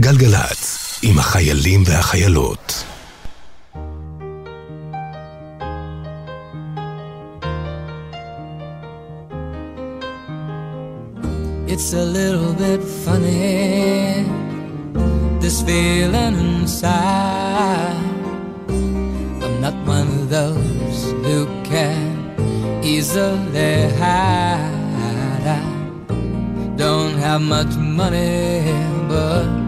גלגלצ, עם החיילים והחיילות. It's a little bit funny, this feeling inside. I'm not one of those who can easily hide. I don't have much money, but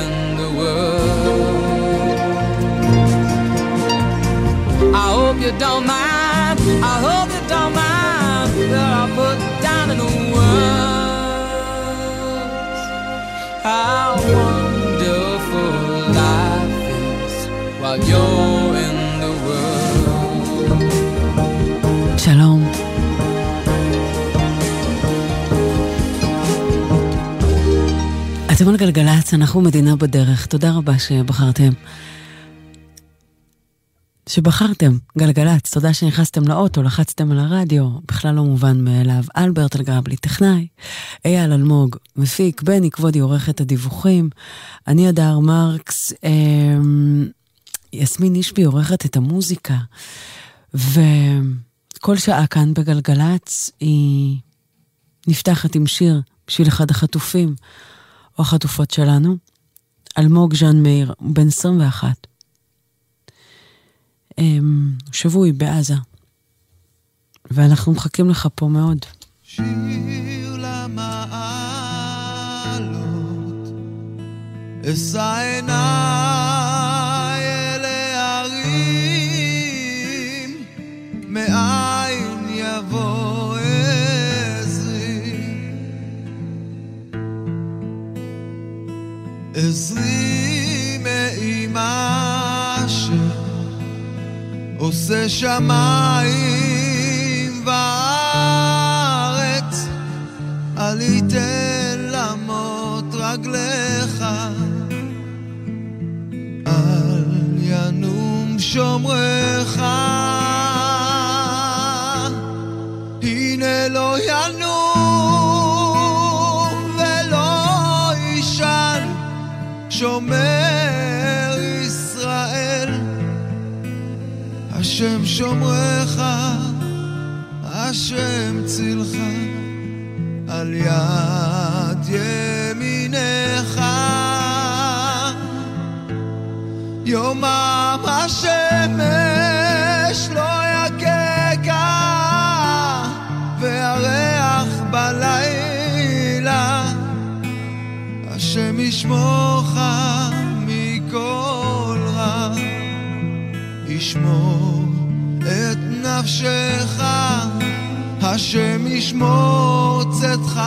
you don't mind. I hope you don't mind that I put down in the words. How wonderful life is while you're in the world. שלום. אתם על גלגלצ, אנחנו מדינה בדרך. תודה רבה שבחרתם. שבחרתם, גלגלצ, תודה שנכנסתם לאוטו, לחצתם על הרדיו, בכלל לא מובן מאליו. אלברט אלגרבלי, טכנאי, אייל אלמוג, מפיק, בני כבודי, עורכת הדיווחים, אני אדר מרקס, אה, יסמין נשבי עורכת את המוזיקה, וכל שעה כאן בגלגלצ היא נפתחת עם שיר בשביל אחד החטופים, או החטופות שלנו, אלמוג ז'אן מאיר, בן 21. אמ, שבוי בעזה, ואנחנו מחכים לך פה מאוד. שיר למעלות, אשא עיניי אל ההרים, מאין יבוא עזרי. עזרי עושה שמיים וארץ, אל ייתן למות רגליך, אל ינום שומרך. הנה לא ינום ולא יישן שומר השם שומרך, השם צילך, על יד ימינך. יומם השמש לא יגגע, והריח בלילה, השם ישמורך. ישמור נפשך, השם ישמור צאתך.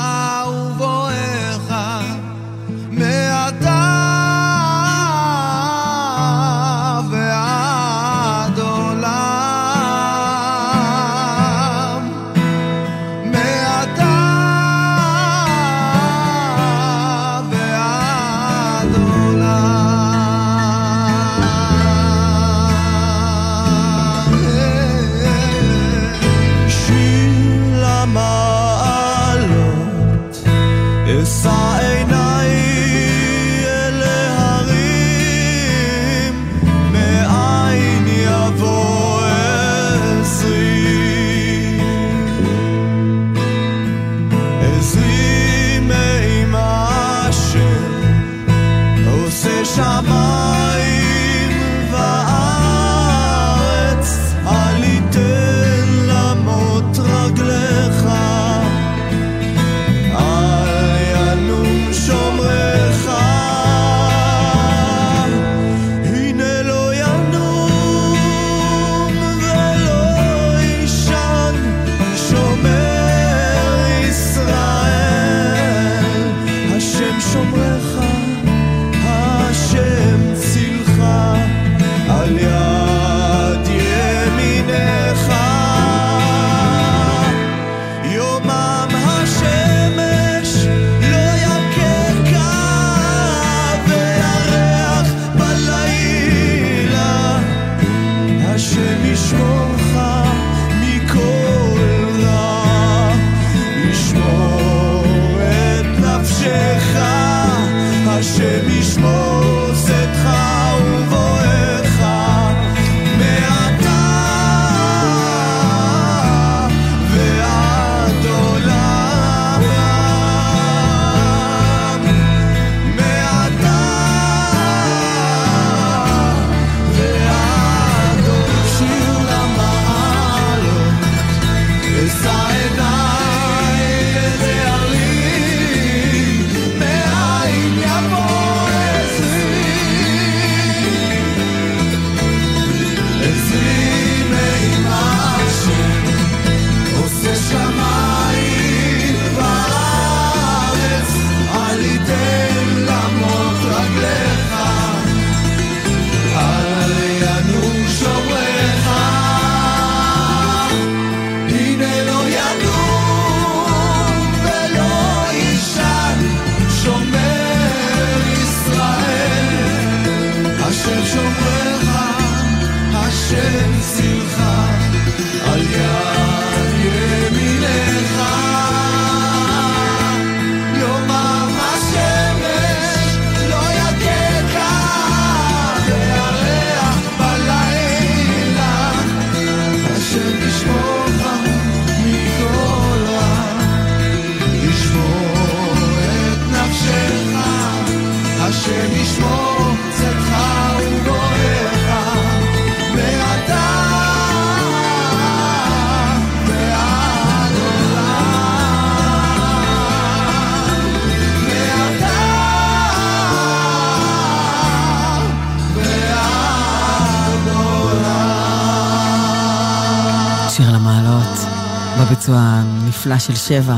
הביצוע הנפלא של שבע.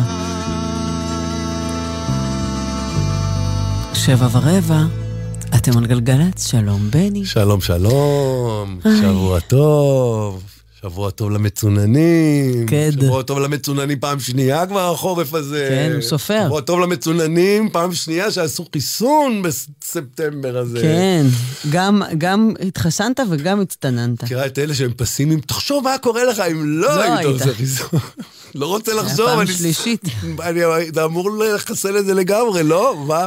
שבע ורבע, אתם על גלגלצ, שלום בני. שלום, שלום, أي... שבוע טוב. שבוע טוב למצוננים. כן. שבוע טוב למצוננים פעם שנייה כבר החורף הזה. כן, הוא סופר. שבוע טוב למצוננים פעם שנייה שעשו חיסון בספטמבר הזה. כן, גם, גם התחסנת וגם הצטננת. תראה את אלה שהם פסימיים, תחשוב מה קורה לך אם לא, לא היית עושה חיסון. לא רוצה לחזור. פעם אני- שלישית. אתה אמור לחסל את זה לגמרי, לא? מה-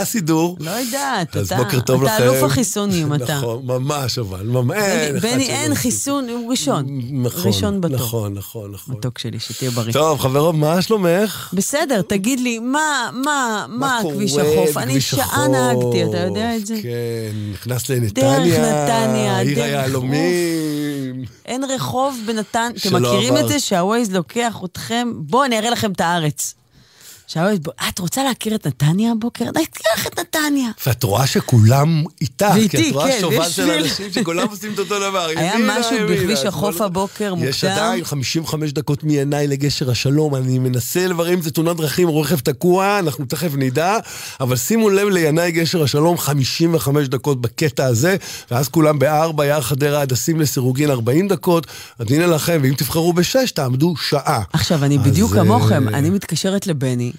הסידור? לא יודעת, אתה, אתה. אלוף החיסונים, אתה. נכון, ממש אבל, ממש, בני, אין. חיסון, הוא ראשון. נכון, ראשון בתור. נכון, נכון, נכון. מתוק שלי, שתהיה בריא. טוב, חברות, מה שלומך? בסדר, תגיד לי, מה, מה, מה כביש החוף? אני שעה? נהגתי, אתה יודע את זה? כן, נכנס לנתניה. נתניה, עיר דרך היהלומים. אין רחוב בנתן, אתם מכירים. את זה שהווייז לוקח אתכם, בואו אני אראה לכם את הארץ. שהווייז, בוא- את רוצה להכיר את נתניה הבוקר? אני אקח את נתניה. ואת רואה שכולם איתך, ואיתי, כי את רואה כן, שובל של. אנשים שכולם עושים את אותו דבר. היה משהו בכביש. החוף הבוקר יש מוקדם. עדיין 55 דקות מעיניי לגשר השלום, אני מנסה לברר אם זה תאונת דרכים או רכב תקוע, אנחנו תכף נדע, אבל שימו לב לינאי גשר השלום, 55 דקות בקטע הזה, ואז כולם בארבע, יער חדרה הדסים לסירוגין 40 דקות, אז הנה לכם, ואם תבחרו בשש, תעמדו שעה. עכשיו, אני בדיוק אה, כמוכם, אני מתקשרת לבני,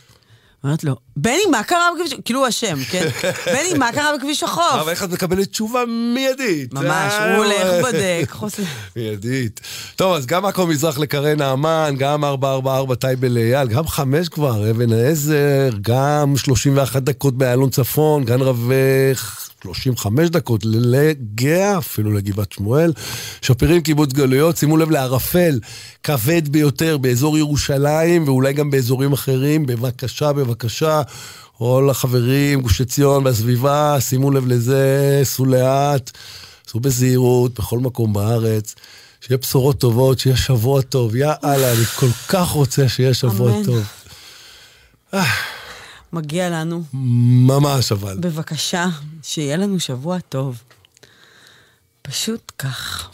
אומרת לו, בני, מה קרה בכביש... כאילו הוא אשם, כן? בני, מה קרה בכביש החוף? אבל איך את מקבלת תשובה מיידית? ממש, אה, הוא הולך, בודק, חוסר... מיידית. טוב, אז גם עכו מזרח לקרן נעמן, גם 444 טייבה לאייל, גם חמש כבר, אבן העזר, גם 31 דקות באלון צפון, גן רווה 35 דקות לגאה, אפילו לגבעת שמואל. שפירים קיבוץ גלויות, שימו לב לערפל, כבד ביותר באזור ירושלים, ואולי גם באזורים אחרים. בבקשה, בבקשה. כל החברים, גוש עציון והסביבה, שימו לב לזה, סעו לאט. סעו בזהירות בכל מקום בארץ, שיהיה בשורות טובות, שיהיה שבוע טוב. יא אללה, אני כל כך רוצה שיהיה שבוע אמן. טוב. מגיע לנו, ממש אבל. בבקשה, שיהיה לנו שבוע טוב. פשוט כך.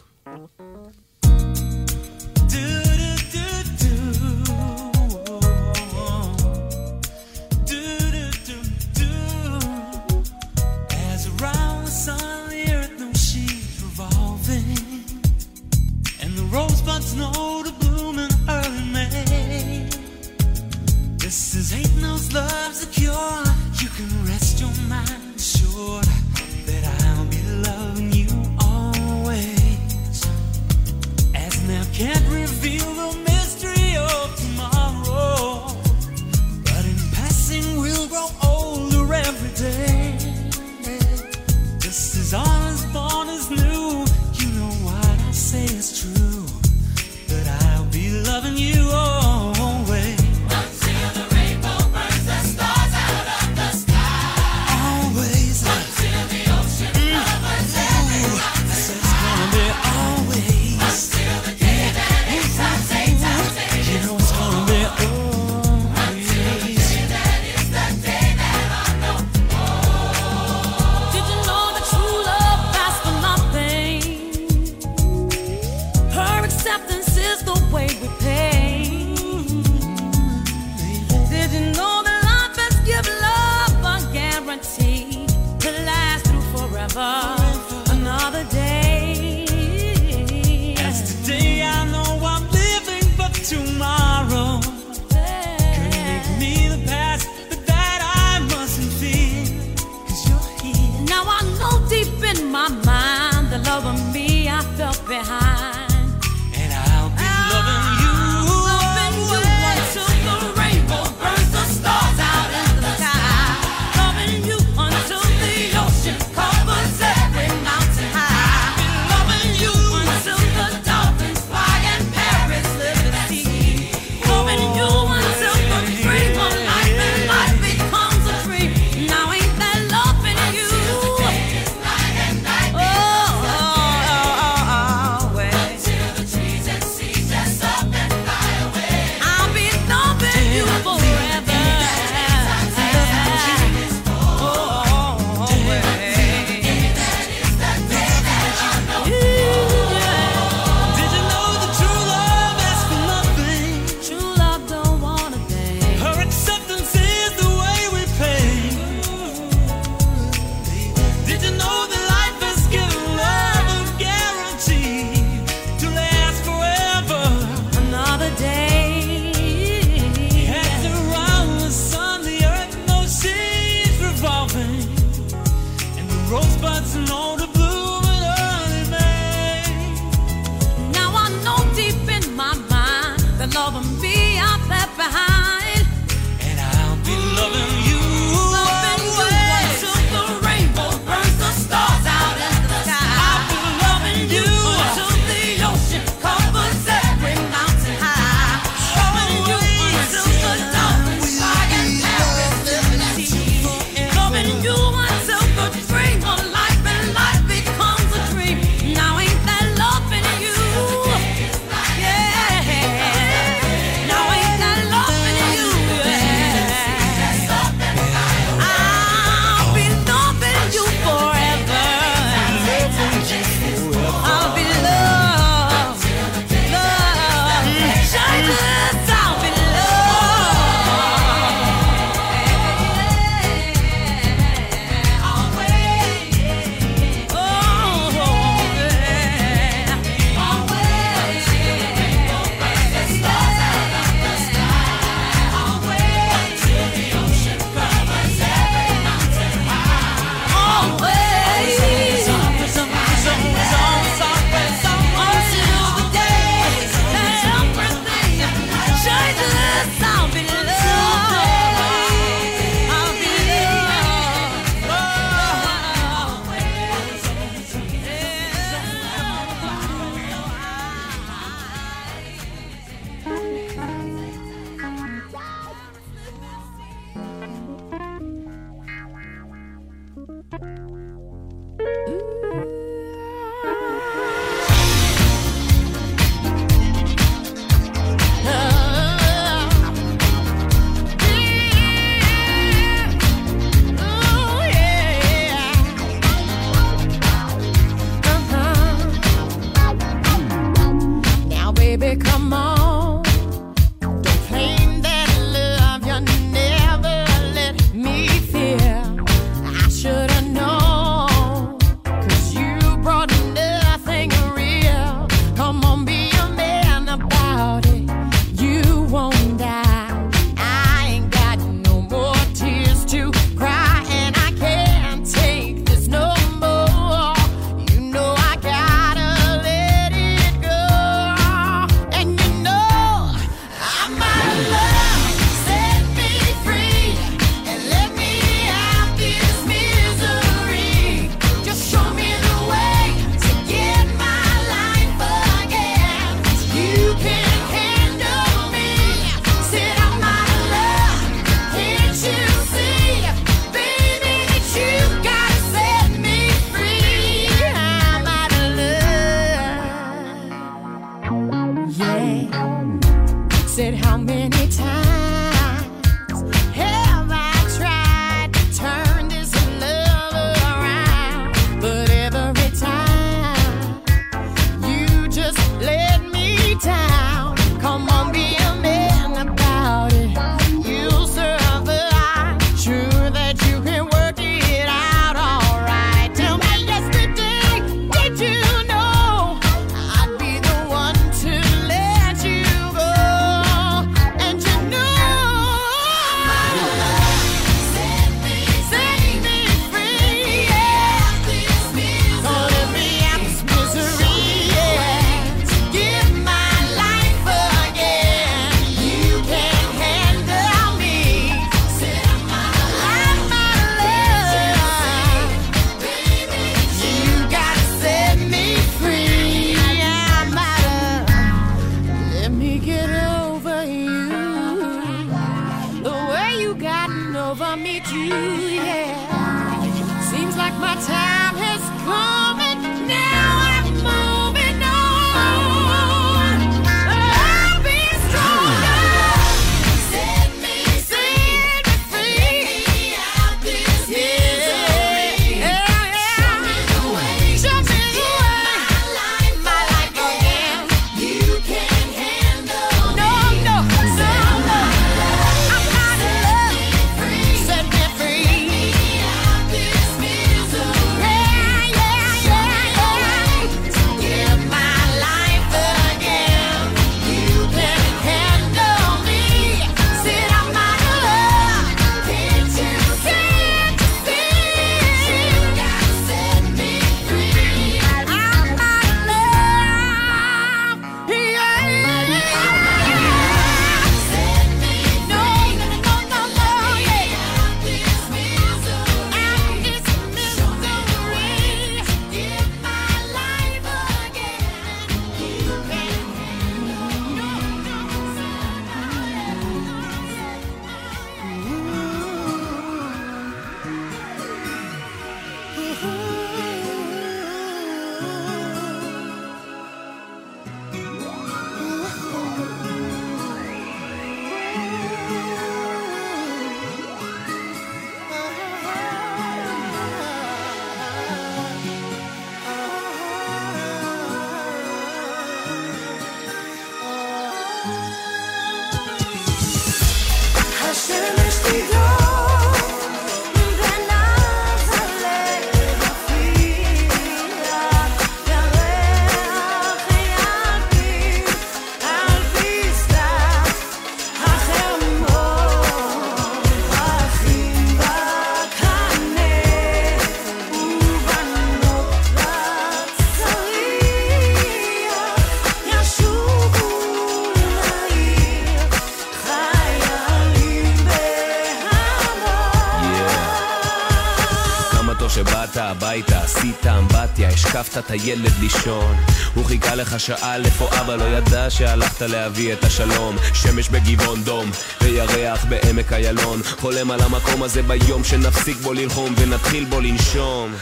השקפת את הילד לישון. הוא חיכה לך שעה איפה אבא לא ידע שהלכת להביא את השלום. שמש בגבעון דום, וירח בעמק איילון. חולם על המקום הזה ביום שנפסיק בו ללחום ונתחיל בו לנשום.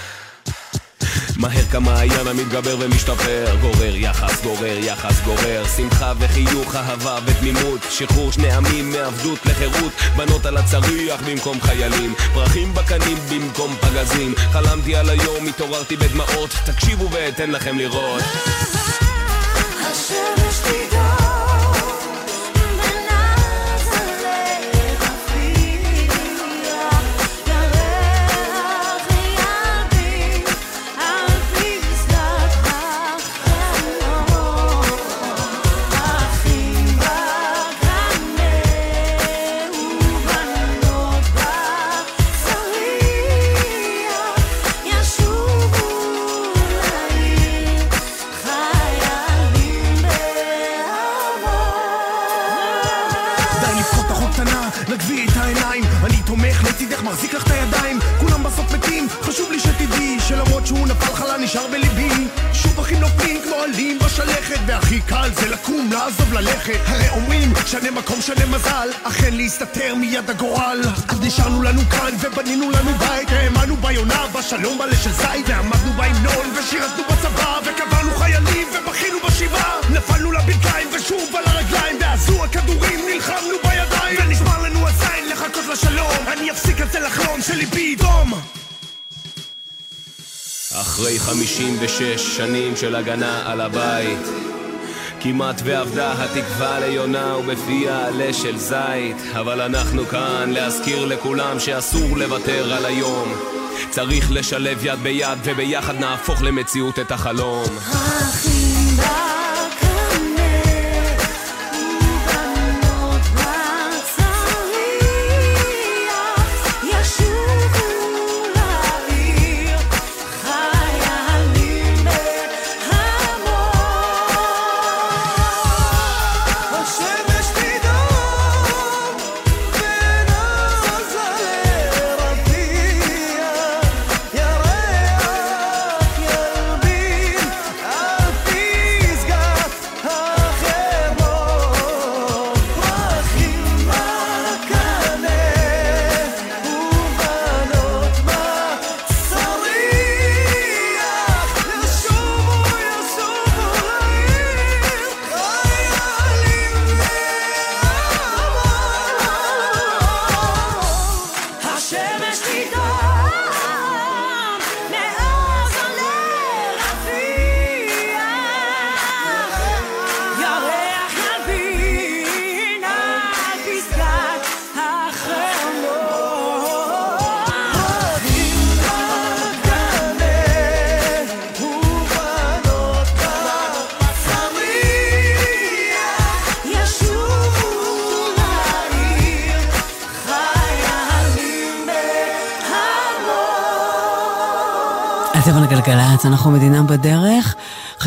מהר כמעיין המתגבר ומשתפר גורר יחס, גורר יחס, גורר שמחה וחיוך, אהבה ותמימות שחרור שני עמים מעבדות לחירות בנות על הצריח במקום חיילים פרחים בקנים במקום פגזים חלמתי על היום, התעוררתי בדמעות תקשיבו ואתן לכם לראות לעזוב, ללכת הרי אומרים שנה מקום, שנה מזל אכן להסתתר מיד הגורל. אז נשארנו לנו כאן ובנינו לנו בית האמנו ביונה, בשלום מלא של זית ועמדנו בהמנון ושירתנו בצבא וקברנו חיילים ובכינו בשבעה. נפלנו לברכיים ושוב על הרגליים ועזו הכדורים נלחמנו בידיים. ונשמר לנו הזין לחכות לשלום. אני אפסיק את זה לחלום שליבי ידום אחרי 56 שנים של הגנה על הבית כמעט ואבדה התקווה ליונה ובפיה עלה של זית. אבל אנחנו כאן להזכיר לכולם שאסור לוותר על היום. צריך לשלב יד ביד וביחד נהפוך למציאות את החלום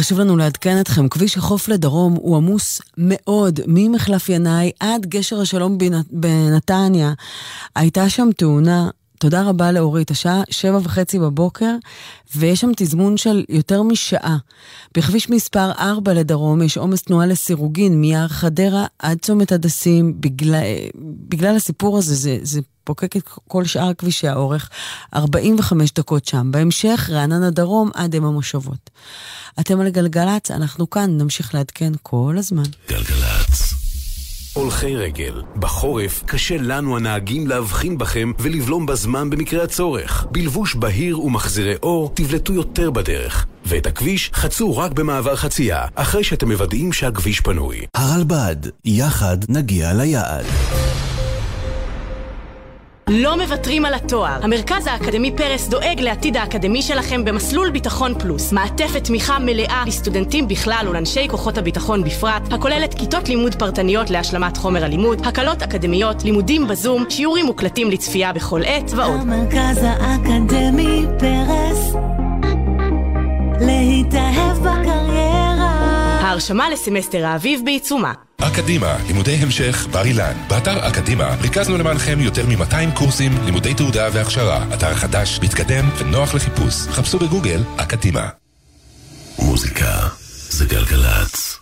חשוב לנו לעדכן אתכם, כביש החוף לדרום הוא עמוס מאוד, ממחלף ינאי עד גשר השלום בנ- בנתניה. הייתה שם תאונה, תודה רבה לאורית, השעה שבע וחצי בבוקר, ויש שם תזמון של יותר משעה. בכביש מספר 4 לדרום יש עומס תנועה לסירוגין, מיער חדרה עד צומת הדסים. בגלל, בגלל הסיפור הזה, זה, זה פוקק את כל שאר כבישי האורך. 45 דקות שם. בהמשך, רעננה דרום עד אם המושבות. אתם על גלגלצ, אנחנו כאן, נמשיך לעדכן כל הזמן. גלגלצ. הולכי רגל. בחורף קשה לנו הנהגים להבחין בכם ולבלום בזמן במקרה הצורך. בלבוש בהיר ומחזירי אור תבלטו יותר בדרך. ואת הכביש חצו רק במעבר חצייה, אחרי שאתם מוודאים שהכביש פנוי. הרלב"ד, יחד נגיע ליעד. לא מוותרים על התואר. המרכז האקדמי פרס דואג לעתיד האקדמי שלכם במסלול ביטחון פלוס. מעטפת תמיכה מלאה לסטודנטים בכלל ולאנשי כוחות הביטחון בפרט, הכוללת כיתות לימוד פרטניות להשלמת חומר הלימוד, הקלות אקדמיות, לימודים בזום, שיעורים מוקלטים לצפייה בכל עת ועוד. המרכז האקדמי פרס להתאהב בקריירה ההרשמה לסמסטר האביב בעיצומה. אקדימה, לימודי המשך בר אילן. באתר אקדימה ריכזנו למענכם יותר מ-200 קורסים, לימודי תעודה והכשרה. אתר חדש, מתקדם ונוח לחיפוש. חפשו בגוגל אקדימה. מוזיקה זה גלגלצ.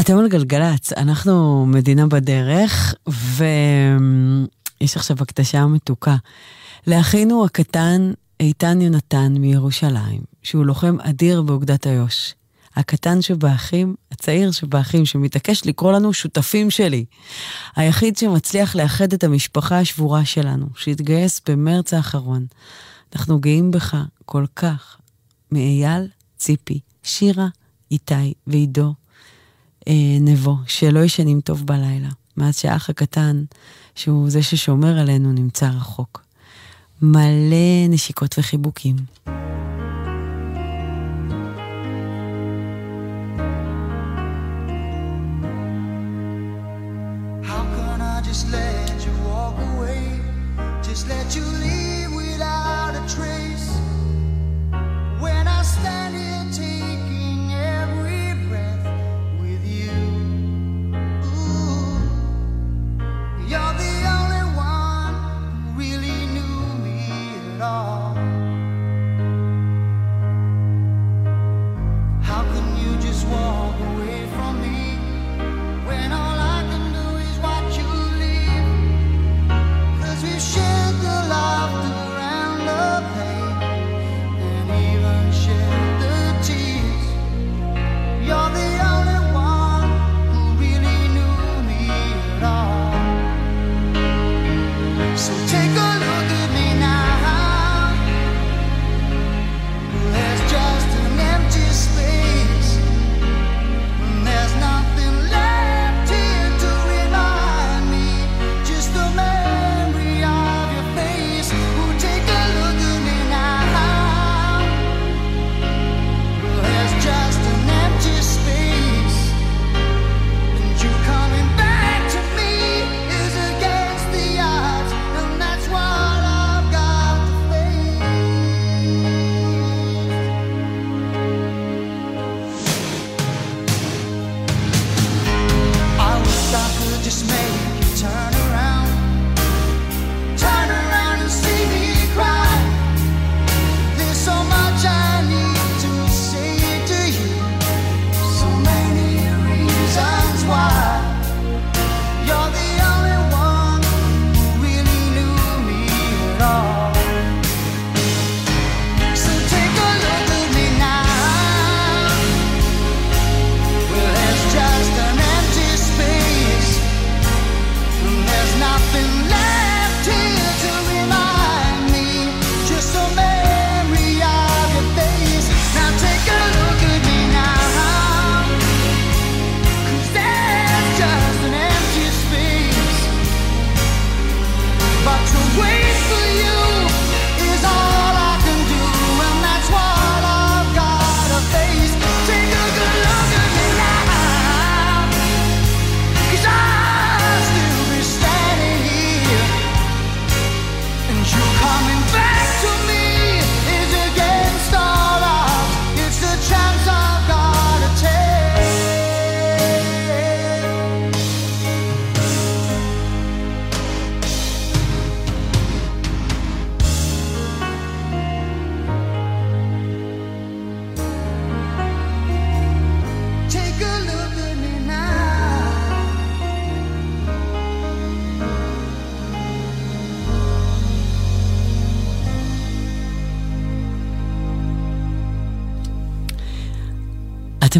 אתם על גלגלצ, אנחנו מדינה בדרך, ויש עכשיו הקדשה מתוקה. לאחינו הקטן איתן יונתן מירושלים, שהוא לוחם אדיר באוגדת איו"ש. הקטן שבאחים, הצעיר שבאחים, שמתעקש לקרוא לנו שותפים שלי. היחיד שמצליח לאחד את המשפחה השבורה שלנו, שהתגייס במרץ האחרון. אנחנו גאים בך כל כך. מאייל, ציפי, שירה, איתי ועידו אה, נבו, שלא ישנים טוב בלילה, מאז שהאח הקטן, שהוא זה ששומר עלינו, נמצא רחוק. מלא נשיקות וחיבוקים.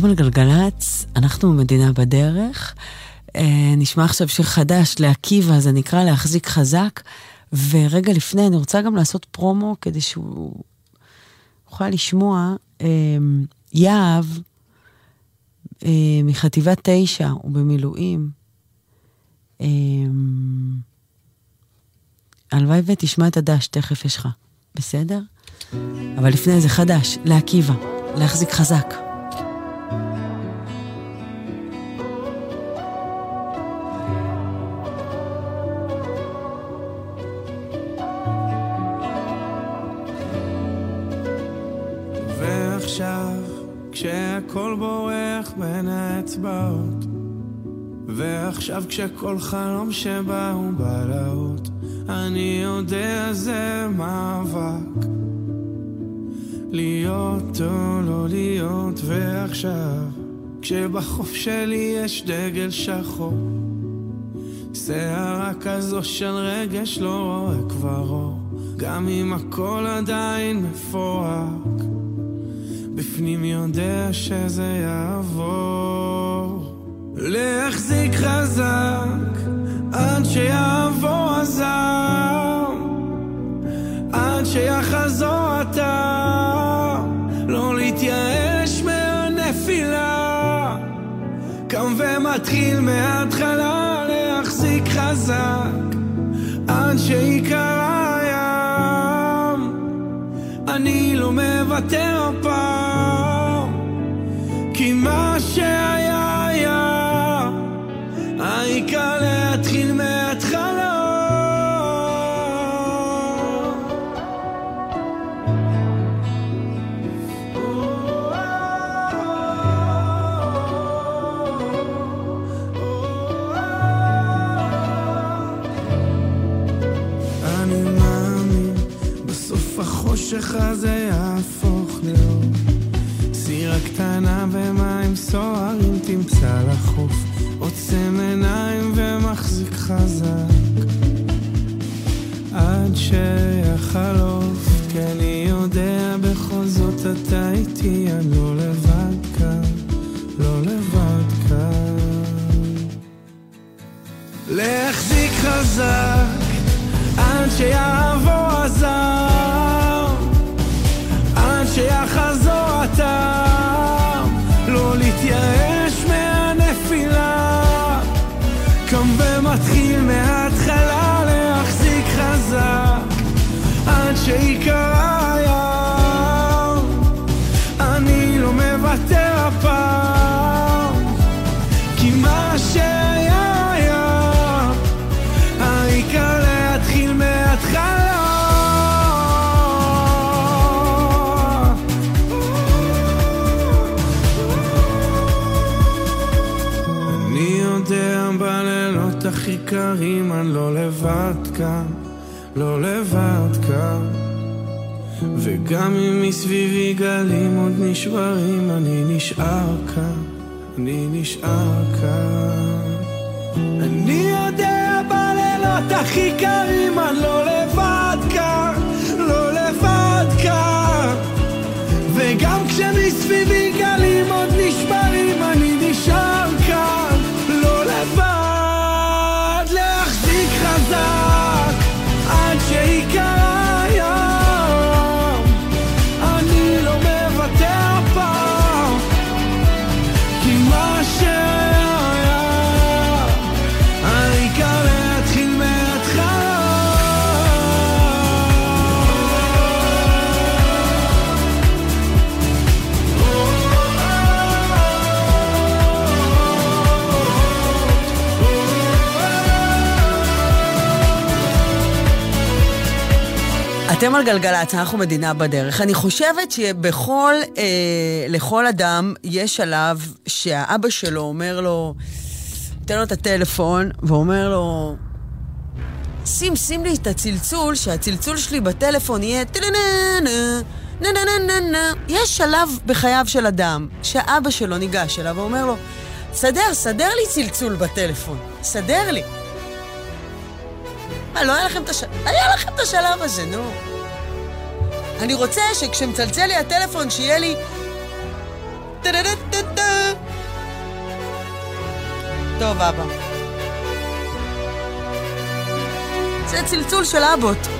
אתם על גלגלצ, אנחנו מדינה בדרך. אה, נשמע עכשיו שיר חדש לעקיבא, זה נקרא להחזיק חזק. ורגע לפני, אני רוצה גם לעשות פרומו כדי שהוא יוכל לשמוע. אה, יהב אה, מחטיבת תשע, הוא במילואים. הלוואי ותשמע את הדש, תכף יש לך, בסדר? אבל לפני זה חדש, לעקיבא, להחזיק חזק. בין האצבעות ועכשיו כשכל חלום שבא הוא בלהות אני יודע זה מאבק. להיות או לא להיות ועכשיו כשבחוף שלי יש דגל שחור שערה כזו של רגש לא רואה כבר אור גם אם הכל עדיין מפורק בפנים יודע שזה יעבור. להחזיק חזק עד שיעבור הזעם. עד שיחזור אתה לא להתייאש מהנפילה. קם ומתחיל מההתחלה להחזיק חזק עד שיקרא הים. אני לא מוותר הפעם להתחיל גלגלצ, אנחנו מדינה בדרך. אני חושבת שבכל, אה, לכל אדם יש שלב שהאבא שלו אומר לו, נותן לו את הטלפון, ואומר לו, שים, שים לי את הצלצול, שהצלצול שלי בטלפון יהיה טה-נה-נה-נה, נה-נה-נה-נה. יש שלב בחייו של אדם, שהאבא שלו ניגש אליו ואומר לו, סדר, סדר לי צלצול בטלפון, סדר לי. מה, לא היה לכם את השלב? היה לכם את השלב הזה, נו. אני רוצה שכשמצלצל לי הטלפון, שיהיה לי... טוב, אבא. זה צלצול של אבות.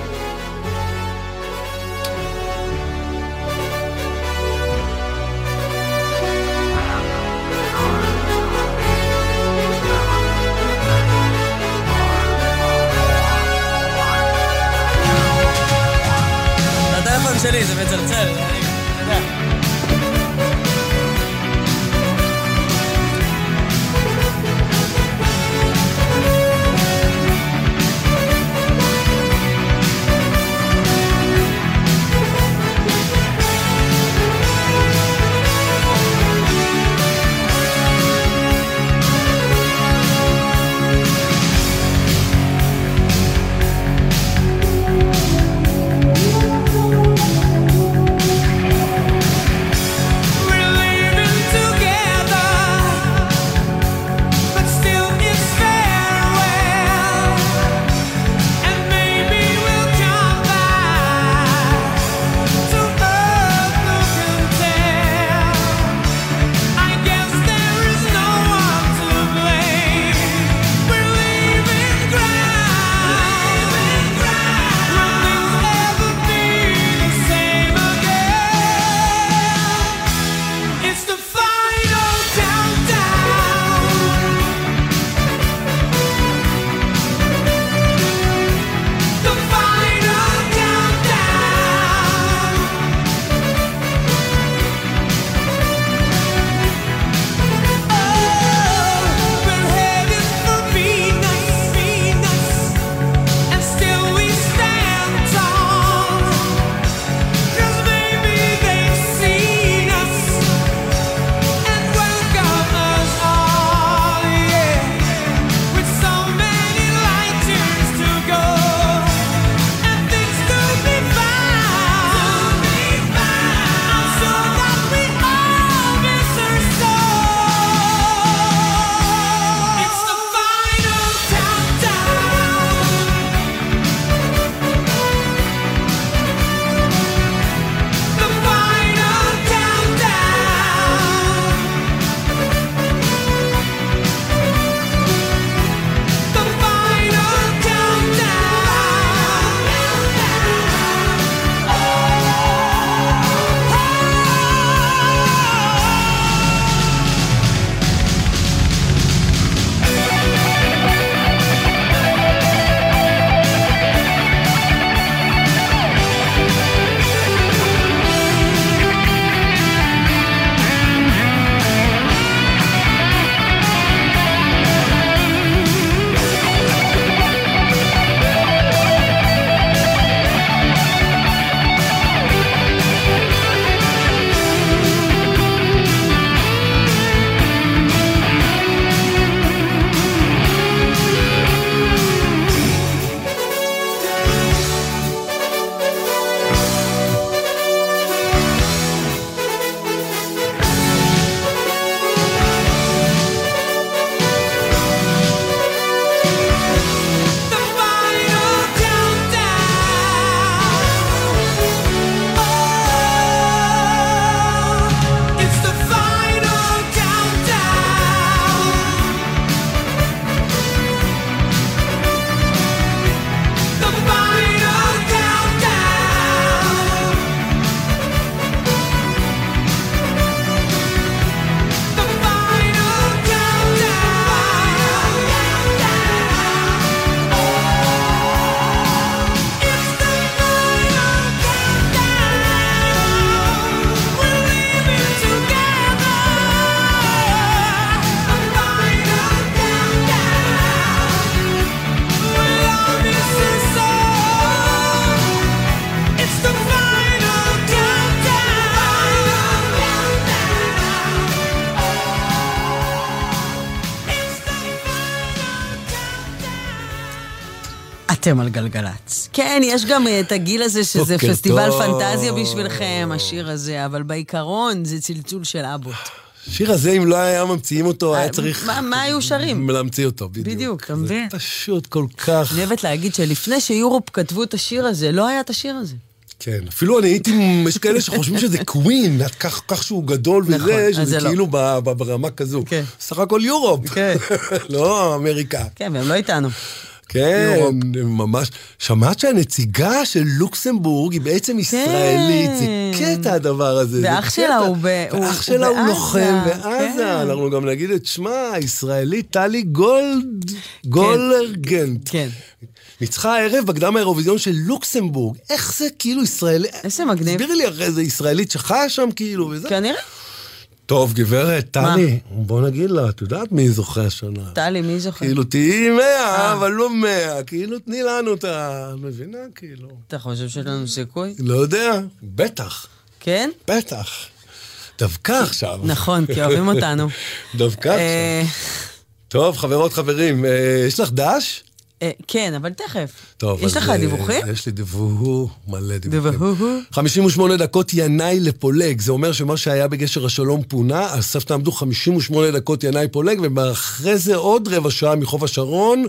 אתם על גלגלצ. כן, יש גם אה, את הגיל הזה שזה פסטיבל טוב. פנטזיה בשבילכם, השיר הזה, אבל בעיקרון זה צלצול של אבוט. השיר הזה, אם לא היה ממציאים אותו, היה צריך... אה, מה- מה היו שרים? להמציא אותו, בדיוק. בדיוק, אתה מבין? פשוט כל כך... אני אוהבת להגיד שלפני שיורופ כתבו את השיר הזה, לא היה את השיר הזה. כן, אפילו אני הייתי, יש כאלה שחושבים שזה קווין, כך, כך שהוא גדול נכון, וזה, שזה זה לא. כאילו ב- ברמה כזו. סך הכל יורופ, לא אמריקה. כן, והם לא איתנו. כן, הם ממש. שמעת שהנציגה של לוקסמבורג היא בעצם ישראלית, זה קטע הדבר הזה. זה כן. ואח. שלה הוא ב- הוא- ואח שלה הוא בעזה, לוחם בעזה, כן. אנחנו גם נגיד את שמה, הישראלית טלי גולד, גולרגנט. כן. ניצחה הערב בקדם האירוויזיון של לוקסמבורג. איך זה כאילו ישראלי... איזה מגניב. תסבירי לי אחרי זה ישראלית שחיה שם כאילו וזה. כנראה. טוב, גברת, טלי, בוא נגיד לה, את יודעת מי זוכה השנה? טלי, מי זוכר? כאילו, תהיי מאה, אה. אבל לא מאה. כאילו, תני לנו את ה... מבינה? כאילו. אתה חושב שיש לנו סיכוי? לא יודע, בטח. כן? בטח. דווקא עכשיו. נכון, כי אוהבים אותנו. דווקא אה, עכשיו. טוב, חברות, חברים, אה, יש לך דש? אה, כן, אבל תכף. טוב, יש אז, לך אה, דיווחים? יש לי דיווח, מלא דיווחים. דיווחים. 58 דקות ינאי לפולג, זה אומר שמה שהיה בגשר השלום פונה, על סף תעמדו 58 דקות ינאי פולג, ואחרי זה עוד רבע שעה מחוף השרון.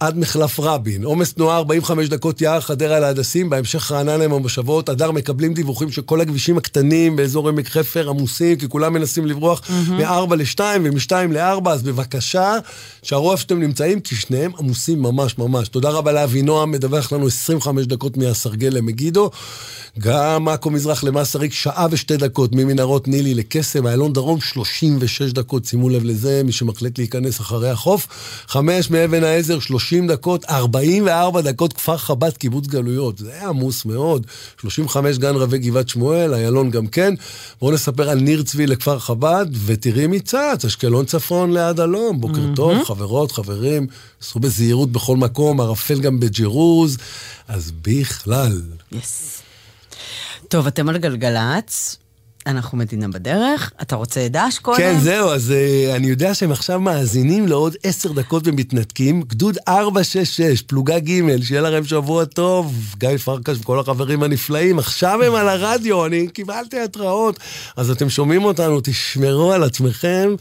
עד מחלף רבין. עומס תנועה 45 דקות יער חדרה להדסים, בהמשך רעננה עם המושבות. הדר מקבלים דיווחים שכל הכבישים הקטנים באזור עמק חפר עמוסים, כי כולם מנסים לברוח מ-4 ל-2 ומ-2 ל-4, אז בבקשה, שערו איפה שאתם נמצאים, כי שניהם עמוסים ממש ממש. תודה רבה לאבינועם, מדווח לנו 25 דקות מהסרגל למגידו. גם עכו מזרח למסריק, שעה ושתי דקות ממנהרות נילי לקסם, איילון דרום 36 דקות, שימו לב לזה, מי שמחליט להיכנס אחרי החוף. חמש מאבן העזר, 30 דקות, 44 דקות כפר חב"ד, קיבוץ גלויות. זה היה עמוס מאוד. 35 גן רבי גבעת שמואל, איילון גם כן. בואו נספר על ניר צבי לכפר חב"ד, ותראי מי צץ, אשקלון צפון ליד אלום. בוקר טוב, חברות, חברים, סעו בזהירות בכל מקום, ערפל גם בג'רוז, אז בכלל. יס. טוב, אתם על גלגלצ, אנחנו מדינה בדרך, אתה רוצה דש קודם? כן, זהו, אז uh, אני יודע שהם עכשיו מאזינים לעוד עשר דקות ומתנתקים. גדוד 466, פלוגה ג', שיהיה לכם שבוע טוב. גיא פרקש וכל החברים הנפלאים, עכשיו הם על הרדיו, אני קיבלתי התראות. אז אתם שומעים אותנו, תשמרו על עצמכם.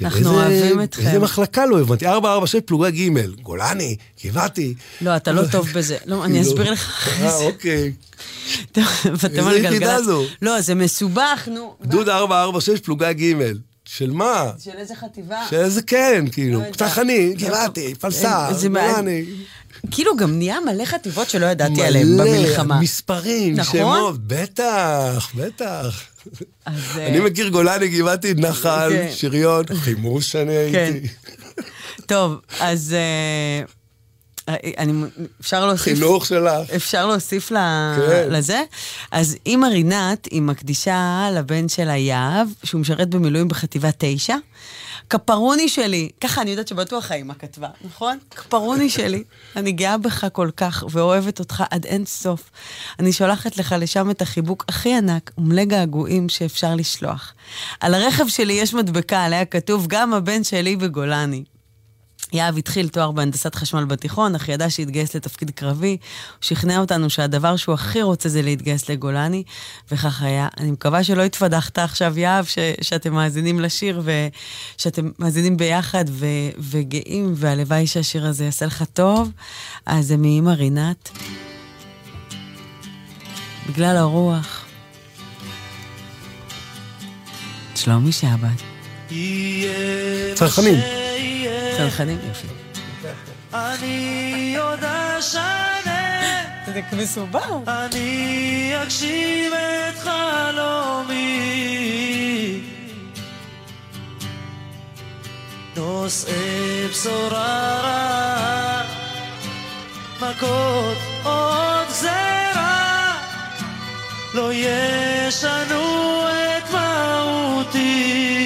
אנחנו איזה- אוהבים אתכם. איזה מחלקה לא הבנתי? 446, פלוגה ג', גולני, גבעתי. לא, אתה לא טוב בזה. לא, אני כאילו, אסביר לך. אה, אוקיי. טוב, ואתם איזה על יחידה. זו? לא, זה מסובך, נו. גדוד 446, פלוגה ג'. של מה? של איזה חטיבה? של איזה כן, כאילו. לא. פתחני, גבעתי, פלסה, מה- גולני. כאילו גם נהיה מלא חטיבות שלא ידעתי עליהן במלחמה. מספרים, נכון? שמות, בטח, בטח. אז... אני אה, מכיר גולני, גבעתי, נחל, כן. שריון, חימוש אני כן. הייתי. טוב, אז אה, אני, אפשר להוסיף... חינוך שלך. אפשר להוסיף ל... כן. לזה? אז אימא רינת, היא מקדישה לבן שלה יהב, שהוא משרת במילואים בחטיבה 9. כפרוני שלי, ככה אני יודעת שבטוח האימא כתבה, נכון? כפרוני שלי, אני גאה בך כל כך ואוהבת אותך עד אין סוף. אני שולחת לך לשם את החיבוק הכי ענק ומלא געגועים שאפשר לשלוח. על הרכב שלי יש מדבקה עליה כתוב גם הבן שלי בגולני. יהב התחיל תואר בהנדסת חשמל בתיכון, אך ידע שהתגייס לתפקיד קרבי. הוא שכנע אותנו שהדבר שהוא הכי רוצה זה להתגייס לגולני, וכך היה. אני מקווה שלא התפדחת עכשיו, יהב, ש- שאתם מאזינים לשיר ושאתם מאזינים ביחד ו- וגאים, והלוואי שהשיר הזה יעשה לך טוב. אז זה מאמא רינת. בגלל הרוח. שלומי שבת. צרכנים. צנחנים, יופי. אני עוד אשנה. זה מסובך. אני אגשים את חלומי. נושאי בשורה רעה, מכות עוד גזרה, לא ישנו את מהותי.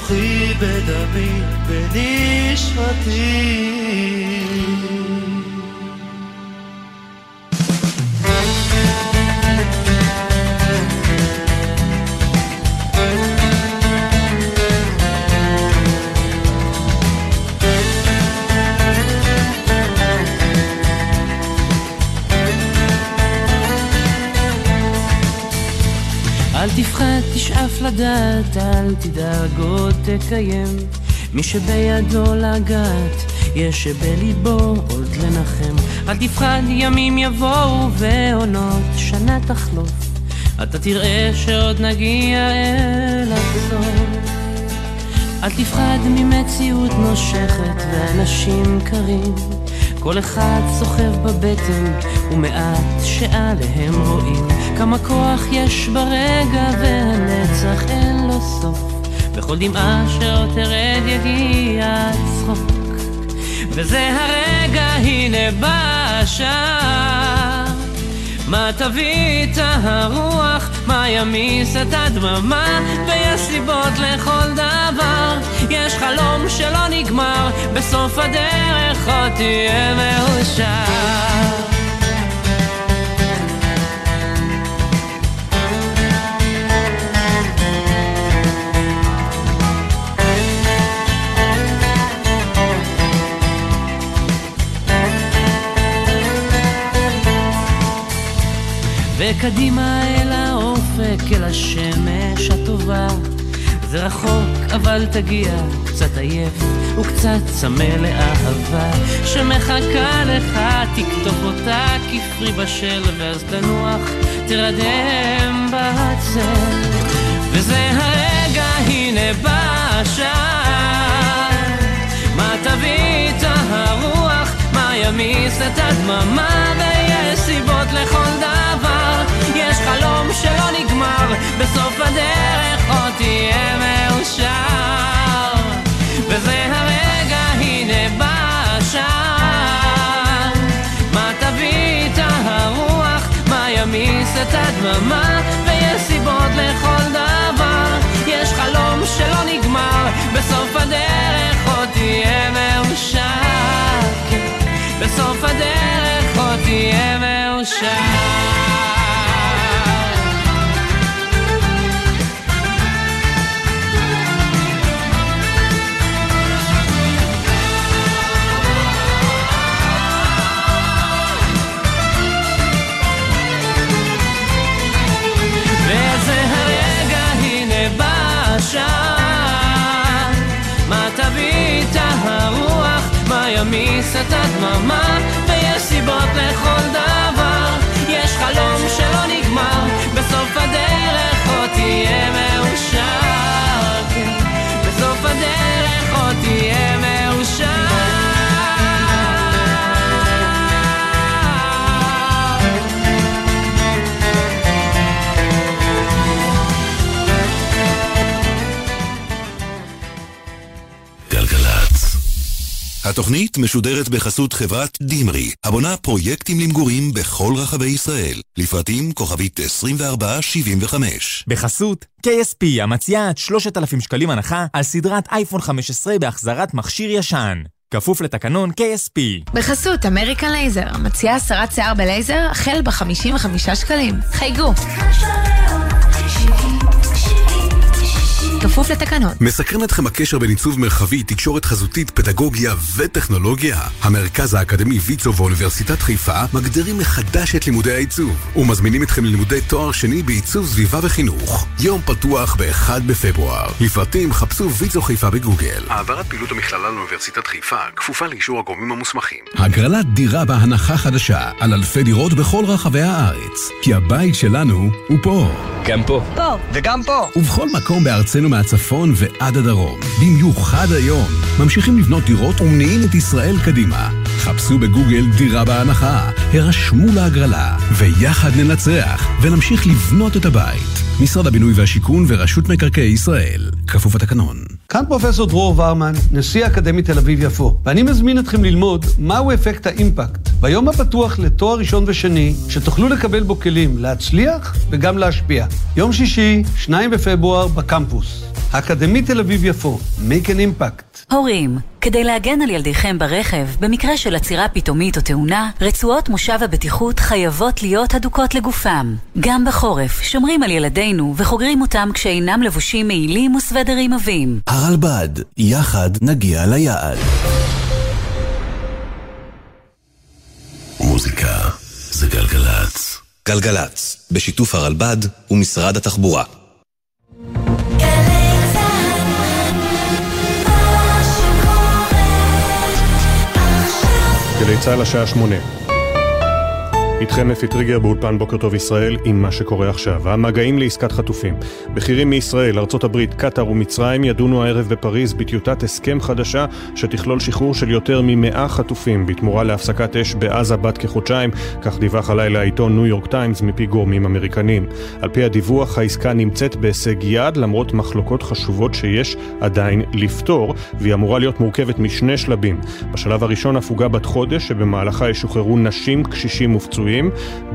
בתוכי, בדמי, בנשמתי. אל תפחד, תשאף לדעת, אל תדאג עוד תקיים. מי שבידו לגעת, יש שבליבו עוד לנחם. אל תפחד, ימים יבואו ועונות שנה תחלוף. אתה תראה שעוד נגיע אל הסוף. אל תפחד ממציאות נושכת ואנשים קרים. כל אחד סוחב בבטן ומעט שעליהם רואים כמה כוח יש ברגע והנצח אין לו סוף. בכל דמעה שעוד תרד יגיע הצחוק וזה הרגע הנה בא השעה. מה תביא את הרוח, מה ימיס את הדממה, ויש סיבות לכל דבר. יש חלום שלא נגמר, בסוף הדרך עוד תהיה מאושר. וקדימה אל האופק, אל השמש הטובה. זה רחוק, אבל תגיע, קצת עייף וקצת צמא לאהבה שמחכה לך, תקטוף אותה כפרי בשל, ואז תנוח, תרדם בצל. וזה הרגע, הנה בא השעה, מה תביא את הרוח, מה ימיס את הדממה, ויש סיבות לכל שלא נגמר, בסוף הדרך עוד תהיה מאושר. וזה הרגע, הנה בא השעה, מה תביא את הרוח, מה ימיס את הדממה, ויש סיבות לכל דבר, יש חלום שלא נגמר, בסוף הדרך עוד תהיה מאושר. בסוף הדרך עוד תהיה מאושר. ימיס את הדממה, ויש סיבות לכל דבר. יש חלום שלא נגמר, בסוף הדרך עוד תהיה מאושר. כן, בסוף הדרך עוד תהיה גלגלצ. התוכנית משודרת בחסות חברת דימרי, הבונה פרויקטים למגורים בכל רחבי ישראל. לפרטים כוכבית 2475. בחסות KSP המציעה עד 3,000 שקלים הנחה על סדרת אייפון 15 בהחזרת מכשיר ישן. כפוף לתקנון KSP. בחסות אמריקן לייזר, מציעה הסרת שיער בלייזר החל ב-55 שקלים. חייגו. כפוף לתקנון. מסקרן אתכם הקשר בין עיצוב מרחבי, תקשורת חזותית, פדגוגיה וטכנולוגיה? המרכז האקדמי ויצו ואוניברסיטת חיפה מגדירים מחדש את לימודי העיצוב ומזמינים אתכם ללימודי תואר שני בעיצוב סביבה וחינוך. יום פתוח ב-1 בפברואר. לפרטים חפשו ויצו חיפה בגוגל. העברת פעילות המכללה לאוניברסיטת חיפה כפופה לאישור הגורמים המוסמכים. הגרלת דירה בהנחה חדשה על אלפי דירות בכל רחבי הארץ. כי הבית שלנו הוא פה. גם פה. פה. וגם פה. ובכל מקום בארצנו מהצפון ועד הדרום. במיוחד היום. ממשיכים לבנות דירות ומניעים את ישראל קדימה. חפשו בגוגל דירה בהנחה, הרשמו להגרלה, ויחד ננצח, ונמשיך לבנות את הבית. משרד הבינוי והשיכון ורשות מקרקעי ישראל. כפוף התקנון. כאן פרופסור דרור ורמן, נשיא האקדמית תל אביב-יפו, ואני מזמין אתכם ללמוד מהו אפקט האימפקט ביום הפתוח לתואר ראשון ושני, שתוכלו לקבל בו כלים להצליח וגם להשפיע. יום שישי, 2 בפברואר, בקמפוס. האקדמית תל אביב-יפו, make an impact. הורים, כדי להגן על ילדיכם ברכב, במקרה של עצירה פתאומית או תאונה, רצועות מושב הבטיחות חייבות להיות הדוקות לגופם. גם בחורף, שומרים על ילדינו וחוגרים אותם כשאינם לבושים מעילים וסוודרים עבים. הרלב"ד, יחד נגיע ליעד. מוזיקה זה גלגלצ. גלגלצ, בשיתוף הרלב"ד ומשרד התחבורה. גלי צה"ל השעה שמונה. איתכם אפי טריגר באולפן בוקר טוב ישראל עם מה שקורה עכשיו. המגעים לעסקת חטופים. בכירים מישראל, הברית, קטאר ומצרים ידונו הערב בפריז בטיוטת הסכם חדשה שתכלול שחרור של יותר ממאה חטופים בתמורה להפסקת אש בעזה בת כחודשיים, כך דיווח הלילה העיתון ניו יורק טיימס מפי גורמים אמריקנים. על פי הדיווח העסקה נמצאת בהישג יד למרות מחלוקות חשובות שיש עדיין לפתור והיא אמורה להיות מורכבת משני שלבים. בשלב הראשון הפוגה בת חודש שבמהלכה ישוחררו נשים, קשישים ופצועים פצועים.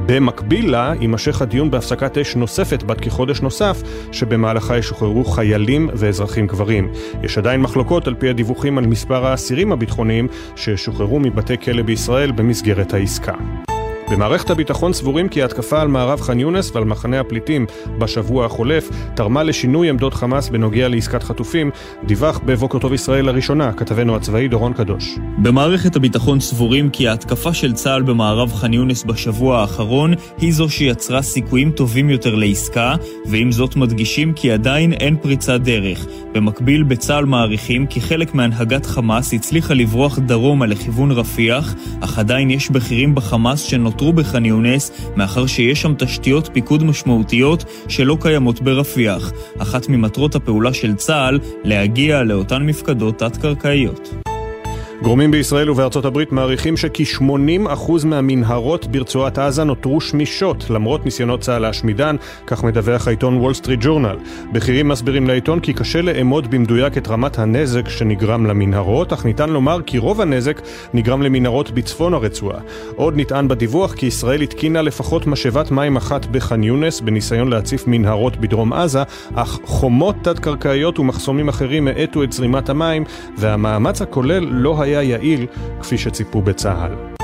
במקביל לה יימשך הדיון בהפסקת אש נוספת בת כחודש נוסף, שבמהלכה ישוחררו חיילים ואזרחים גברים. יש עדיין מחלוקות על פי הדיווחים על מספר האסירים הביטחוניים ששוחררו מבתי כלא בישראל במסגרת העסקה. במערכת הביטחון סבורים כי ההתקפה על מערב ח'אן יונס ועל מחנה הפליטים בשבוע החולף תרמה לשינוי עמדות חמאס בנוגע לעסקת חטופים, דיווח בבוקר טוב ישראל לראשונה, כתבנו הצבאי דורון קדוש. במערכת הביטחון סבורים כי ההתקפה של צה"ל במערב ח'אן יונס בשבוע האחרון היא זו שיצרה סיכויים טובים יותר לעסקה, ועם זאת מדגישים כי עדיין אין פריצת דרך. במקביל, בצה"ל מעריכים כי חלק מהנהגת חמאס הצליחה לברוח דרומה לכיוון רפיח, אך עדיין יש בכירים בחמאס שנותרו בח'אן יונס, מאחר שיש שם תשתיות פיקוד משמעותיות שלא קיימות ברפיח. אחת ממטרות הפעולה של צה"ל, להגיע לאותן מפקדות תת-קרקעיות. גורמים בישראל ובארצות הברית מעריכים שכ-80% מהמנהרות ברצועת עזה נותרו שמישות, למרות ניסיונות צה"ל להשמידן, כך מדווח העיתון וול סטריט ג'ורנל. בכירים מסבירים לעיתון כי קשה לאמוד במדויק את רמת הנזק שנגרם למנהרות, אך ניתן לומר כי רוב הנזק נגרם למנהרות בצפון הרצועה. עוד נטען בדיווח כי ישראל התקינה לפחות משאבת מים אחת בח'אן יונס בניסיון להציף מנהרות בדרום עזה, אך חומות תת-קרקעיות ומחסומים אחרים האטו את זרימת המים, והמאמץ הכולל לא היה יעיל כפי שציפו בצה"ל.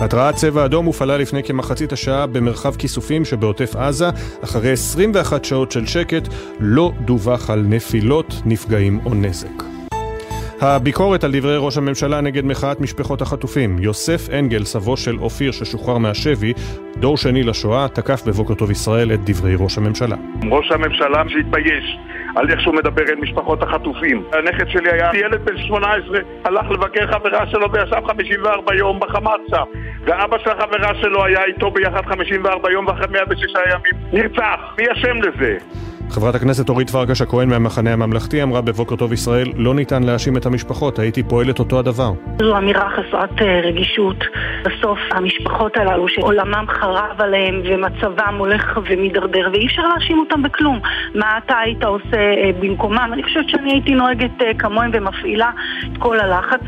התרעת צבע אדום הופעלה לפני כמחצית השעה במרחב כיסופים שבעוטף עזה. אחרי 21 שעות של שקט לא דווח על נפילות, נפגעים או נזק. הביקורת על דברי ראש הממשלה נגד מחאת משפחות החטופים. יוסף אנגל, סבו של אופיר ששוחרר מהשבי, דור שני לשואה, תקף בבוקר טוב ישראל את דברי ראש הממשלה. ראש הממשלה שהתבייש על איך שהוא מדבר אל משפחות החטופים. הנכד שלי היה ילד בן 18, הלך לבקר חברה שלו וישב 54 יום בחמאס שם. ואבא של החברה שלו היה איתו ביחד 54 יום ואחרי 106 ימים נרצח. מי אשם לזה? חברת הכנסת אורית פרקש הכהן מהמחנה הממלכתי אמרה בבוקר טוב ישראל לא ניתן להאשים את המשפחות, הייתי פועלת אותו הדבר. זו אמירה חסרת אה, רגישות. בסוף המשפחות הללו שעולמם חרב עליהם ומצבם הולך ומידרדר ואי אפשר להאשים אותם בכלום. מה אתה היית עושה אה, במקומם? אני חושבת שאני הייתי נוהגת אה, כמוהם ומפעילה את כל הלחץ.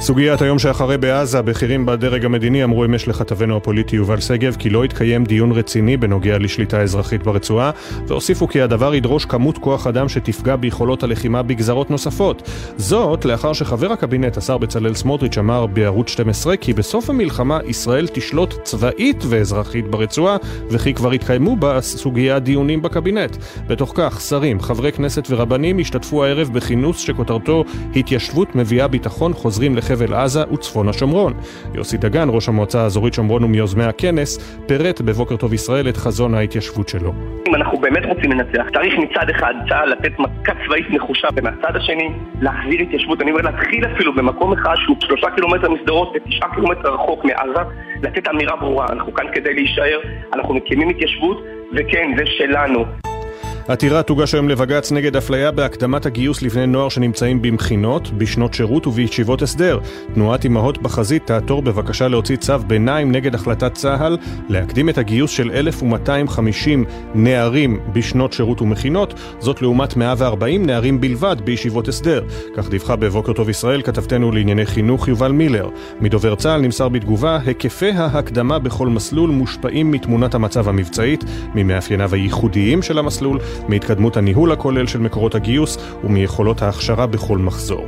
סוגיית היום שאחרי בעזה, בכירים בדרג המדיני אמרו אמש לכתבנו הפוליטי יובל שגב כי לא יתקיים דיון רציני בנוגע לשליטה אזרחית ברצועה, והוסיפו כי הדבר ידרוש כמות כוח אדם שתפגע ביכולות הלחימה בגזרות נוספות. זאת לאחר שחבר הקבינט, השר בצלאל סמוטריץ', אמר בערוץ 12 כי בסוף המלחמה ישראל תשלוט צבאית ואזרחית ברצועה, וכי כבר התקיימו בסוגיה דיונים בקבינט. בתוך כך, שרים, חברי כנסת ורבנים השתתפו הערב בכינוס שכותרתו התיישבות מביאה ביטחון חוזרים לחבל עזה וצפון השומרון. יוסי דגן, ראש המועצה האזורית שומרון ומיוזמי הכנס, פירט בבוקר טוב ישראל את חזון ההתיישבות שלו. אם אנחנו באמת רוצים לנצח, צריך מצד אחד צה"ל לתת מכה צבאית נחושה, ומהצד השני להחזיר התיישבות. אני אומר להתחיל אפילו במקום אחד שהוא שלושה קילומטר משדרות ותשעה קילומטר רחוק מעזה, לתת אמירה ברורה. אנחנו כאן כדי להישאר, אנחנו מקימים התיישבות, וכן, זה שלנו. עתירה תוגש היום לבג"ץ נגד אפליה בהקדמת הגיוס לבני נוער שנמצאים במכינות, בשנות שירות ובישיבות הסדר. תנועת אמהות בחזית תעתור בבקשה להוציא צו ביניים נגד החלטת צה"ל להקדים את הגיוס של 1,250 נערים בשנות שירות ומכינות, זאת לעומת 140 נערים בלבד בישיבות הסדר. כך דיווחה בבוקר טוב ישראל כתבתנו לענייני חינוך יובל מילר. מדובר צה"ל נמסר בתגובה, היקפי ההקדמה בכל מסלול מושפעים מתמונת המצב המבצעית, ממאפייניו הייחודיים של המסלול, מהתקדמות הניהול הכולל של מקורות הגיוס ומיכולות ההכשרה בכל מחזור.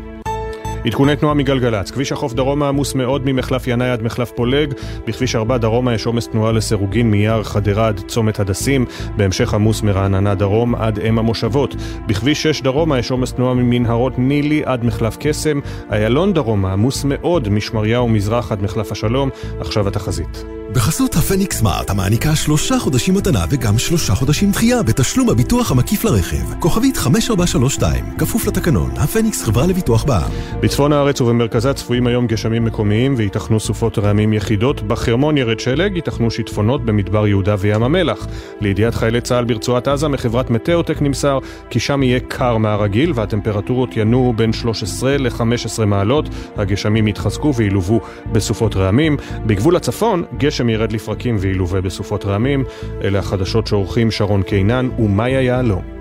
עדכוני תנועה מגלגלצ, כביש החוף דרומה עמוס מאוד ממחלף ינאי עד מחלף פולג, בכביש 4 דרומה יש עומס תנועה לסירוגין מיער חדרה עד צומת הדסים, בהמשך עמוס מרעננה דרום עד אם המושבות. בכביש 6 דרומה יש עומס תנועה ממנהרות נילי עד מחלף קסם, איילון דרומה עמוס מאוד משמריהו מזרח עד מחלף השלום, עכשיו התחזית. בחסות הפניקס סמארט המעניקה שלושה חודשים מתנה וגם שלושה חודשים דחייה בתשלום הביטוח המקיף לרכב. כוכבית 5432, כפוף לתקנון, הפניקס חברה לביטוח בע"מ. בצפון הארץ ובמרכזה צפויים היום גשמים מקומיים וייתכנו סופות רעמים יחידות. בחרמון ירד שלג, ייתכנו שיטפונות במדבר יהודה וים המלח. לידיעת חיילי צה"ל ברצועת עזה מחברת מטאוטק נמסר כי שם יהיה קר מהרגיל והטמפרטורות ינועו בין 13 ל-15 מעלות. הגשמים יתחזקו וילוו בסופות רעמים. בגבול הצפון, גשם ירד לפרקים וילווה בסופות רעמים. אלה החדשות שעורכים שרון קינן ומאיה יהלום.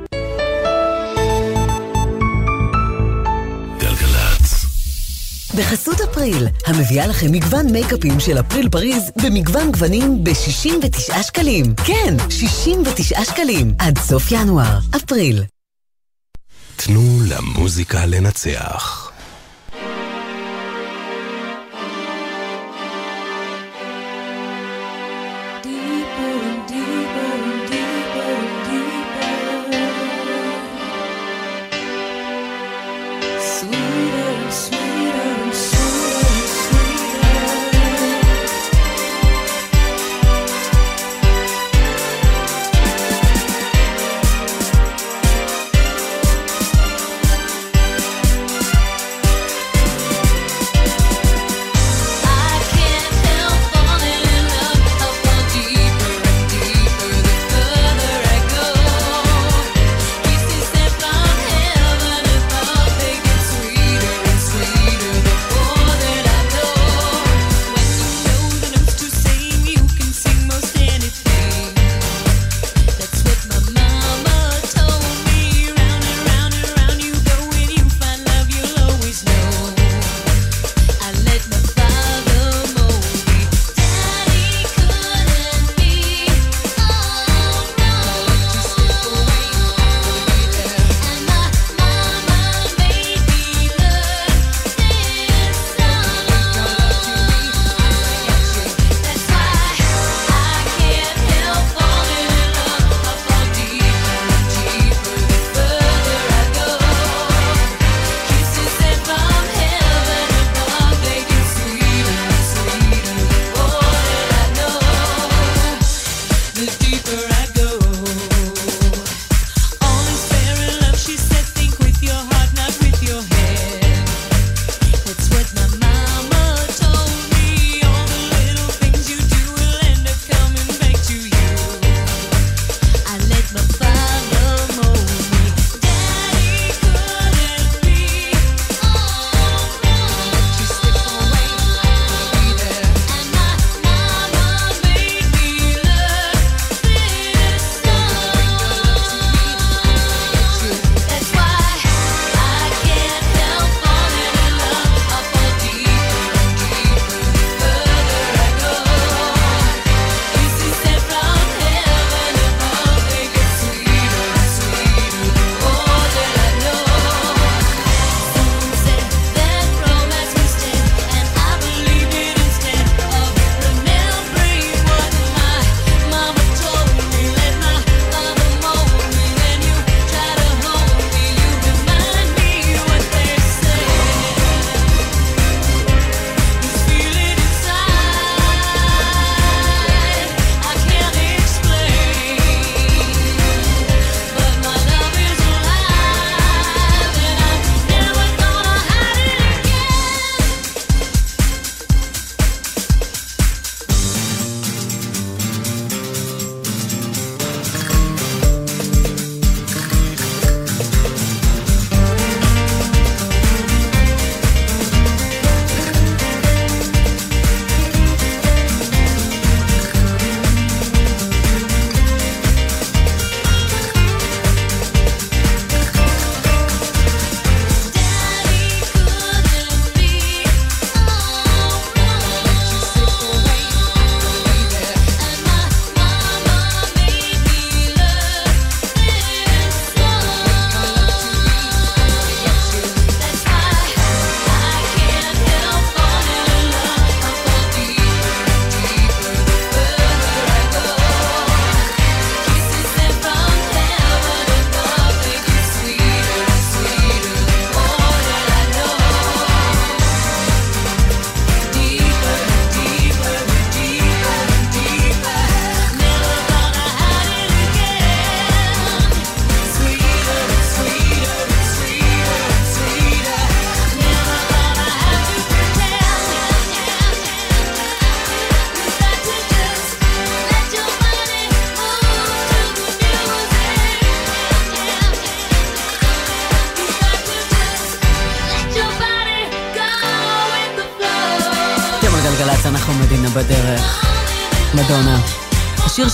בחסות אפריל, המביאה לכם מגוון מייקאפים של אפריל פריז במגוון גוונים ב-69 שקלים. כן, 69 שקלים. עד סוף ינואר. אפריל. תנו למוזיקה לנצח.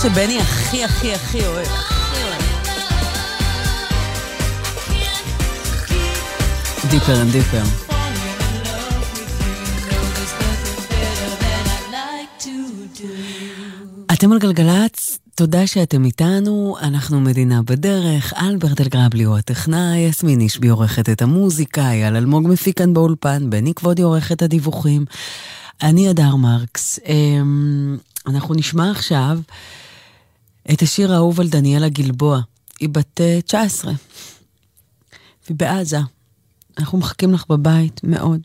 שבני הכי הכי הכי אוהב. Deeper and Deeper. אתם על גלגלצ, תודה שאתם איתנו, אנחנו מדינה בדרך, אלברט אלגרבלי הוא הטכנאי, יסמין אישבי עורכת את המוזיקה, אייל אלמוג מפיק כאן באולפן, בני כבודי עורך את הדיווחים. אני אדר מרקס. אמ, אנחנו נשמע עכשיו... את השיר האהוב על דניאלה גלבוע. היא בת אה, 19. והיא בעזה. אנחנו מחכים לך בבית, מאוד.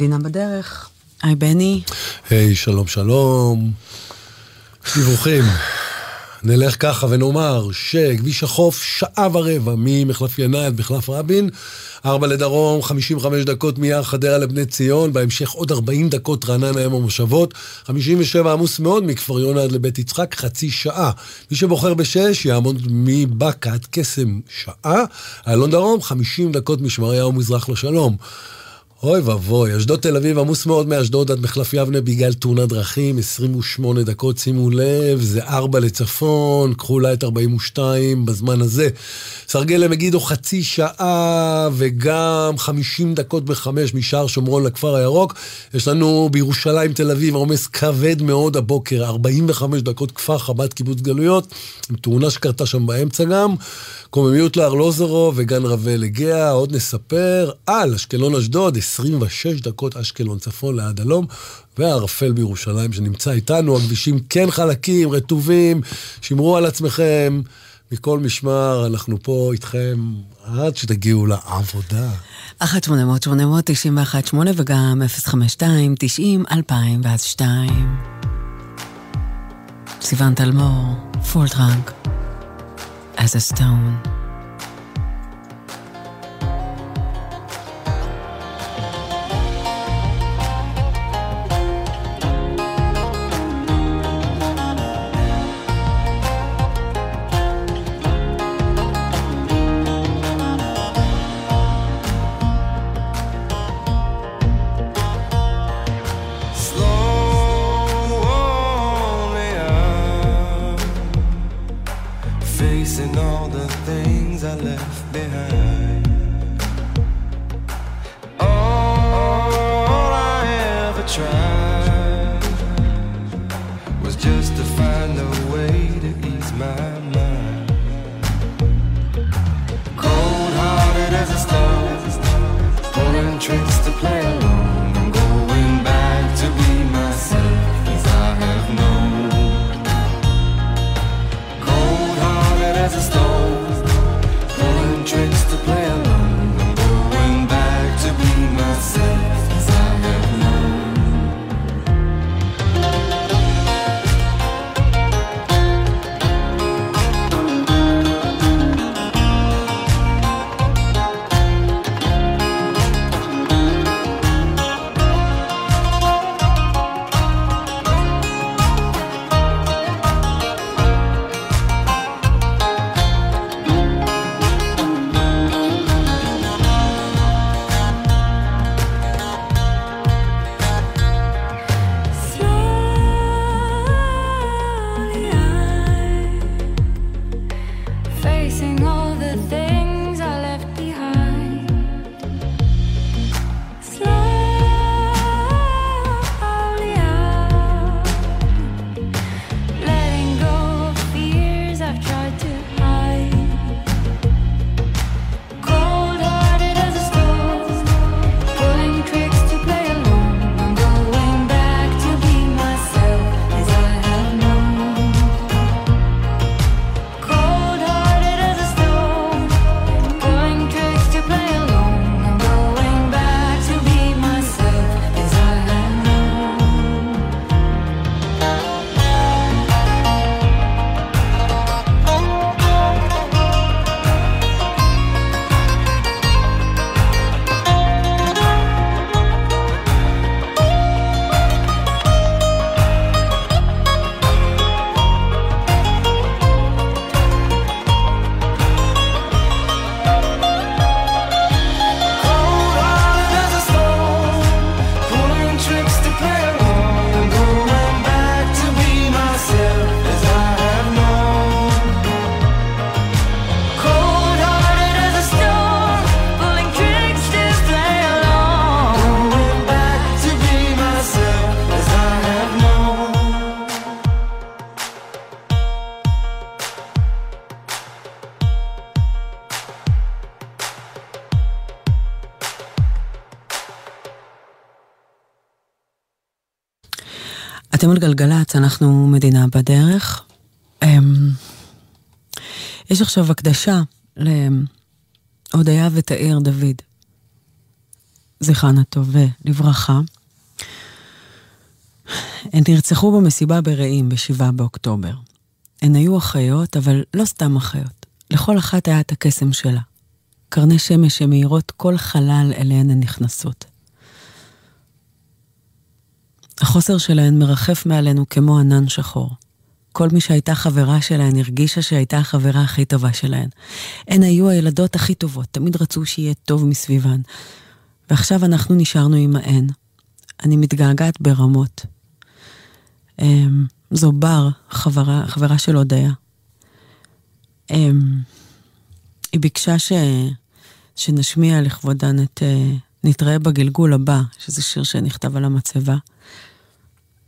גלגלצ, אנחנו מדינה בדרך. היי בני. היי, שלום שלום. דיווחים. נלך ככה ונאמר שכביש החוף שעה ורבע ממחלף ינאי עד מחלף רבין, ארבע לדרום, 55 דקות מיער חדרה לבני ציון, בהמשך עוד 40 דקות רעננה אם המושבות, 57 עמוס מאוד מכפר יונה עד לבית יצחק, חצי שעה. מי שבוחר בשש יעמוד מבאקה עד קסם שעה, איילון דרום, 50 דקות משמריהו מזרח לשלום. אוי ואבוי, אשדוד תל אביב עמוס מאוד מאשדוד עד מחלף יבנה בגלל תאונת דרכים, 28 דקות, שימו לב, זה 4 לצפון, קחו אולי את 42 בזמן הזה. סרגל למגידו חצי שעה וגם 50 דקות בחמש משער שומרון לכפר הירוק. יש לנו בירושלים תל אביב עומס כבד מאוד הבוקר, 45 דקות כפר חב"ד קיבוץ גלויות, עם תאונה שקרתה שם באמצע גם. קוממיות לארלוזרוב וגן רווה לגאה, עוד נספר על אשקלון אשדוד, 26 דקות אשקלון צפון ליד הלום, והערפל בירושלים שנמצא איתנו, הכבישים כן חלקים, רטובים, שמרו על עצמכם. מכל משמר, אנחנו פה איתכם עד שתגיעו לעבודה. 1 800 891 8 וגם 052 90 2000 ואז 2. סיוון תלמור, פולטרנק, as a stone. גלגלצ, אנחנו מדינה בדרך. אמ, יש עכשיו הקדשה להודיה ותאיר דוד, זכרן הטוב לברכה. הן נרצחו במסיבה ברעים ב-7 באוקטובר. הן היו אחיות, אבל לא סתם אחיות. לכל אחת היה את הקסם שלה. קרני שמש שמאירות כל חלל אליהן הן נכנסות. החוסר שלהן מרחף מעלינו כמו ענן שחור. כל מי שהייתה חברה שלהן הרגישה שהייתה החברה הכי טובה שלהן. הן היו הילדות הכי טובות, תמיד רצו שיהיה טוב מסביבן. ועכשיו אנחנו נשארנו עם האין. אני מתגעגעת ברמות. אמ, זו בר, חברה, חברה של הודיה. אמ, היא ביקשה ש... שנשמיע לכבודן את אה, נתראה בגלגול הבא, שזה שיר שנכתב על המצבה.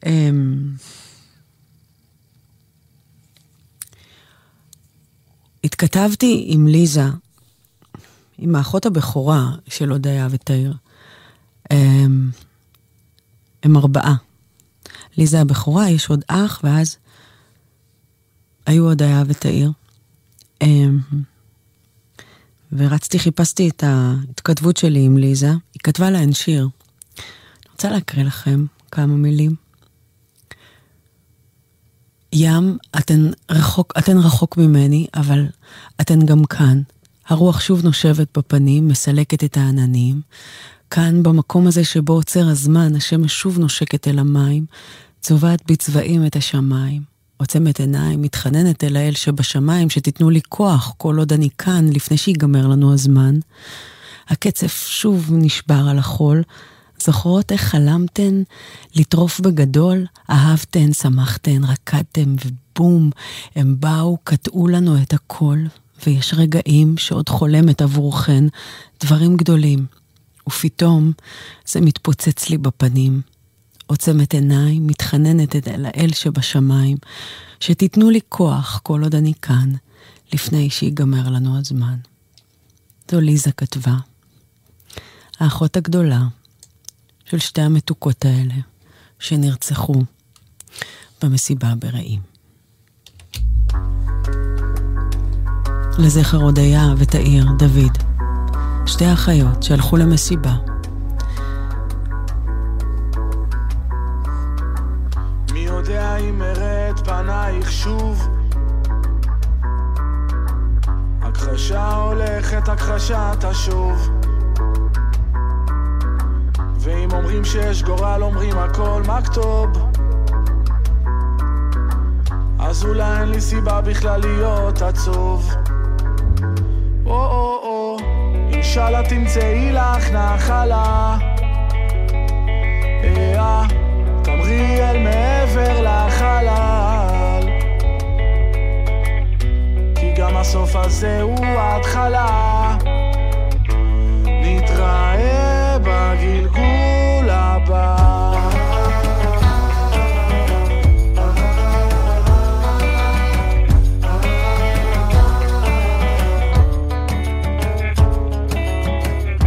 אמ, התכתבתי עם ליזה, עם האחות הבכורה של הודיה ותאיר. הם, הם ארבעה. ליזה הבכורה, יש עוד אח, ואז היו הודיה ותאיר. אמ, ורצתי, חיפשתי את ההתכתבות שלי עם ליזה. היא כתבה להן שיר. אני רוצה להקריא לכם כמה מילים. ים, אתן רחוק, אתן רחוק ממני, אבל אתן גם כאן. הרוח שוב נושבת בפנים, מסלקת את העננים. כאן, במקום הזה שבו עוצר הזמן, השמש שוב נושקת אל המים, צובעת בצבעים את השמיים. עוצמת עיניים, מתחננת אל האל שבשמיים, שתיתנו לי כוח כל עוד אני כאן, לפני שיגמר לנו הזמן. הקצף שוב נשבר על החול. זוכרות איך חלמתן לטרוף בגדול? אהבתן, שמחתן, רקדתם, ובום, הם באו, קטעו לנו את הכל, ויש רגעים שעוד חולמת עבורכן דברים גדולים, ופתאום זה מתפוצץ לי בפנים. עוצמת עיניים, מתחננת אל האל שבשמיים, שתיתנו לי כוח כל עוד אני כאן, לפני שיגמר לנו הזמן. זו ליזה כתבה. האחות הגדולה של שתי המתוקות האלה, שנרצחו במסיבה ברעים. לזכר הודיה ותאיר דוד, שתי האחיות שהלכו למסיבה. מי יודע אם אראה פנייך שוב הכחשה הולכת, הכחשה תשוב ואם אומרים שיש גורל, אומרים הכל מכתוב אז אולי אין לי סיבה בכלל להיות עצוב. או או או אינשאללה תמצאי לך נחלה. אה, תמרי אל מעבר לחלל. כי גם הסוף הזה הוא ההתחלה בגלגול הבא.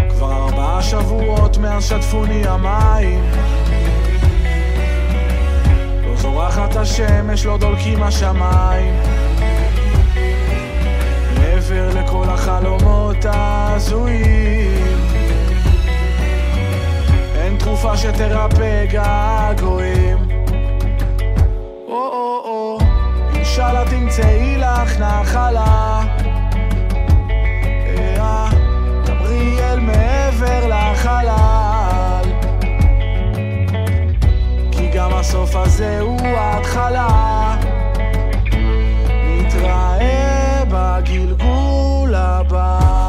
כבר ארבעה שבועות מאז שטפוני המים. לא זורחת השמש, לא דולקים השמיים. מעבר לכל החלומות ההזויים תרופה שתרפא געגועים. או או או אינשאללה תמצאי לך נחלה. אה, תמרי אל מעבר לחלל. כי גם הסוף הזה הוא ההתחלה. נתראה בגלגול הבא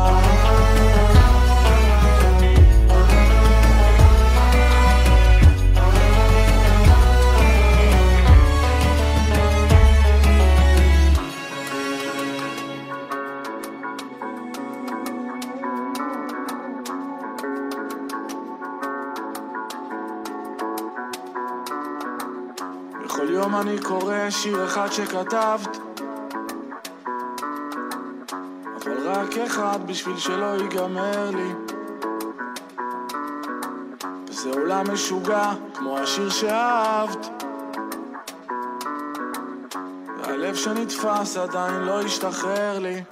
קורא שיר אחד שכתבת. אבל רק אחד בשביל שלא ייגמר לי. וזה עולם משוגע כמו השיר שאהבת. והלב שנתפס עדיין לא השתחרר לי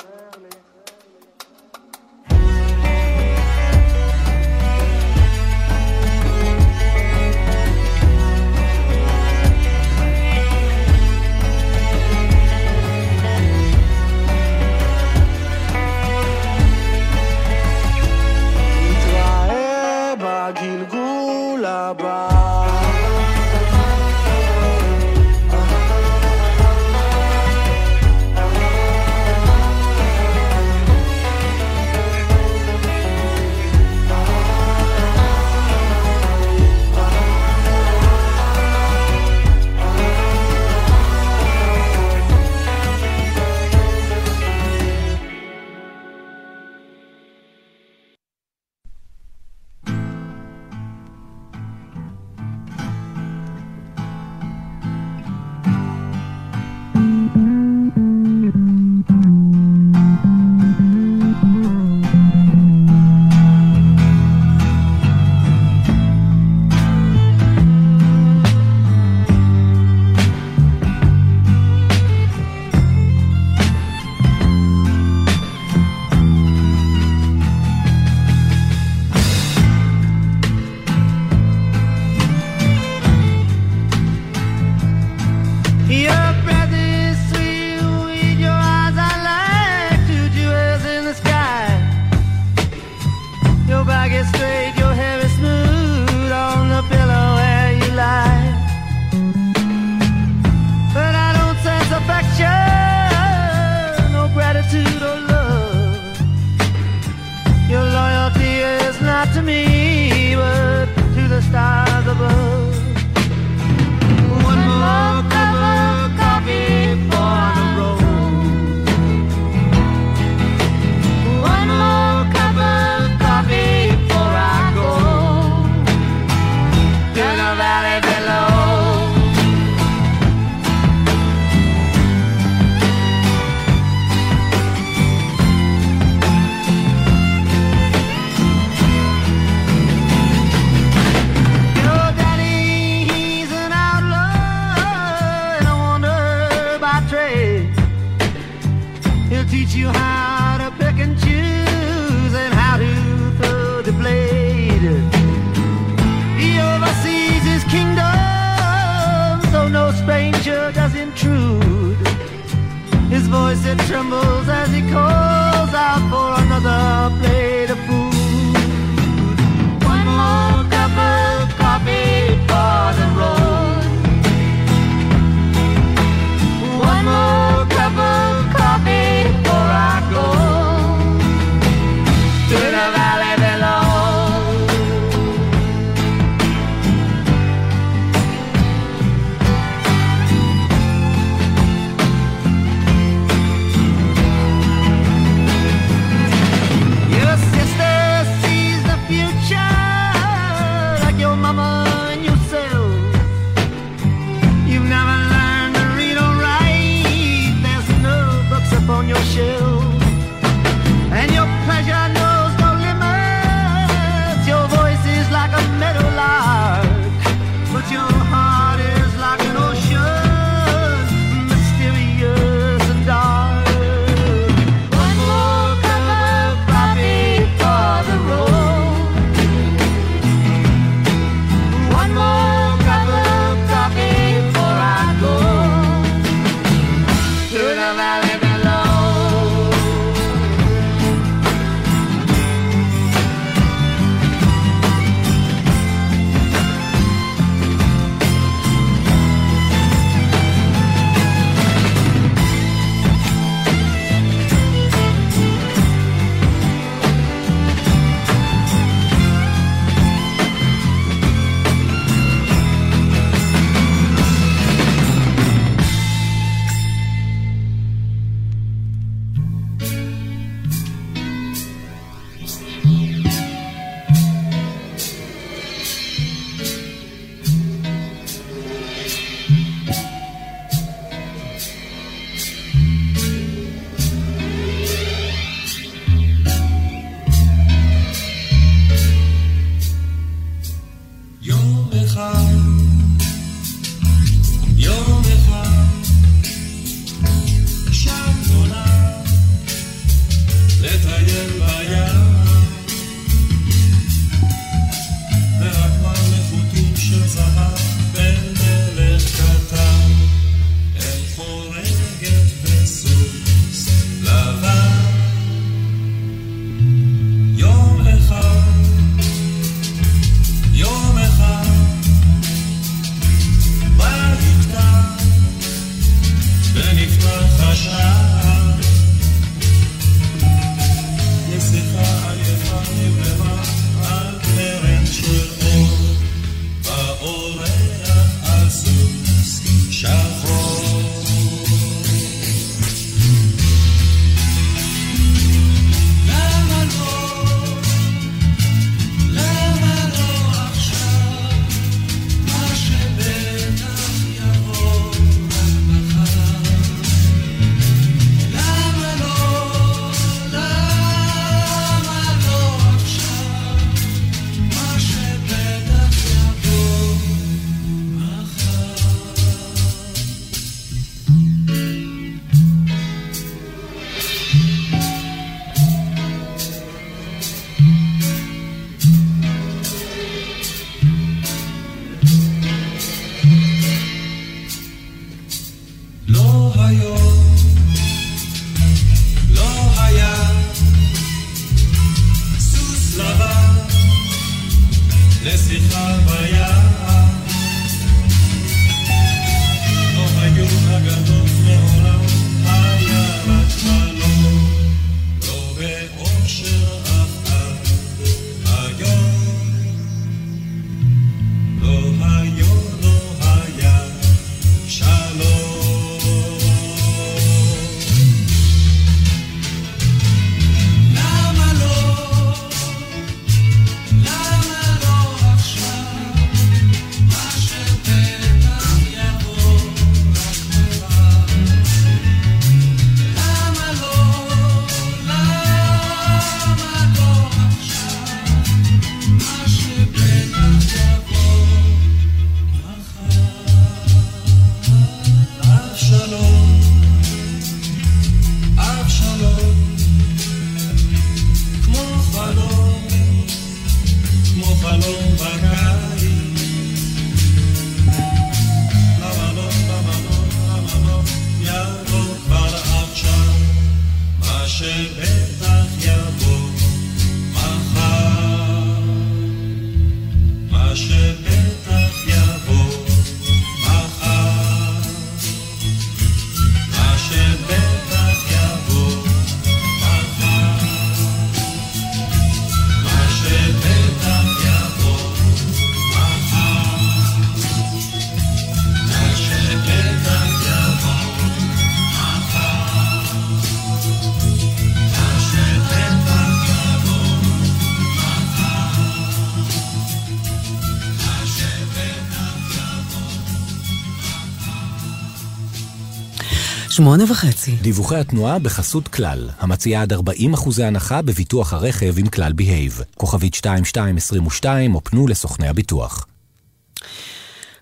שמונה וחצי. דיווחי התנועה בחסות כלל, המציעה עד 40 אחוזי הנחה בביטוח הרכב עם כלל בהייב. כוכבית 2222 או פנו לסוכני הביטוח.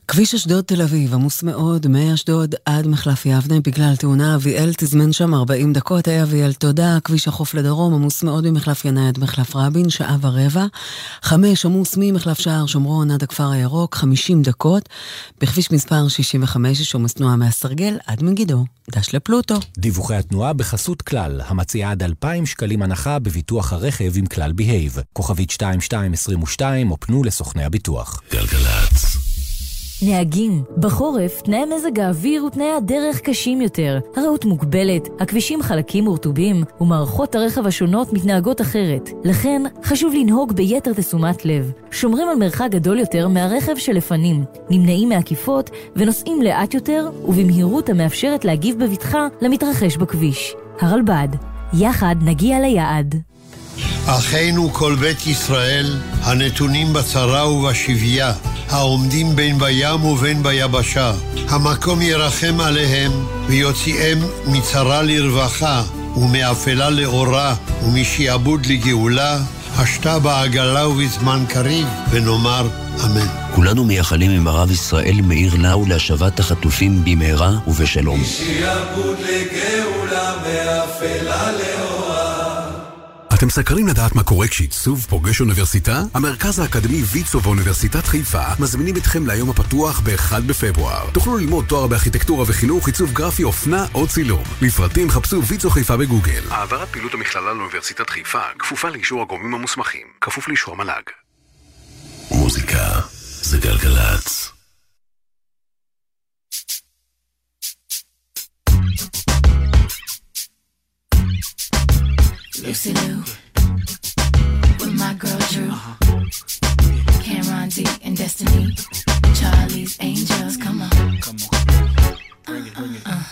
כביש אשדוד תל אביב עמוס מאוד מאשדוד עד מחלף יבנה בגלל תאונה אביאל תזמן שם 40 דקות. היי אביאל, תודה. כביש החוף לדרום עמוס מאוד ממחלף ינאי עד מחלף רבין, שעה ורבע. חמש עמוס ממחלף שער שומרון עד הכפר הירוק, 50 דקות. בכביש מספר 65 יש עומס תנועה מהסרגל עד מגידו. דש לפלוטו. דיווחי התנועה בחסות כלל, המציעה עד 2,000 שקלים הנחה בביטוח הרכב עם כלל בהייב. כוכבית 2222 או פנו לסוכני הביטוח. גלגלצ. נהגים, בחורף תנאי מזג האוויר ותנאי הדרך קשים יותר. הרעות מוגבלת, הכבישים חלקים ורטובים, ומערכות הרכב השונות מתנהגות אחרת. לכן, חשוב לנהוג ביתר תשומת לב. שומרים על מרחק גדול יותר מהרכב שלפנים, נמנעים מעקיפות ונוסעים לאט יותר ובמהירות המאפשרת להגיב בבטחה למתרחש בכביש. הרלב"ד, יחד נגיע ליעד. אחינו כל בית ישראל, הנתונים בצרה ובשביה, העומדים בין בים ובין ביבשה, המקום ירחם עליהם, ויוציאם מצרה לרווחה, ומאפלה לאורה, ומשעבוד לגאולה, השתה בעגלה ובזמן קריב, ונאמר אמן. כולנו מייחלים עם הרב ישראל מאיר לאו להשבת החטופים במהרה ובשלום. משעבוד לגאולה מאפלה לאורה אתם סקרים לדעת מה קורה כשעיצוב פוגש אוניברסיטה? המרכז האקדמי ויצו ואוניברסיטת חיפה מזמינים אתכם ליום הפתוח ב-1 בפברואר. תוכלו ללמוד תואר בארכיטקטורה וחינוך, עיצוב גרפי, אופנה או צילום. לפרטים חפשו ויצו חיפה בגוגל. העברת פעילות המכללה לאוניברסיטת חיפה כפופה לאישור הגורמים המוסמכים, כפוף לאישור המל"ג. מוזיקה זה גלגלצ. Lucy Lou with my girl Drew. Cameron D and Destiny. Charlie's Angels, come on. Come on. Bring it, bring it. Uh, uh.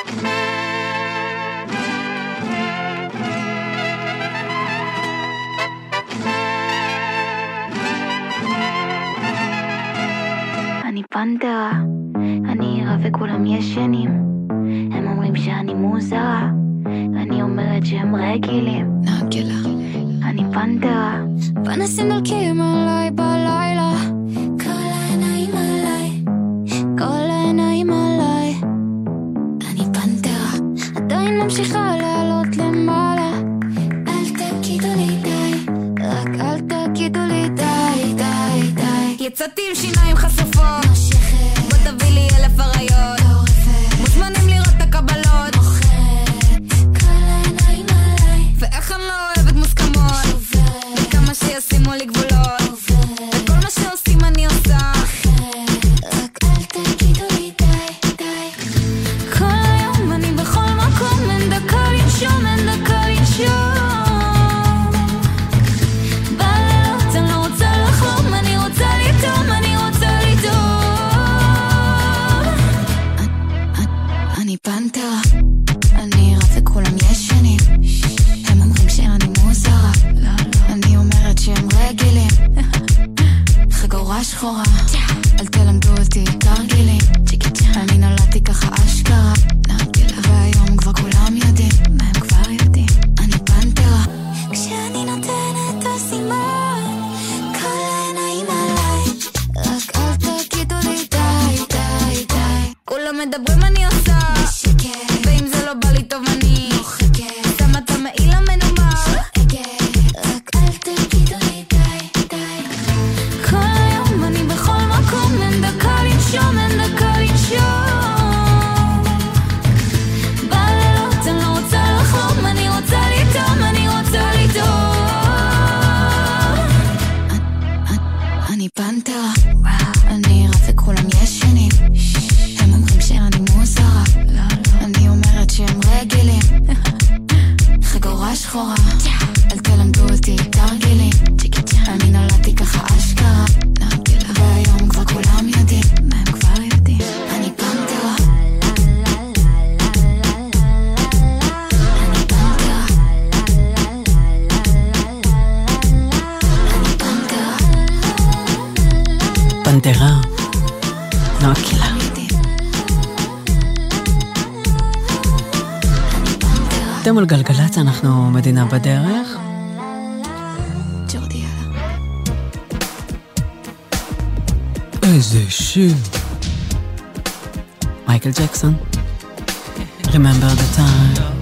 אני פנתרה, אני ערה וכולם ישנים. הם אומרים שאני מוזרה, אני אומרת שהם רגילים. נגלה. אני פנתרה. פנסים דולקים עליי בלילה. ממשיכה לעלות למעלה. אל תגידו לי די, רק אל תגידו לי די, די, די. יצאתי עם שיניים חשופות בוא תביא לי אלף אריות פנתרה, אני ערה וכולם ישנים. הם אומרים שאני מוזרה, אני אומרת שהם רגילים. חגורה שחורה, אל תלמדו אותי תרגילים. אני נולדתי ככה אשכרה, והיום כבר כולם יודעים, מה הם כבר יודעים. אני פנתרה. כשאני נותנת הסימן, מדברים אני עושה des nimbas d'erreur. Michael Jackson. Remember the time.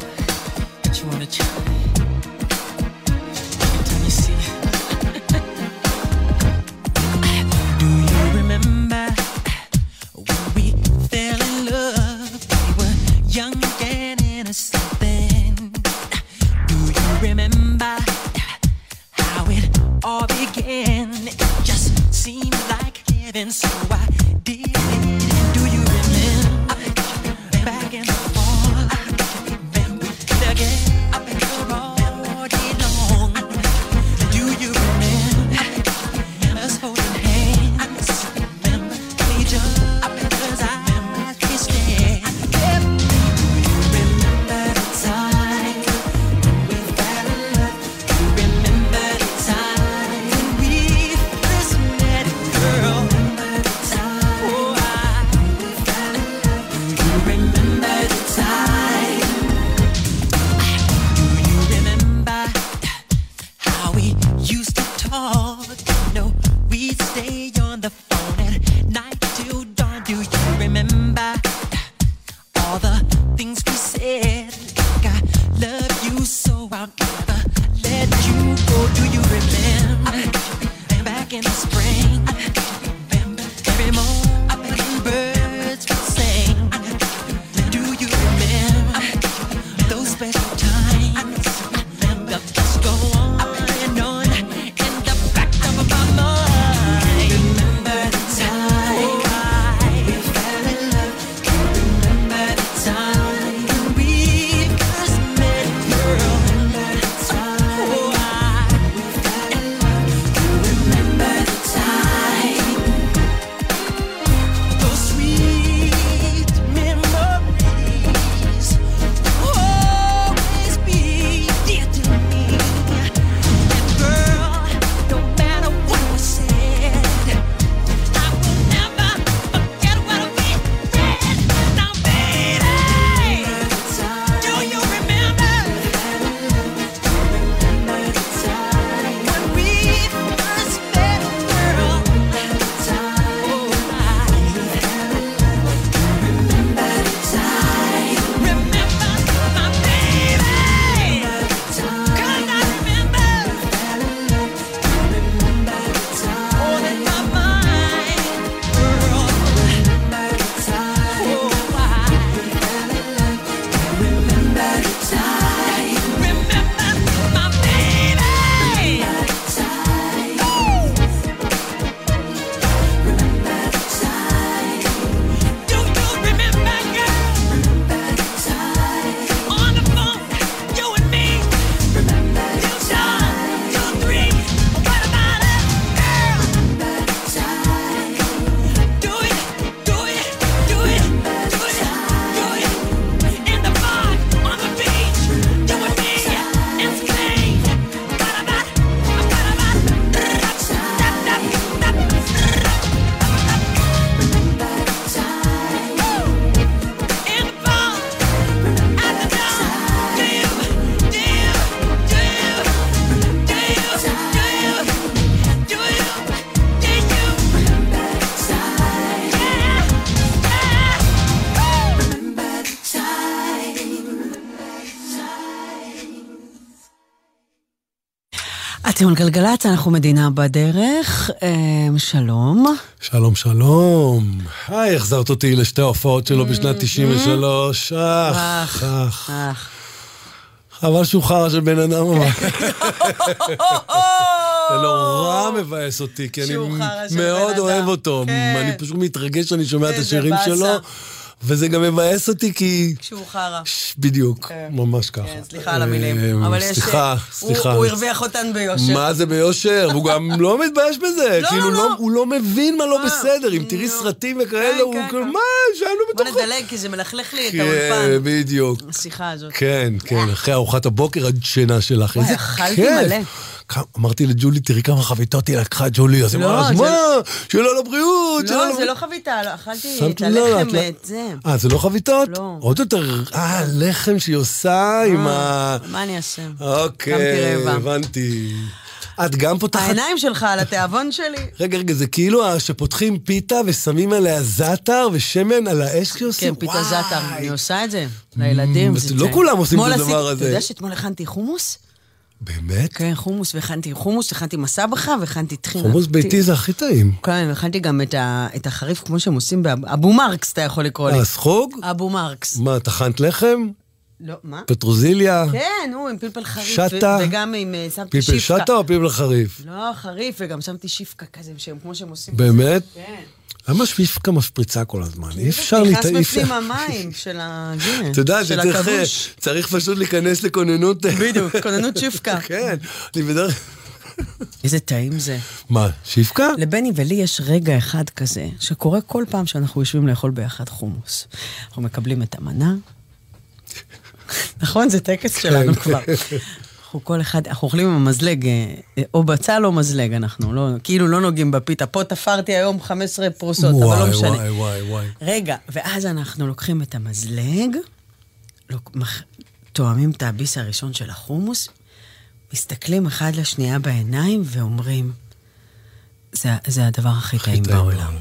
אתם על גלגלצ, אנחנו מדינה בדרך. אה, שלום. שלום, שלום. היי, החזרת אותי לשתי ההופעות שלו בשנת 93. אך, אך. חבל שהוא חרא של בן אדם, אבל... זה נורא מבאס אותי, כי אני שהוא מאוד. אוהב אותו. כן. אני פשוט מתרגש כשאני שומע את השירים. שלו, וזה גם מבאס אותי כי... כשהוא חרא. בדיוק, כן. ממש ככה. כן, סליחה על המילים. אה, אבל יש... סליחה, הוא- סליחה. הוא הרוויח אותן ביושר. מה זה ביושר? והוא גם לא מתבייש בזה. לא, כאילו, לא, לא- הוא לא מבין מה לא אה, בסדר. אם תראי סרטים וכאלה, הוא כאילו, מה, שאלנו בוא בתוכו. נדלג, כי זה מלכלך לי את כן, האולפן. בדיוק. השיחה הזאת. כן, כן, אחרי ארוחת הבוקר הדשנה שלך. וואי, אכלתי. מלא. אמרתי לג'ולי, תראי כמה חביתות היא לקחה, ג'ולי. אז היא לא, אמרה, אז זה מה? לא- שלא לבריאות, שלא לא, זה. לא חביתה, לא, אכלתי את הלחם לא- ואת זה. אה, זה לא חביתות? לא. עוד יותר, אה, לחם שהיא עושה עם ה... מה אני אעשה? אוקיי. הבנתי. את גם פותחת... העיניים שלך על התיאבון שלי. רגע, רגע, זה כאילו שפותחים פיתה ושמים עליה זעתר ושמן על האש שעושים? כן, פיתה זאטר, אני עושה את זה לילדים. Mm, לא. כולם עושים את הדבר הזה. אתה יודע שאתמול הכנתי חומוס? באמת? כן, חומוס, והכנתי חומוס, הכנתי מסבכה והכנתי טחינה. חומוס ביתי זה הכי טעים. כן, הכנתי גם את ה- את החריף כמו שהם עושים באבו מרקס, אתה יכול לקרוא לי. אה, סחוג? אבו מרקס. מה, טחנת לחם? לא, מה? פטרוזיליה? כן, נו, עם פלפל חריף. שטה? וגם עם, אה, שמתי פלפל שיפקה. שטה או פלפל חריף? לא, חריף, וגם שמתי שיפקה כזה, כמו שהם עושים. באמת? כן. למה שפיפקה משפריצה כל הזמן? אי אפשר נכנס להת- אי אפשר- בפנים המים של הג'ינל. אתה יודע, של שצריך הכבוש. צריך פשוט להיכנס לכוננות... בדיוק, כוננות שיפקה. כן, אני בדרך... איזה טעים זה. מה, שיפקה? לבני ולי יש רגע אחד כזה, שקורה כל פעם שאנחנו יושבים לאכול ביחד חומוס. אנחנו מקבלים את המנה. נכון? זה טקס שלנו כן. כבר. אנחנו כל אחד, אנחנו אוכלים עם המזלג, אה, אה, או בצל או מזלג, אנחנו לא, כאילו לא נוגעים בפיתה. פה תפרתי היום 15 פרוסות, אבל לא וואי, משנה. וואי, וואי, וואי. רגע, ואז אנחנו לוקחים את המזלג, לוק- מח- תואמים את הביס הראשון של החומוס, מסתכלים אחד לשנייה בעיניים ואומרים, זה, זה הדבר הכי טעים בעולם.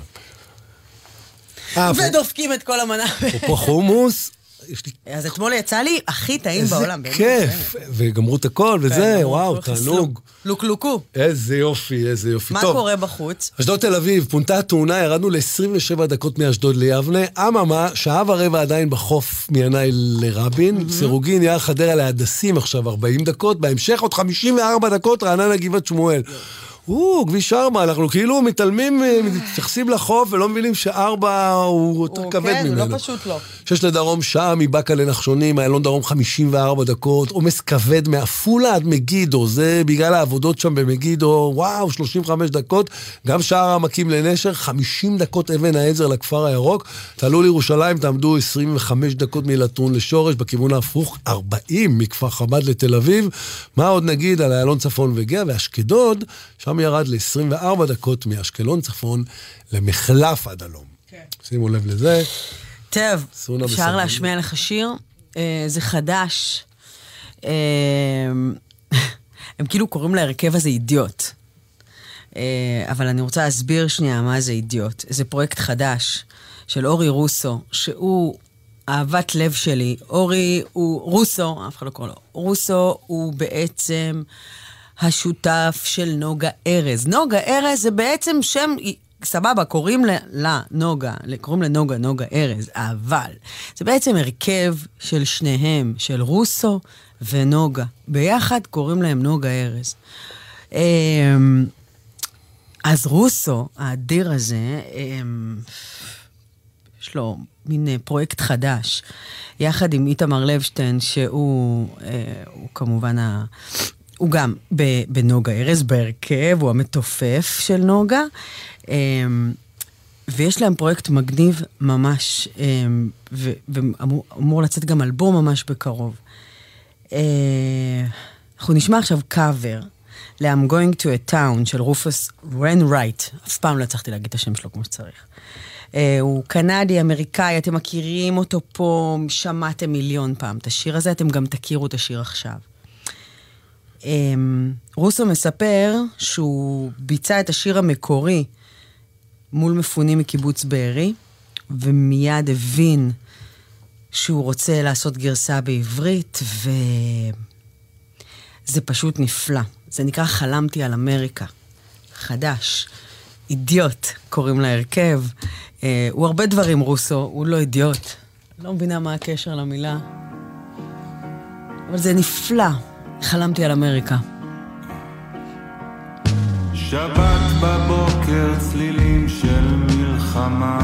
אה, ודופקים את כל המנה. אפרופו חומוס, יש לי אז אתמול יצא לי הכי טעים איזה בעולם. באמת. כיף, וגמרו את הכל וזה, כן, וואו, תענוג. לוקלוקו. איזה יופי, איזה יופי. מה קורה בחוץ? אשדוד תל אביב, פונתה התאונה, ירדנו ל-27 דקות מאשדוד ליבנה. אממה, שעה ורבע עדיין בחוף מינאי לרבין. סירוגין, יער חדרה להדסים עכשיו 40 דקות. בהמשך עוד 54 דקות, רעננה גבעת שמואל. או, כביש 4, אנחנו כאילו מתעלמים, אה, מתייחסים לחוף ולא מבינים שארבע הוא יותר כבד כן, ממנו. לא פשוט לא. שש לדרום, שעה מבאקה לנחשונים, איילון דרום 54 דקות, עומס כבד מעפולה עד מגידו, זה בגלל העבודות שם במגידו, וואו, 35 דקות, גם שער העמקים לנשר, 50 דקות אבן העזר לכפר הירוק, תעלו לירושלים, תעמדו 25 דקות מלטרון לשורש, בכיוון ההפוך 40 מכפר חב"ד לתל אביב, מה עוד נגיד על איילון צפון וגאה, ואשקדוד, שם ירד ל-24 דקות מאשקלון צפון למחלף עד הלום. שימו לב לזה. טוב, אפשר. להשמיע לך שיר? אה, זה חדש. אה, הם כאילו קוראים להרכב הזה אידיוט. אה, אבל אני רוצה להסביר שנייה מה זה אידיוט. זה פרויקט חדש של אורי רוסו, שהוא אהבת לב שלי. אורי הוא רוסו, אף אחד לא קורא לו. רוסו הוא בעצם השותף של נוגה ארז. נוגה ארז זה בעצם שם, סבבה, קוראים לה, לה נוגה, קוראים לנוגה נוגה ארז, אבל זה בעצם הרכב של שניהם, של רוסו ונוגה. ביחד קוראים להם נוגה ארז. אמ, אז רוסו, האדיר הזה, אמ, יש לו מין אה, פרויקט חדש, יחד עם איתמר לבשטיין, שהוא אה, כמובן. הוא גם בנוגה ארז, בהרכב, הוא המתופף של נוגה. אמ, ויש להם פרויקט מגניב ממש, אמ, ואמור אמור לצאת גם אלבום ממש בקרוב. אה, אנחנו נשמע עכשיו קאבר ל-I'm Going to a Town של רופוס רן רייט. אף פעם לא הצלחתי להגיד את השם שלו כמו שצריך. אה, הוא קנדי, אמריקאי, אתם מכירים אותו פה, שמעתם מיליון פעם את השיר הזה, אתם גם תכירו את השיר עכשיו. אמ, רוסו מספר שהוא ביצע את השיר המקורי מול מפונים מקיבוץ בארי, ומיד הבין שהוא רוצה לעשות גרסה בעברית, וזה פשוט נפלא. זה נקרא חלמתי על אמריקה. חדש. אידיוט קוראים להרכב. אה, הוא הרבה דברים רוסו, הוא לא אידיוט. לא מבינה מה הקשר למילה. אבל זה נפלא. חלמתי על אמריקה. שבת בבוקר צלילים של מלחמה.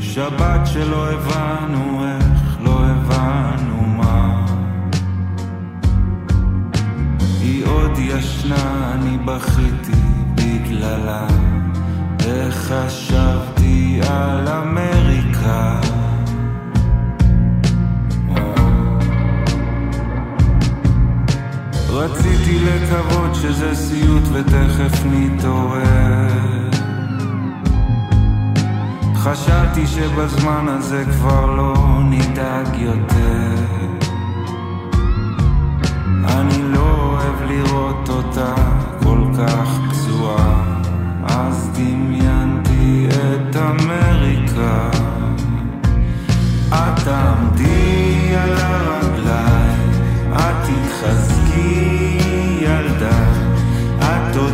שבת שלא הבנו איך, לא הבנו מה. היא עוד ישנה, אני בכיתי בגללה. איך חשבתי על אמריקה רציתי לקוות שזה סיוט ותכף נתעורר. חשבתי שבזמן הזה כבר לא נדאג יותר. אני לא אותה כל כך פצועה, אז דמיינתי את אמריקה. את תעמדי על את תתחזקי ילדה, את עוד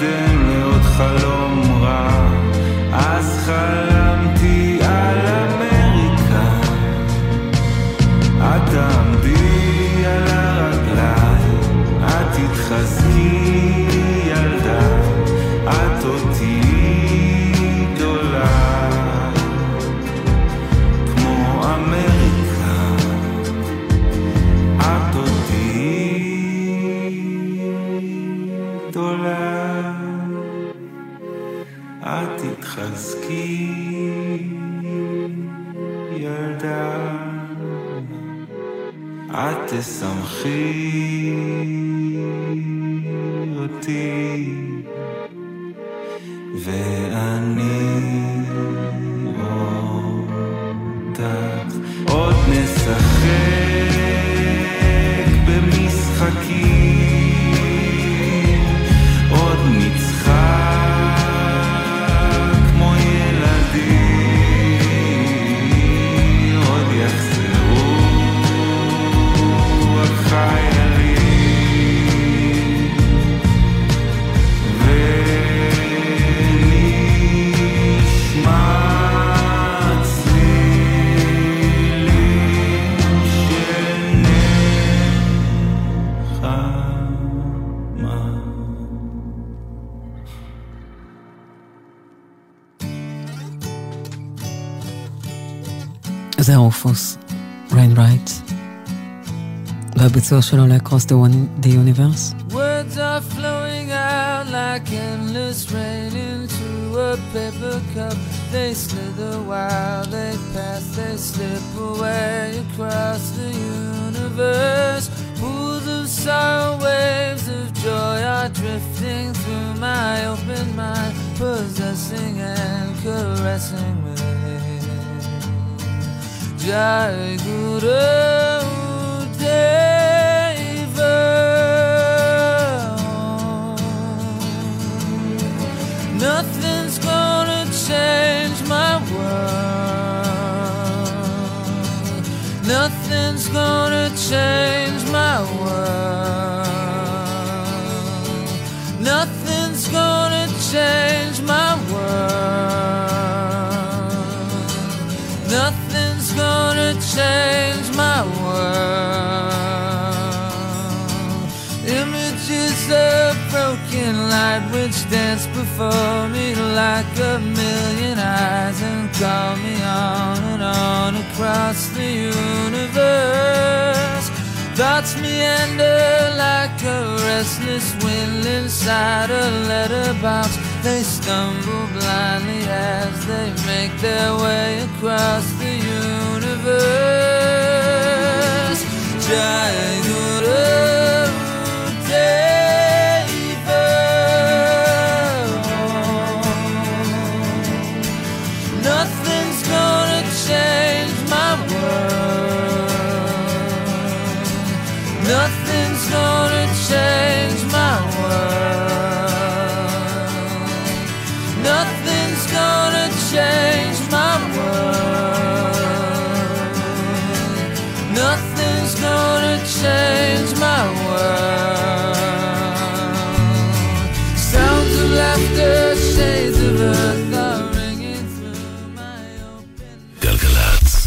להירדם לעוד חלום see. זה רופוס, ריין רייט, והביצוע שלו ל-Across the, One- the Universe. Words are flowing out like endless rain into a paper cup. They slither while they pass, they slip away across the universe. Pools of sorrow, waves of joy are drifting through my open mind, possessing and caressing Nothing's gonna change my world. Nothing's gonna change my world. Change my world. Images of broken light which dance before me like a million eyes and call me on and on across the universe. Thoughts meander like a restless wind inside a letterbox. They stumble blindly as they make their way across Nothing's gonna change my world. Nothing's gonna change my world. Nothing's gonna change change my world. Sounds of laughter, shades of earth are ringing through my open... גלגלצ.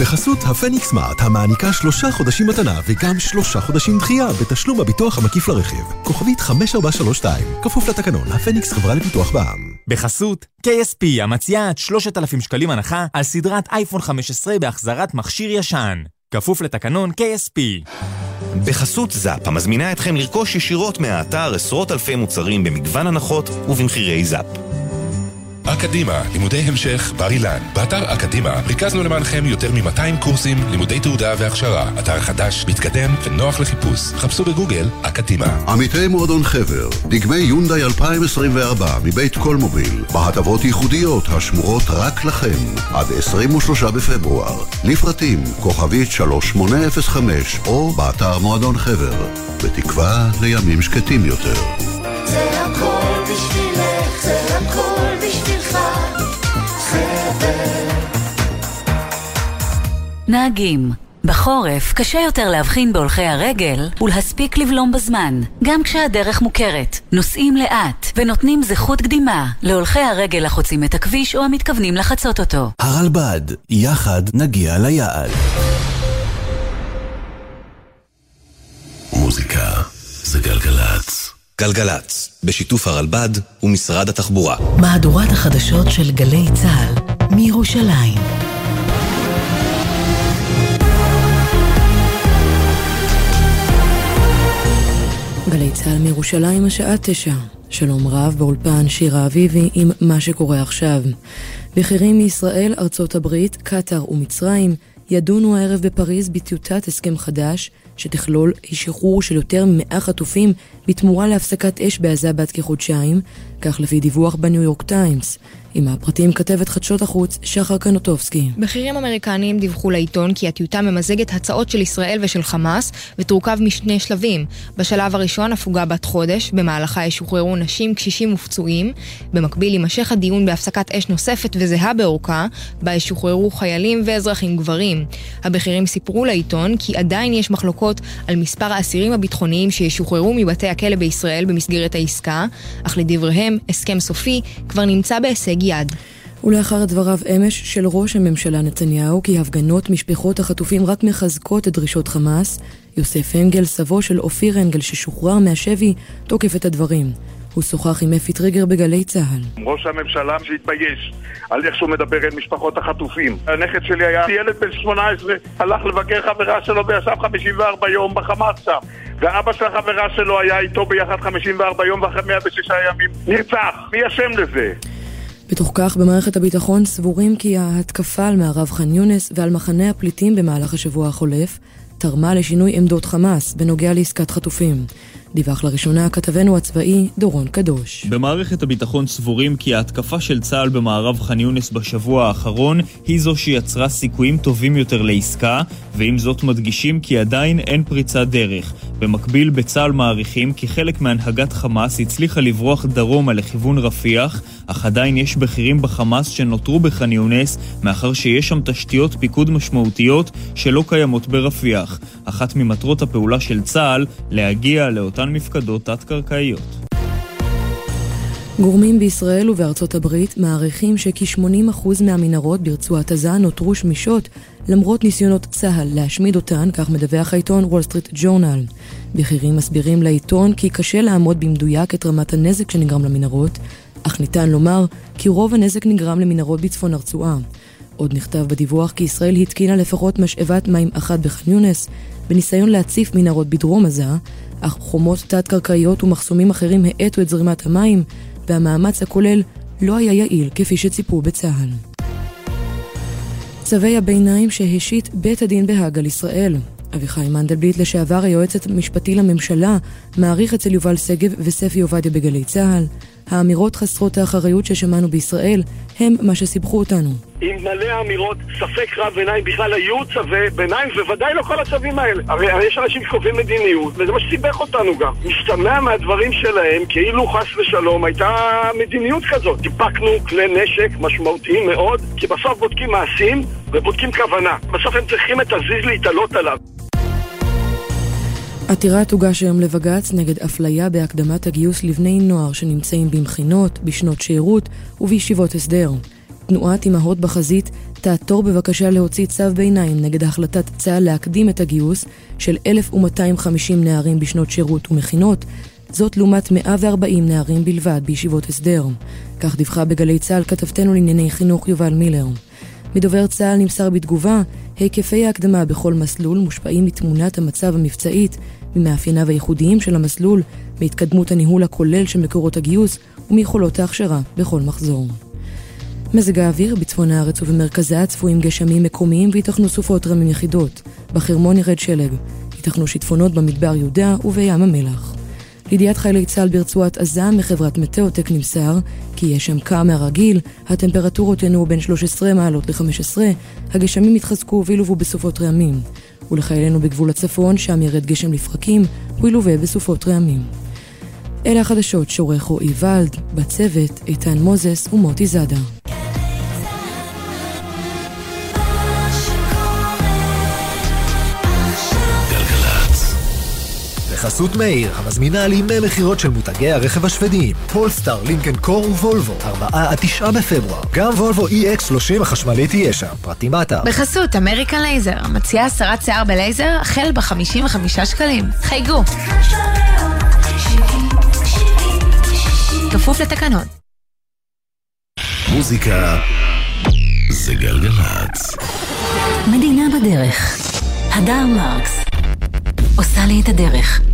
בחסות הפניקס מארט, המעניקה שלושה חודשים מתנה וגם שלושה חודשים דחייה בתשלום הביטוח המקיף לרכיב. כוכבית 5432, כפוף לתקנון, הפניקס חברה לפיתוח בע"מ. בחסות KSP המציעה עד 3,000 שקלים הנחה על סדרת אייפון 15 בהחזרת מכשיר ישן. כפוף לתקנון KSP. בחסות זאפ, המזמינה אתכם לרכוש ישירות מהאתר עשרות אלפי מוצרים במגוון הנחות ובמחירי זאפ. אקדימה, לימודי המשך, בר אילן. באתר אקדימה ריכזנו למענכם יותר מ-200 קורסים, לימודי תעודה והכשרה. אתר חדש, מתקדם ונוח לחיפוש. חפשו בגוגל אקדימה. עמיתי מועדון חבר, דגמי יונדאי 2024 מבית קולמוביל, בהטבות ייחודיות השמורות רק לכם, עד 23 בפברואר. לפרטים, כוכבית 3805, או באתר מועדון חבר. בתקווה לימים שקטים יותר. זה הכל בשבילך, זה הכל בשבילך, חבר. נהגים בחורף קשה יותר להבחין בהולכי הרגל ולהספיק לבלום בזמן, גם כשהדרך מוכרת. נוסעים לאט ונותנים זכות קדימה להולכי הרגל החוצים את הכביש או המתכוונים לחצות אותו. הרלב"ד, יחד נגיע ליעד. מוזיקה זה גלגלצ. גלגלצ, בשיתוף הרלב"ד ומשרד התחבורה. מהדורת החדשות של גלי צה"ל מירושלים. גלי צה"ל מירושלים השעה תשע. שלום רב באולפן שירה אביבי עם מה שקורה עכשיו. בכירים מישראל, ארצות הברית, קטאר ומצרים ידונו הערב בפריז בטיוטת הסכם חדש שתכלול שחרור של יותר מ-100 חטופים בתמורה להפסקת אש בעזה בת כחודשיים, כך לפי דיווח בניו יורק טיימס. עם הפרטים כתבת חדשות החוץ שחר קנוטובסקי. בכירים אמריקניים דיווחו לעיתון כי הטיוטה ממזגת הצעות של ישראל ושל חמאס ותורכב משני שלבים. בשלב הראשון הפוגה בת חודש, במהלכה ישוחררו נשים, קשישים ופצועים. במקביל יימשך הדיון בהפסקת אש נוספת וזהה באורכה, בה ישוחררו חיילים ואזרחים גברים. הבכירים סיפרו לעיתון כי עדיין יש מחלוקות על מספר האסירים הביטחוניים שישוחררו מבתי הכלא בישראל במסגרת העסקה, אך לדבריהם הסכם סופי כבר נמצא בהישג יד. ולאחר דבריו אמש של ראש הממשלה נתניהו כי הפגנות משפחות החטופים רק מחזקות את דרישות חמאס, יוסף אנגל, סבו של אופיר אנגל ששוחרר מהשבי, תוקף את הדברים. הוא שוחח עם אפי טריגר בגלי צה"ל. ראש הממשלה שהתבייש על איך שהוא מדבר אל משפחות החטופים. הנכד שלי היה ילד בן 18, הלך לבקר חברה שלו וישב 54 יום בחמאס שם. ואבא של החברה שלו היה איתו ביחד 54 יום ואחרי 106 ימים נרצח. מי אשם לזה? בתוך כך, במערכת הביטחון סבורים כי ההתקפה על מערב ח'אן יונס ועל מחנה הפליטים במהלך השבוע החולף תרמה לשינוי עמדות חמאס בנוגע לעסקת חטופים. דיווח לראשונה כתבנו הצבאי דורון קדוש. במערכת הביטחון סבורים כי ההתקפה של צה"ל במערב ח'אן יונס בשבוע האחרון היא זו שיצרה סיכויים טובים יותר לעסקה, ועם זאת מדגישים כי עדיין אין פריצת דרך. במקביל בצה"ל מעריכים כי חלק מהנהגת חמאס הצליחה לברוח דרומה לכיוון רפיח, אך עדיין יש בכירים בחמאס שנותרו בח'אן יונס, מאחר שיש שם תשתיות פיקוד משמעותיות שלא קיימות ברפיח. אחת ממטרות הפעולה של צה"ל, להגיע לאותן מפקדות תת-קרקעיות. גורמים בישראל ובארצות הברית מעריכים שכ-80% מהמנהרות ברצועת עזה נותרו שמישות למרות ניסיונות צה"ל להשמיד אותן, כך מדווח העיתון וול סטריט ג'ורנל. בכירים מסבירים לעיתון כי קשה לעמוד במדויק את רמת הנזק שנגרם למנהרות, אך ניתן לומר כי רוב הנזק נגרם למנהרות בצפון הרצועה. עוד נכתב בדיווח כי ישראל התקינה לפחות משאבת מים אחת בח'אן יונס, בניסיון להציף מנהרות בדרום עזה, אך חומות תת-קרקעיות ומחסומים אחרים האטו את זרימת המים, והמאמץ הכולל לא היה יעיל כפי שציפו בצה"ל. צווי הביניים שהשית בית הדין בהאג על ישראל. אביחי מנדלבליט, לשעבר היועץ המשפטי לממשלה, מעריך אצל יובל שגב וספי עובדיה בגלי צה"ל. האמירות חסרות האחריות ששמענו בישראל הם מה שסיבכו אותנו. עם מלא אמירות, ספק רב עיניים בכלל היו צווי ביניים, ובוודאי לא כל הצווים האלה. הרי, הרי יש אנשים שקובעים מדיניות, וזה מה שסיבך אותנו גם. משתמע מהדברים שלהם כאילו חס ושלום הייתה מדיניות כזאת. טיפקנו כלי נשק משמעותיים מאוד, כי בסוף בודקים מעשים ובודקים כוונה. בסוף הם צריכים את הזיז להתעלות עליו. עתירה תוגש היום לבג"ץ נגד אפליה בהקדמת הגיוס לבני נוער שנמצאים במכינות, בשנות שירות ובישיבות הסדר. תנועת אמהות בחזית תעתור בבקשה להוציא צו ביניים נגד החלטת צה"ל להקדים את הגיוס של 1,250 נערים בשנות שירות ומכינות, זאת לעומת 140 נערים בלבד בישיבות הסדר. כך דיווחה בגלי צה"ל כתבתנו לענייני חינוך יובל מילר. מדובר צה"ל נמסר בתגובה, היקפי ההקדמה בכל מסלול מושפעים מתמונת המצב המבצעית, ממאפייניו הייחודיים של המסלול, מהתקדמות הניהול הכולל של מקורות הגיוס ומיכולות ההכשרה בכל מחזור. מזג האוויר בצפון הארץ ובמרכזה צפויים גשמים מקומיים וייתכנו סופות רמים יחידות. בחרמון ירד שלג. ייתכנו שיטפונות במדבר יהודה ובים המלח. לידיעת חיילי צה"ל ברצועת עזה מחברת מטאוטק נמסר כי יש שם קר מהרגיל, הטמפרטורות ינועו בין 13 מעלות ל-15, הגשמים יתחזקו וילוו בסופות רעמים. ולחיילינו בגבול הצפון, שם ירד גשם לפרקים, הוא ילווה בסופות רעמים. אלה החדשות שעורך רועי ולד, בצוות איתן מוזס ומוטי זאדה. בחסות מאיר, המזמינה על ימי מכירות של מותגי הרכב השוודיים, פולסטאר, לינקן קור וולבו, 4 עד 9 בפברואר. גם וולבו EX30 החשמלית תהיה שם, פרטים באתר. בחסות אמריקן לייזר, מציעה הסרת שיער בלייזר החל ב-55 שקלים. חייגו. כפוף לתקנון. מוזיקה זה גלגלצ. מדינה בדרך. הדר מרקס. עושה לי את הדרך.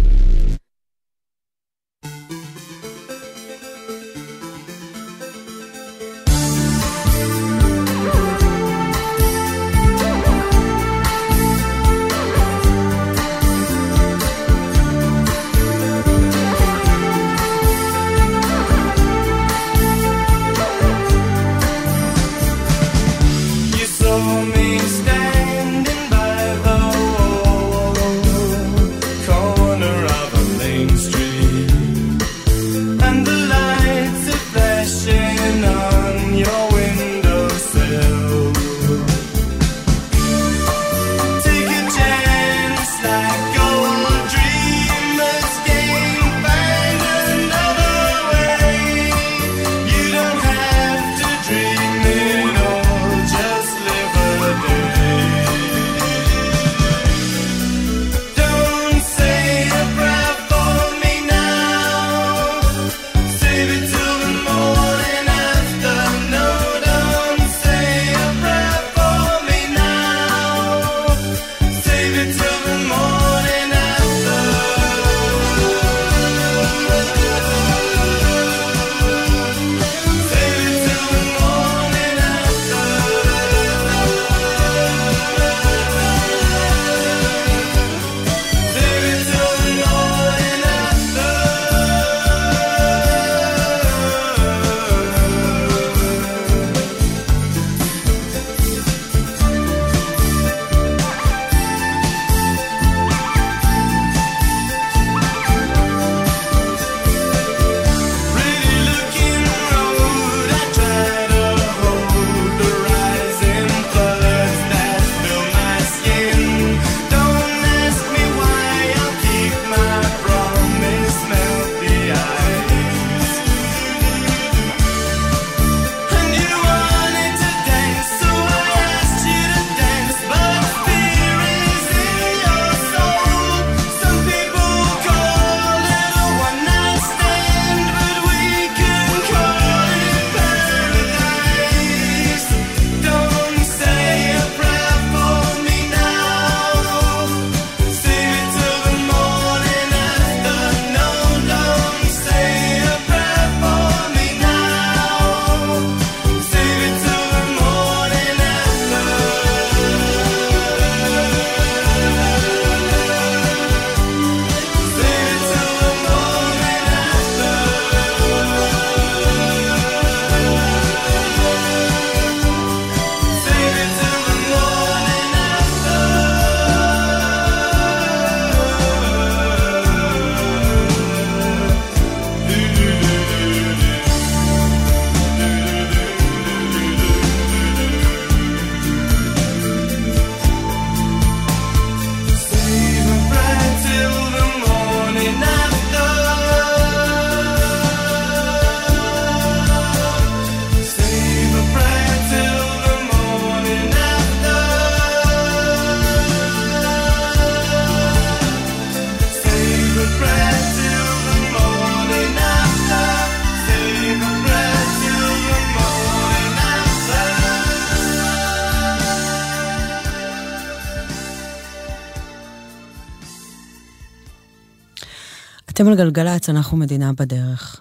אתם על גלגלצ, אנחנו מדינה בדרך.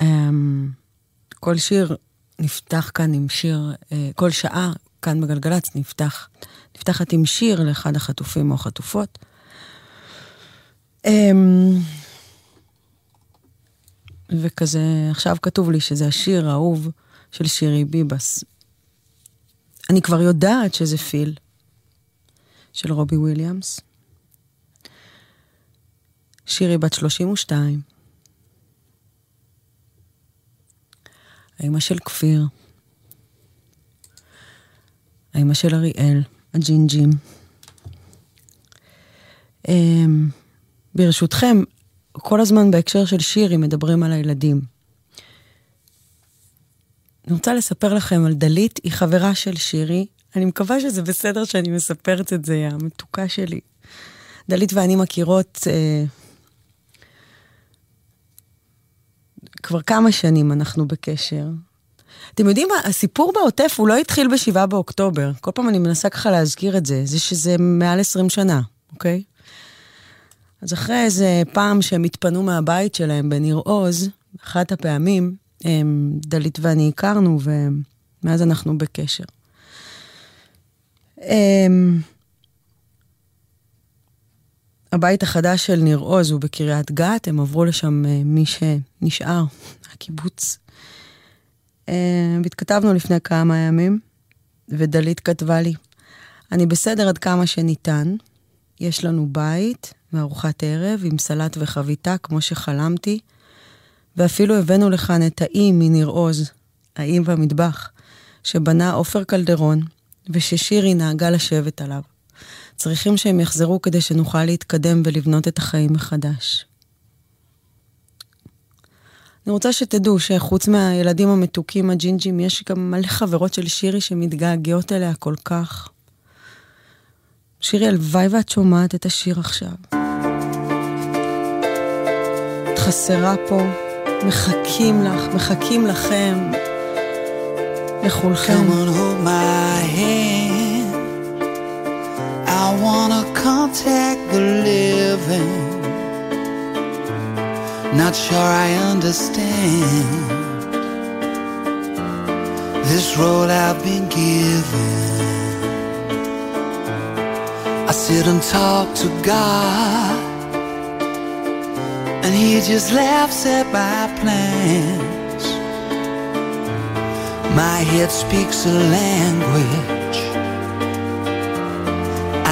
אמ, כל שיר נפתח כאן עם שיר, אה, כל שעה כאן בגלגלצ נפתח, נפתחת עם שיר לאחד החטופים או החטופות. אמ, וכזה, עכשיו כתוב לי שזה השיר האהוב של שירי ביבס. אני כבר יודעת שזה פיל, של רובי וויליאמס. שירי בת 32. האמא של כפיר. האמא של אריאל, הג'ינג'ים. אמ, ברשותכם, כל הזמן בהקשר של שירי מדברים על הילדים. אני רוצה לספר לכם על דלית, היא חברה של שירי. אני מקווה שזה בסדר שאני מספרת את זה, המתוקה שלי. דלית ואני מכירות אה, כבר כמה שנים אנחנו בקשר. אתם יודעים מה, הסיפור בעוטף הוא לא התחיל ב-7 באוקטובר. כל פעם אני מנסה ככה להזכיר את זה, זה שזה מעל 20 שנה, אוקיי? אז אחרי איזה פעם שהם התפנו מהבית שלהם בניר עוז, אחת הפעמים, הם, דלית ואני הכרנו, ומאז אנחנו בקשר. הם, הבית החדש של ניר עוז הוא בקריית גת, הם עברו לשם אה, מי שנשאר, הקיבוץ. אה, והתכתבנו לפני כמה ימים, ודלית כתבה לי, אני בסדר עד כמה שניתן, יש לנו בית וארוחת ערב עם סלט וחביתה כמו שחלמתי, ואפילו הבאנו לכאן את האי מניר עוז, האי במטבח, שבנה עופר קלדרון, וששירי נהגה לשבת עליו. צריכים שהם יחזרו כדי שנוכל להתקדם ולבנות את החיים מחדש. אני רוצה שתדעו שחוץ מהילדים המתוקים, הג'ינג'ים, יש גם מלא חברות של שירי שמתגעגעות אליה כל כך. שירי, הלוואי ואת שומעת את השיר עכשיו. את חסרה פה, מחכים לך, מחכים לכם, לכולכם. Come on, hold my hand. Wanna contact the living. Not sure I understand this road I've been given. I sit and talk to God, and He just laughs at my plans. My head speaks a language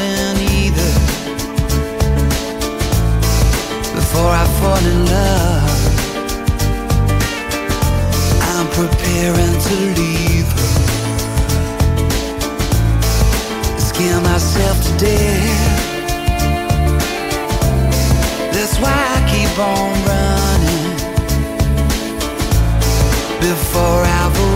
Either. Before I fall in love, I'm preparing to leave her. Scare myself to death. That's why I keep on running before I've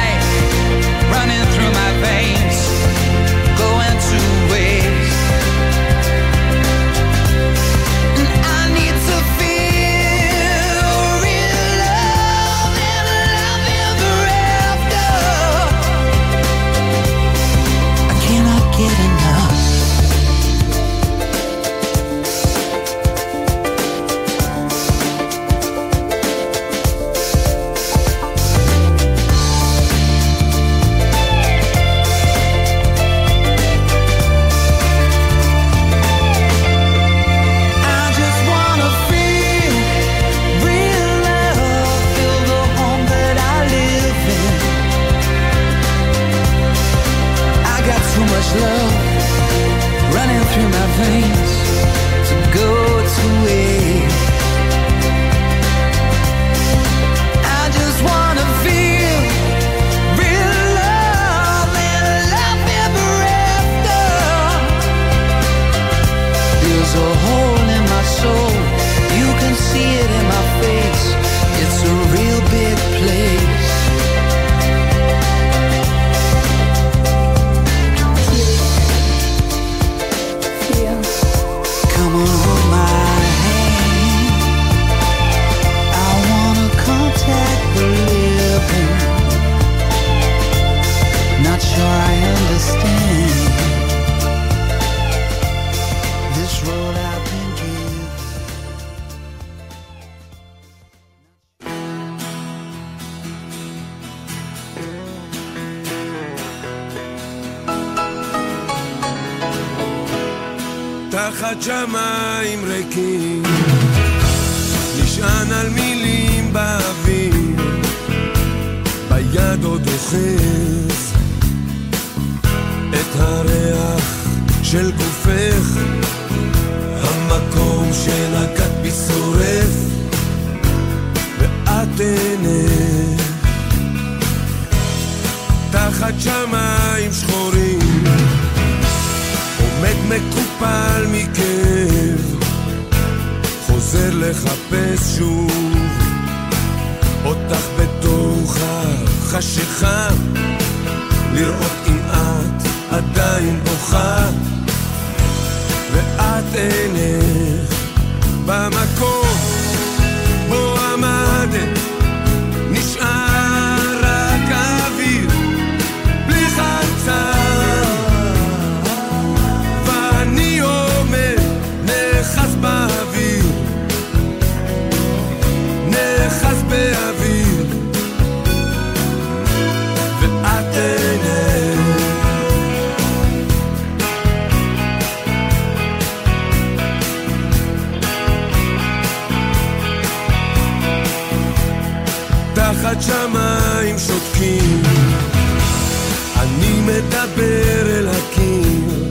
מדבר אל הקיר,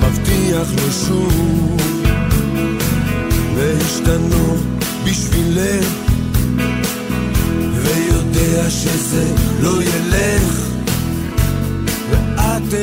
מבטיח לו שוב, להשתנות בשבילך, ויודע שזה לא ילך, ואת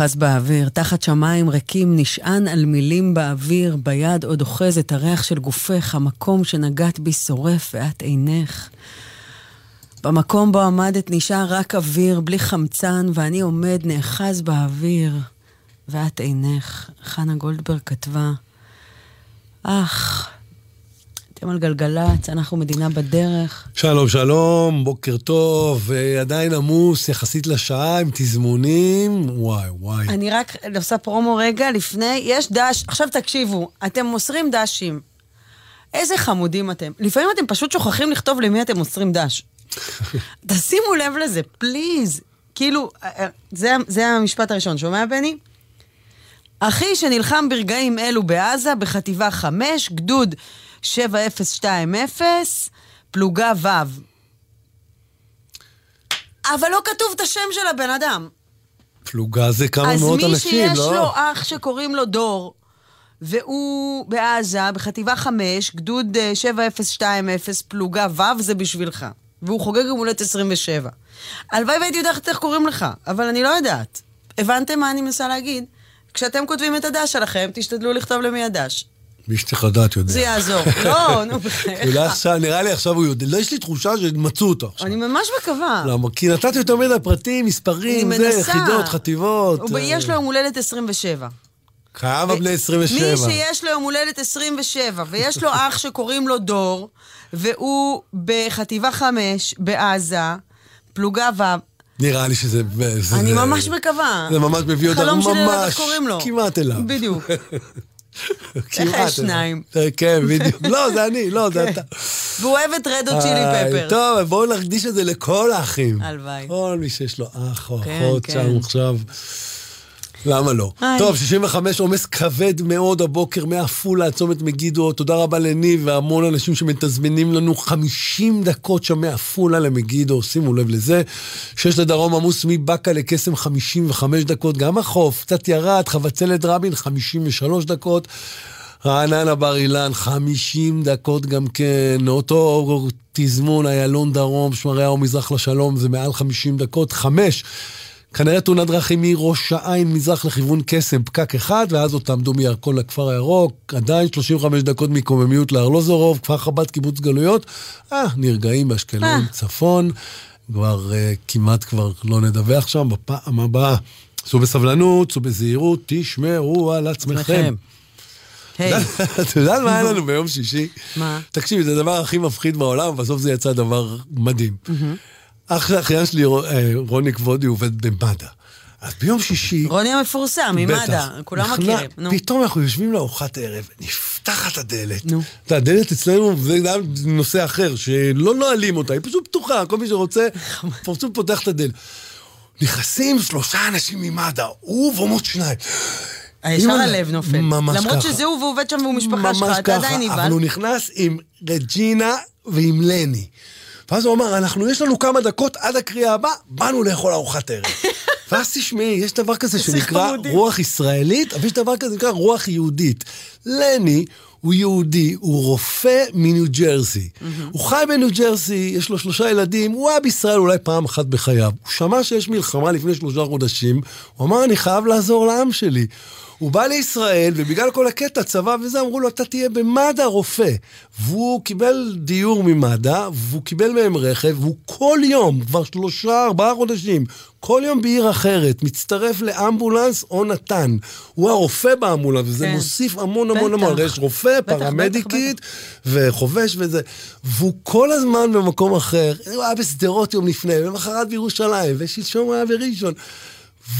נאחז באוויר, תחת שמיים ריקים, נשען על מילים באוויר, ביד עוד אוחז את הריח של גופך, המקום שנגעת בי שורף ואת עינך. במקום בו עמדת נשאר רק אוויר, בלי חמצן, ואני עומד נאחז באוויר, ואת עינך. חנה גולדברג כתבה, אך, אתם על גלגלצ, אנחנו מדינה בדרך. שלום, שלום, בוקר טוב, אה, עדיין עמוס יחסית לשעה עם תזמונים, וואי, וואי. אני רק עושה פרומו רגע לפני, יש דש, עכשיו תקשיבו, אתם מוסרים דשים. איזה חמודים אתם. לפעמים אתם פשוט שוכחים לכתוב למי אתם מוסרים דש. תשימו לב לזה, פליז. כאילו, אה, זה, זה המשפט הראשון, שומע בני? אחי שנלחם ברגעים אלו בעזה, בחטיבה 5, גדוד 7020, פלוגה ו'. אבל לא כתוב את השם של הבן אדם. פלוגה זה כמה אז מאות מי אנשים, שיש לא? לו אח שקוראים לו דור, והוא בעזה, בחטיבה 5, גדוד אה, 7020, פלוגה ו', זה בשבילך. והוא חוגג יום הולדת 27. הלוואי והייתי יודעת איך קוראים לך, אבל אני לא יודעת. הבנתם מה אני מנסה להגיד? כשאתם כותבים את הדש שלכם, תשתדלו לכתוב למי הדש. מי שצריך לדעת יודע. זה יעזור. לא, נו, בחייך. עכשיו, נראה לי עכשיו הוא יודע. לא, יש לי תחושה שמצאו אותו עכשיו. אני ממש מקווה. למה? כי נתתי יותר מדי פרטים, מספרים, זה. יחידות, חטיבות. אה, יש לו יום הולדת 27. כמה בני 27? מי שיש לו יום הולדת 27, ויש לו אח שקוראים לו דור, והוא בחטיבה 5 בעזה, פלוגה ו', נראה לי שזה... זה- אני זה- ממש מקווה. זה ממש מביא אותנו חלום שלי לדעת ממש איך קוראים לו. כמעט אליו. בדיוק. איך. יש שניים? אה, כן, בדיוק. לא, זה אני, לא, זה אתה. והוא אוהב את רד או צ'ילי פפר. טוב, בואו נקדיש את זה לכל האחים. הלוואי. כל מי שיש לו אח או כן, אחות כן. שם עכשיו. למה לא? היי. טוב, 65, עומס כבד מאוד הבוקר מעפולה עד צומת מגידו. תודה רבה לניב והמון אנשים שמתזמנים לנו 50 דקות שם מעפולה למגידו, שימו לב לזה. שש לדרום עמוס מבאקה לקסם 55 דקות, גם החוף, קצת ירד, חבצלת רבין 53 דקות. רעננה בר אילן, 50 דקות גם כן, אותו תזמון, איילון דרום, שמריהו מזרח לשלום, זה מעל 50 דקות, חמש. כנראה תאונת דרכים מראש העין מזרח לכיוון קסם, פקק אחד, ואז עוד תעמדו מירקון לכפר הירוק, עדיין 35 דקות מקוממיות לארלוזורוב, כפר חב"ד קיבוץ גלויות, אה, נרגעים באשקלון, אה. צפון, כבר אה, כמעט כבר לא נדווח שם, בפעם הבאה. סעו בסבלנות, סעו בזהירות, תשמרו על עצמכם. עצמכם. היי. את יודעת מה היה לנו ביום שישי? מה? תקשיבי, זה הדבר הכי מפחיד בעולם, בסוף זה יצא דבר מדהים. אח האחיין שלי, אה, רוני כבודי, עובד במד"א. אז ביום שישי... רוני המפורסם, ממד"א, כולם מכירים. פתאום אנחנו יושבים לארוחת ערב, נפתחת הדלת. נו. הדלת אצלנו, זה גם נושא אחר, שלא נועלים אותה, היא פשוט פתוחה, כל מי שרוצה, פשוט פותח את הדלת. נכנסים שלושה אנשים ממד"א, הוא ועוד שניים. הישר הלב נופל. ממש ככה. למרות שזה הוא והוא עובד שם והוא משפחה שלך, אתה עדיין נבהל. אבל הוא נכנס עם רג'ינה ועם לני. ואז הוא אמר, אנחנו, יש לנו כמה דקות עד הקריאה הבאה, באנו לאכול ארוחת ערב. ואז תשמעי, יש דבר כזה שנקרא. רוח ישראלית, אבל יש דבר כזה שנקרא רוח יהודית. לני הוא יהודי, הוא רופא מניו ג'רזי. הוא חי בניו ג'רזי, יש לו שלושה ילדים, הוא היה בישראל אולי פעם אחת בחייו. הוא שמע שיש מלחמה לפני שלושה חודשים, הוא אמר, אני חייב לעזור לעם שלי. הוא בא לישראל, ובגלל כל הקטע, צבא וזה, אמרו לו, אתה תהיה במד"א רופא. והוא קיבל דיור ממד"א, והוא קיבל מהם רכב, והוא כל יום, כבר שלושה, ארבעה חודשים, כל יום בעיר אחרת, מצטרף לאמבולנס או נתן. הוא הרופא באמבולנס, וזה כן. מוסיף המון המון בטח. המון. הרי יש רופא, בטח, פרמדיקית, וחובש וזה. והוא כל הזמן במקום אחר. הוא היה בשדרות יום לפני, ולמחרת בירושלים, ושלשום היה בראשון.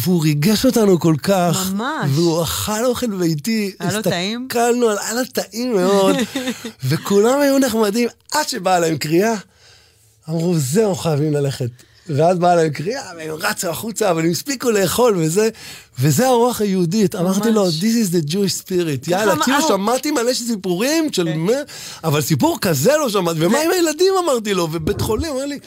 והוא ריגש אותנו כל כך. ממש. והוא אכל אוכל ביתי. היה לו טעים? הסתכלנו, על- היה לו טעים מאוד. וכולם היו נחמדים, עד שבאה להם קריאה. אמרו, זהו, חייבים ללכת. ואז באה להם קריאה, והם רצו החוצה, אבל הם הספיקו לאכול וזה, וזה הרוח היהודית. אמרתי לו, this is the Jewish spirit. יאללה, כאילו אה. שמעתי מלא סיפורים של מה, אבל סיפור כזה לא שמעתי. ומה עם הילדים, אמרתי לו, ובית חולים, אמר לי,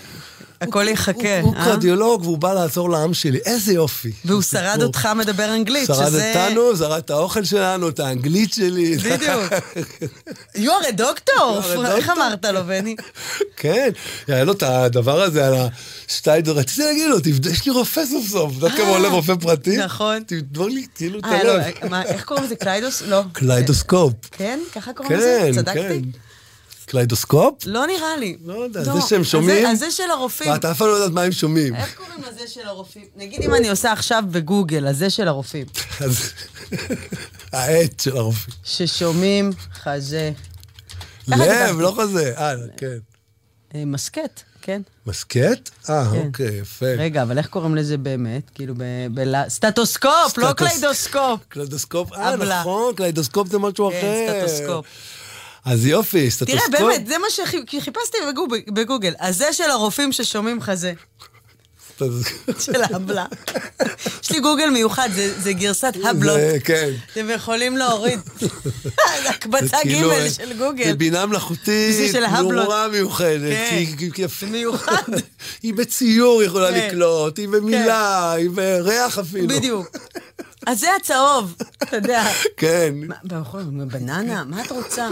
הכל יחכה, הוא אה? קרדיולוג והוא בא לעזור לעם שלי, איזה יופי. והוא שרד אותך מדבר אנגלית, שרד שזה... אותנו, שרד את האוכל שלנו, את האנגלית שלי. בדיוק. You are a doctor, איך. אמרת לו, בני? כן, היה לו את הדבר הזה על השטיידר, רציתי להגיד לו, יש לי רופא סוף סוף, אתה כמו עולה רופא פרטי, נכון. תבדוק לי כאילו את אה, הלב. לא, מה, איך קוראים לזה? קליידוס? לא. קליידוסקופ. כן? ככה קוראים לזה? כן, צדקתי? כן. קליידוסקופ? לא נראה לי. לא יודע, זה שהם שומעים? הזה של הרופאים. ואת אף פעם לא יודעת מה הם שומעים. איך קוראים לזה של הרופאים? נגיד אם אני עושה עכשיו בגוגל, הזה של הרופאים. העט של הרופאים. ששומעים חזה. לב. לא חזה. אה, כן. אה, מסקט, כן. מסקט? אה, כן. אוקיי, יפה. רגע, אבל איך קוראים לזה באמת? כאילו, ב... ב... סטטוסקופ, לא קליידוסקופ. קליידוסקופ, אה. נכון, קליידוסקופ זה משהו אחר. כן, סטטוסקופ. אז יופי, סטטוסקופ. תראה, באמת, זה מה שחיפשתי בגוג- בגוגל. הזה של הרופאים ששומעים חזה. אז- של הבלה. יש לי גוגל מיוחד, זה זה גרסת הבלות. זה- כן. אתם יכולים להוריד. זה הקבצה זה כאילו, ג' אה, של גוגל. זה בינה מלאכותית זה. נורא מיוחדת. כן. זה מיוחד. היא בציור יכולה כן. לקלוט, היא במילה, היא בריח אפילו. בדיוק. אז זה הצהוב, אתה יודע. כן. בננה, מה את רוצה?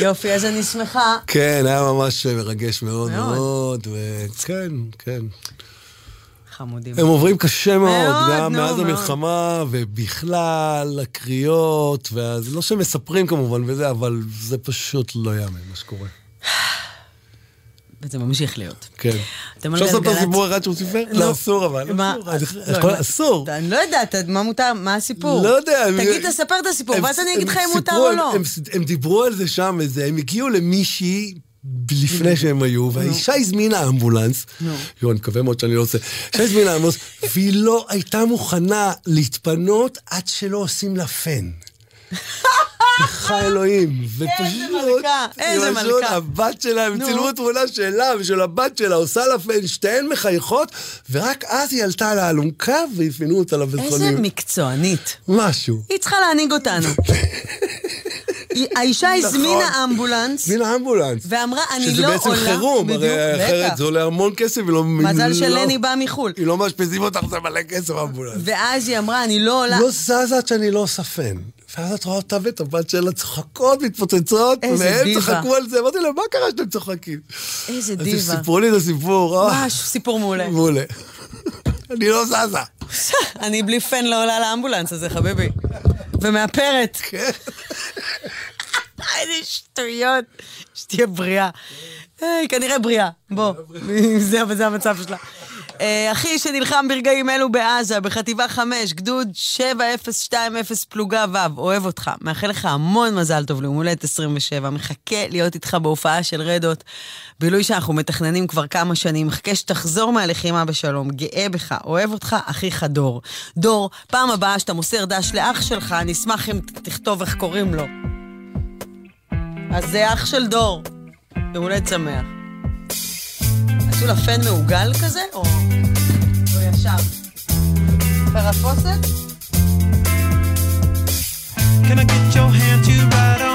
יופי, אז אני שמחה. כן, היה ממש מרגש מאוד מאוד. מאוד, וכן, כן. חמודים. הם עוברים קשה מאוד, מאוד, גם נו, מאז מאוד. המלחמה, ובכלל, הקריאות, ואז, לא שמספרים כמובן וזה, אבל זה פשוט לא יאמן מה שקורה. וזה ממשיך להיות. כן. אפשר על לספר גלגלצ? סיפור אחד שהוא סיפר? לא. לא, אסור אבל. מה? אסור. אני- לא, מה- אסור. אני לא יודעת, מה מותר, מה הסיפור? לא יודע. תגיד, תספר את הסיפור, ואז אני אגיד לך אם מותר או לא. הם- דיברו על זה שם, הם הגיעו למישהי לפני שהם היו, והאישה הזמינה אמבולנס. יואו, אני מקווה מאוד שאני לא עושה. האישה הזמינה אמבולנס, והיא לא הייתה מוכנה להתפנות עד שלא עושים לה פן. סליחה אלוהים. איזה מלכה, איזה מלכה. הבת שלה, הם. צילמו תמונה שלה ושל הבת שלה, עושה לה פן, שתיהן מחייכות, ורק אז היא עלתה על האלונקה ואפיינו אותה לבית איזה חולים. מקצוענית. משהו. היא צריכה להנהיג אותנו. היא- האישה נכון. הזמינה אמבולנס, הזמינה אמבולנס. ואמרה, אני שזה לא בעצם עולה... חירום, בדיוק, הרי אחרת. זה עולה המון כסף ולא... מזל לא- שלני בא מחו"ל. היא לא מאשפזים אותך, זה מלא כסף אמבולנס. ואז היא אמרה, אני לא עולה... לא זזה עד שאני לא עושה ואז את רואה אותה ואת הבת שלה צוחקות, מתפוצצות, והם. צחקו על זה, אמרתי להם, מה קרה שאתם צוחקים? איזה אז דיבה. סיפרו לי את הסיפור, אה, ממש סיפור מעולה. מעולה. אני לא זזה. אני בלי פן לא עולה לאמבולנס הזה, חביבי. ומאפרת. כן. איזה שטויות. שתהיה בריאה. כנראה בריאה. בוא, זה המצב שלה. אה, אחי שנלחם ברגעים אלו בעזה, בחטיבה 5, גדוד 7020 פלוגה ו', אוהב אותך. מאחל לך המון מזל טוב ליום הולדת 27. מחכה להיות איתך בהופעה של רדות. בילוי שאנחנו מתכננים כבר כמה שנים. מחכה שתחזור מהלחימה בשלום. גאה בך, אוהב אותך, אחיך דור. דור, פעם הבאה שאתה מוסר דש לאח שלך, אני אשמח אם תכתוב איך קוראים לו. אז זה אח של דור. יום הולדת שמח. עשו לה פן מעוגל כזה, או, או ישר? פרפוסת? Can I get your hand to ride on?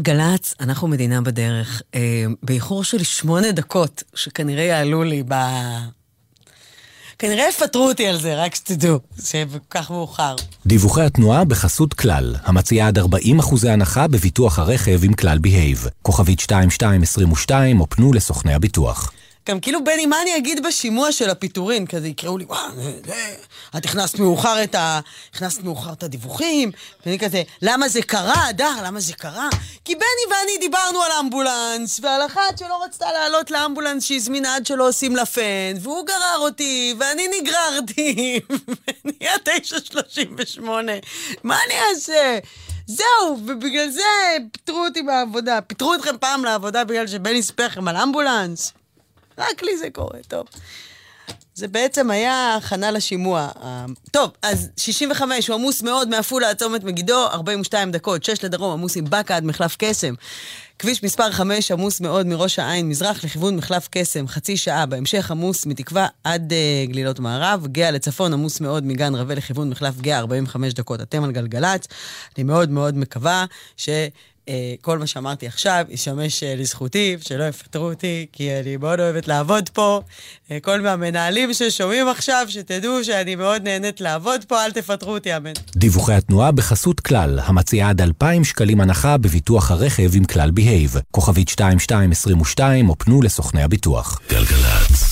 גלגלצ, אנחנו מדינה בדרך, אה, באיחור של שמונה דקות, שכנראה יעלו לי ב... כנראה יפטרו אותי על זה, רק שתדעו, שכל כך מאוחר. דיווחי התנועה בחסות כלל, המציעה עד 40 אחוזי הנחה בביטוח הרכב עם כלל Behave. כוכבית 2222 או פנו לסוכני הביטוח. גם כאילו, בני, מה אני אגיד בשימוע של הפיטורין? כזה יקראו לי, זה- את הכנסת מאוחר את ה... הכנסת מאוחר את הדיווחים, ואני כזה, למה זה קרה, הדר, למה זה קרה? כי בני ואני דיברנו על אמבולנס, ועל אחת שלא רצתה לעלות לאמבולנס שהזמינה עד שלא עושים לה פן, והוא גרר אותי, ואני נגררתי, ונהיה 9.38. מה אני אעשה? זהו, ובגלל זה פיטרו אותי מהעבודה. פיטרו אתכם פעם לעבודה בגלל שבני סיפר לכם על אמבולנס? רק לי זה קורה, טוב. זה בעצם היה הכנה לשימוע. אה, טוב, אז 65, הוא עמוס מאוד מעפולה עד צומת מגידו, 42 דקות, 6 לדרום, עמוס עם באקה עד מחלף קסם. כביש מספר 5 עמוס מאוד מראש העין, מזרח לכיוון מחלף קסם, חצי שעה. בהמשך עמוס מתקווה עד uh, גלילות מערב. גאה לצפון עמוס מאוד מגן רווה לכיוון מחלף גאה, 45 דקות. אתם על גלגלצ. אני מאוד מאוד מקווה ש... אה, כל מה שאמרתי עכשיו ישמש אה, לזכותי, שלא יפטרו אותי, כי אני מאוד אוהבת לעבוד פה. אה, כל מהמנהלים ששומעים עכשיו, שתדעו שאני מאוד נהנית לעבוד פה, אל תפטרו אותי, אמן. דיווחי התנועה בחסות כלל, המציעה עד 2,000 שקלים הנחה בביטוח הרכב עם כלל בהייב. כוכבית 2222 או פנו לסוכני הביטוח. גלגלצ.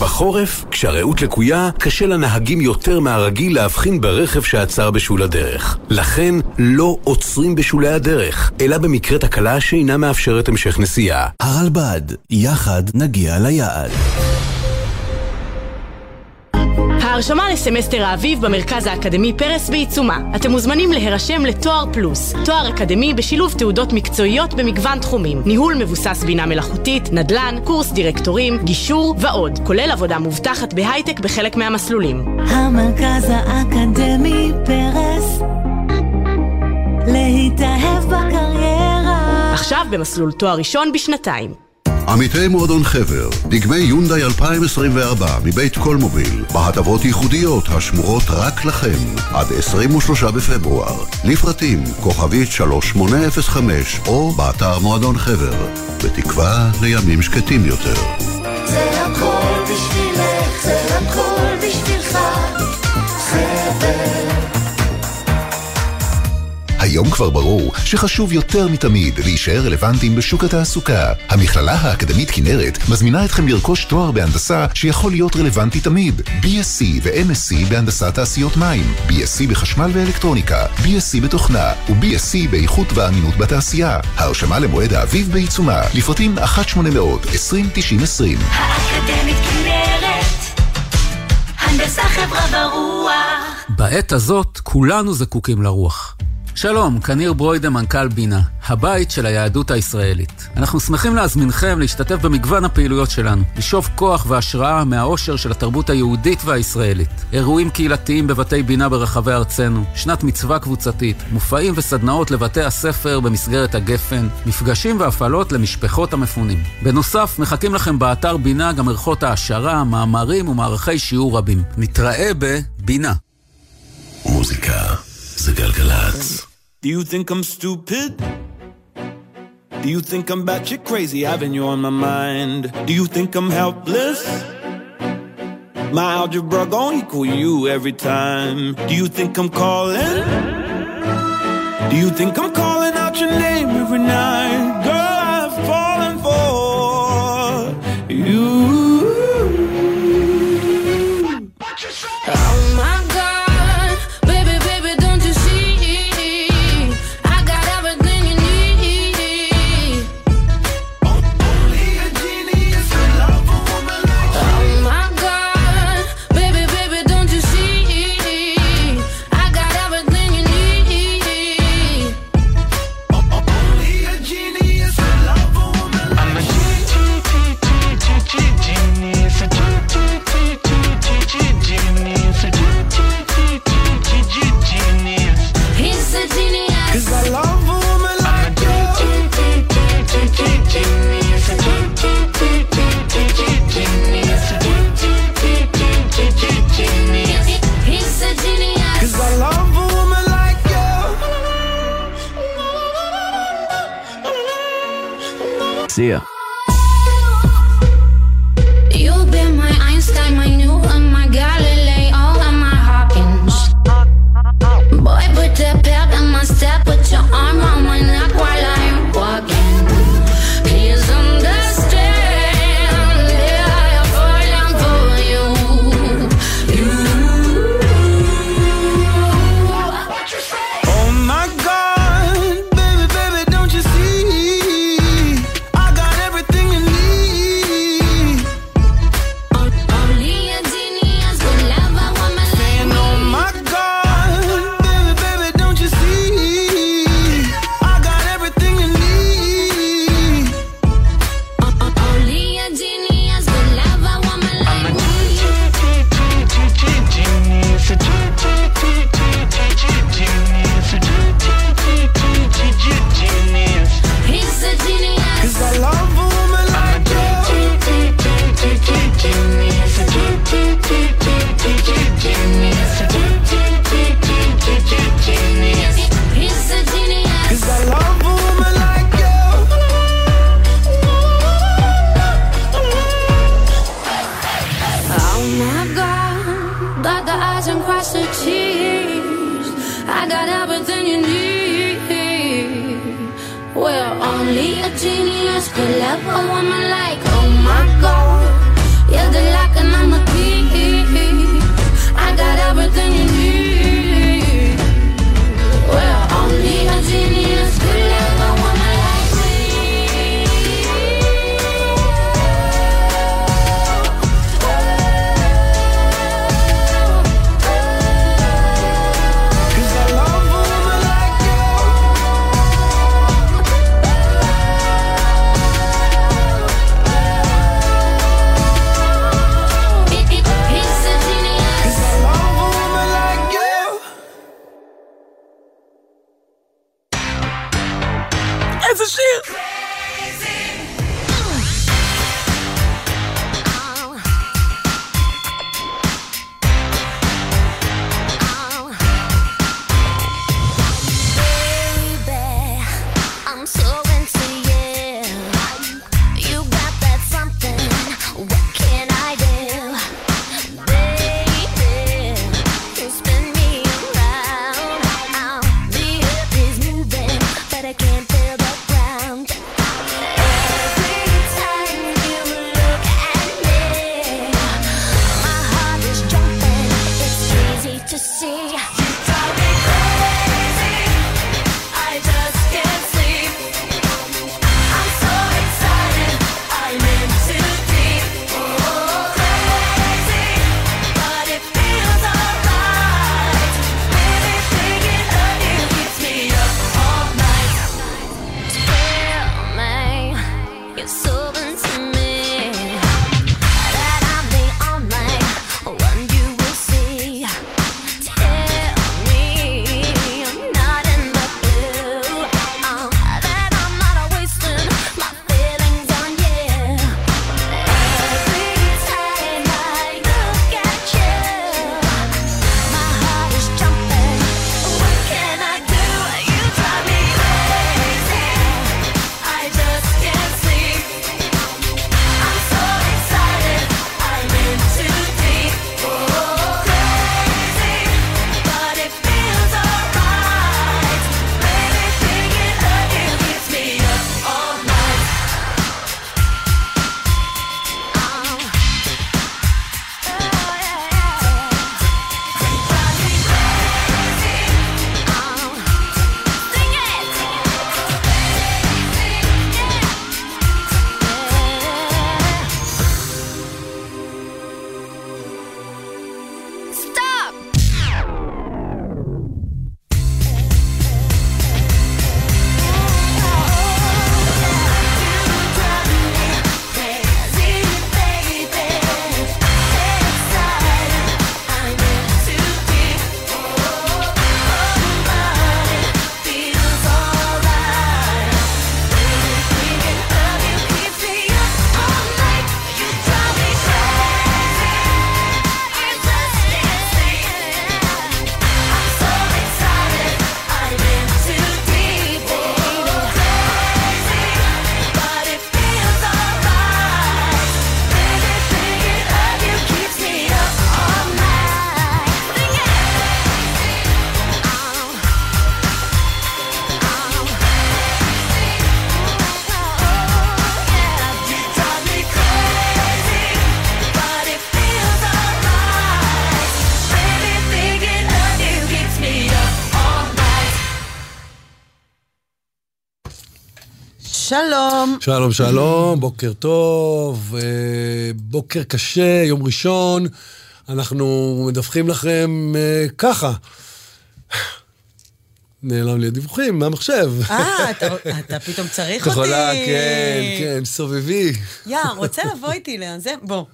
בחורף, כשהרעות לקויה, קשה לנהגים יותר מהרגיל להבחין ברכב שעצר בשול הדרך. לכן, לא עוצרים בשולי הדרך, אלא במקרה תקלה שאינה מאפשרת המשך נסיעה. הרלב"ד, יחד נגיע ליעד. ההרשמה לסמסטר האביב במרכז האקדמי פרס בעיצומה. אתם מוזמנים להירשם לתואר פלוס, תואר אקדמי בשילוב תעודות מקצועיות במגוון תחומים, ניהול מבוסס בינה מלאכותית, נדל"ן, קורס דירקטורים, גישור ועוד, כולל עבודה מובטחת בהייטק בחלק מהמסלולים. המרכז האקדמי פרס להתאהב בקריירה עכשיו במסלול תואר ראשון בשנתיים. עמיתי מועדון חבר, דגמי יונדאי 2024 מבית קולמוביל, בהטבות ייחודיות השמורות רק לכם, עד 23 בפברואר. לפרטים, כוכבית 3805, או באתר מועדון חבר, בתקווה לימים שקטים יותר. זה הכל בשבילך, זה הכל בשבילך חבר היום כבר ברור שחשוב יותר מתמיד להישאר רלוונטיים בשוק התעסוקה. המכללה האקדמית כנרת מזמינה אתכם לרכוש תואר בהנדסה שיכול להיות רלוונטי תמיד. BSc ו-MSc בהנדסת תעשיות מים, BSc בחשמל ואלקטרוניקה, BSc בתוכנה ו-BSc באיכות ואמינות בתעשייה. ההרשמה למועד האביב בעיצומה, לפרטים 1-800-2090-20. האקדמית כנרת הנדסה חברה ורוח בעת הזאת כולנו זקוקים לרוח. שלום, כניר ברוידה, מנכ"ל בינה, הבית של היהדות הישראלית. אנחנו שמחים להזמינכם להשתתף במגוון הפעילויות שלנו, לשאוב כוח והשראה מהאושר של התרבות היהודית והישראלית. אירועים קהילתיים בבתי בינה ברחבי ארצנו, שנת מצווה קבוצתית, מופעים וסדנאות לבתי הספר במסגרת הגפן, מפגשים והפעלות למשפחות המפונים. בנוסף, מחכים לכם באתר בינה גם ערכות העשרה, מאמרים ומערכי שיעור רבים. נתראה בבינה. מוזיקה זה גלגלצ. Do you think I'm stupid? Do you think I'm batshit crazy having you on my mind? Do you think I'm helpless? My algebra gon' equal you every time. Do you think I'm calling? Do you think I'm calling out your name every night? See ya. שלום. שלום, בוקר טוב, אה, בוקר קשה, יום ראשון. אנחנו מדווחים לכם אה, ככה. נעלם לי הדיווחים מהמחשב. אה, אתה- אתה פתאום צריך אותי. יכולה, כן, כן, סובבי. יא, רוצה לבוא איתי לזה? בוא.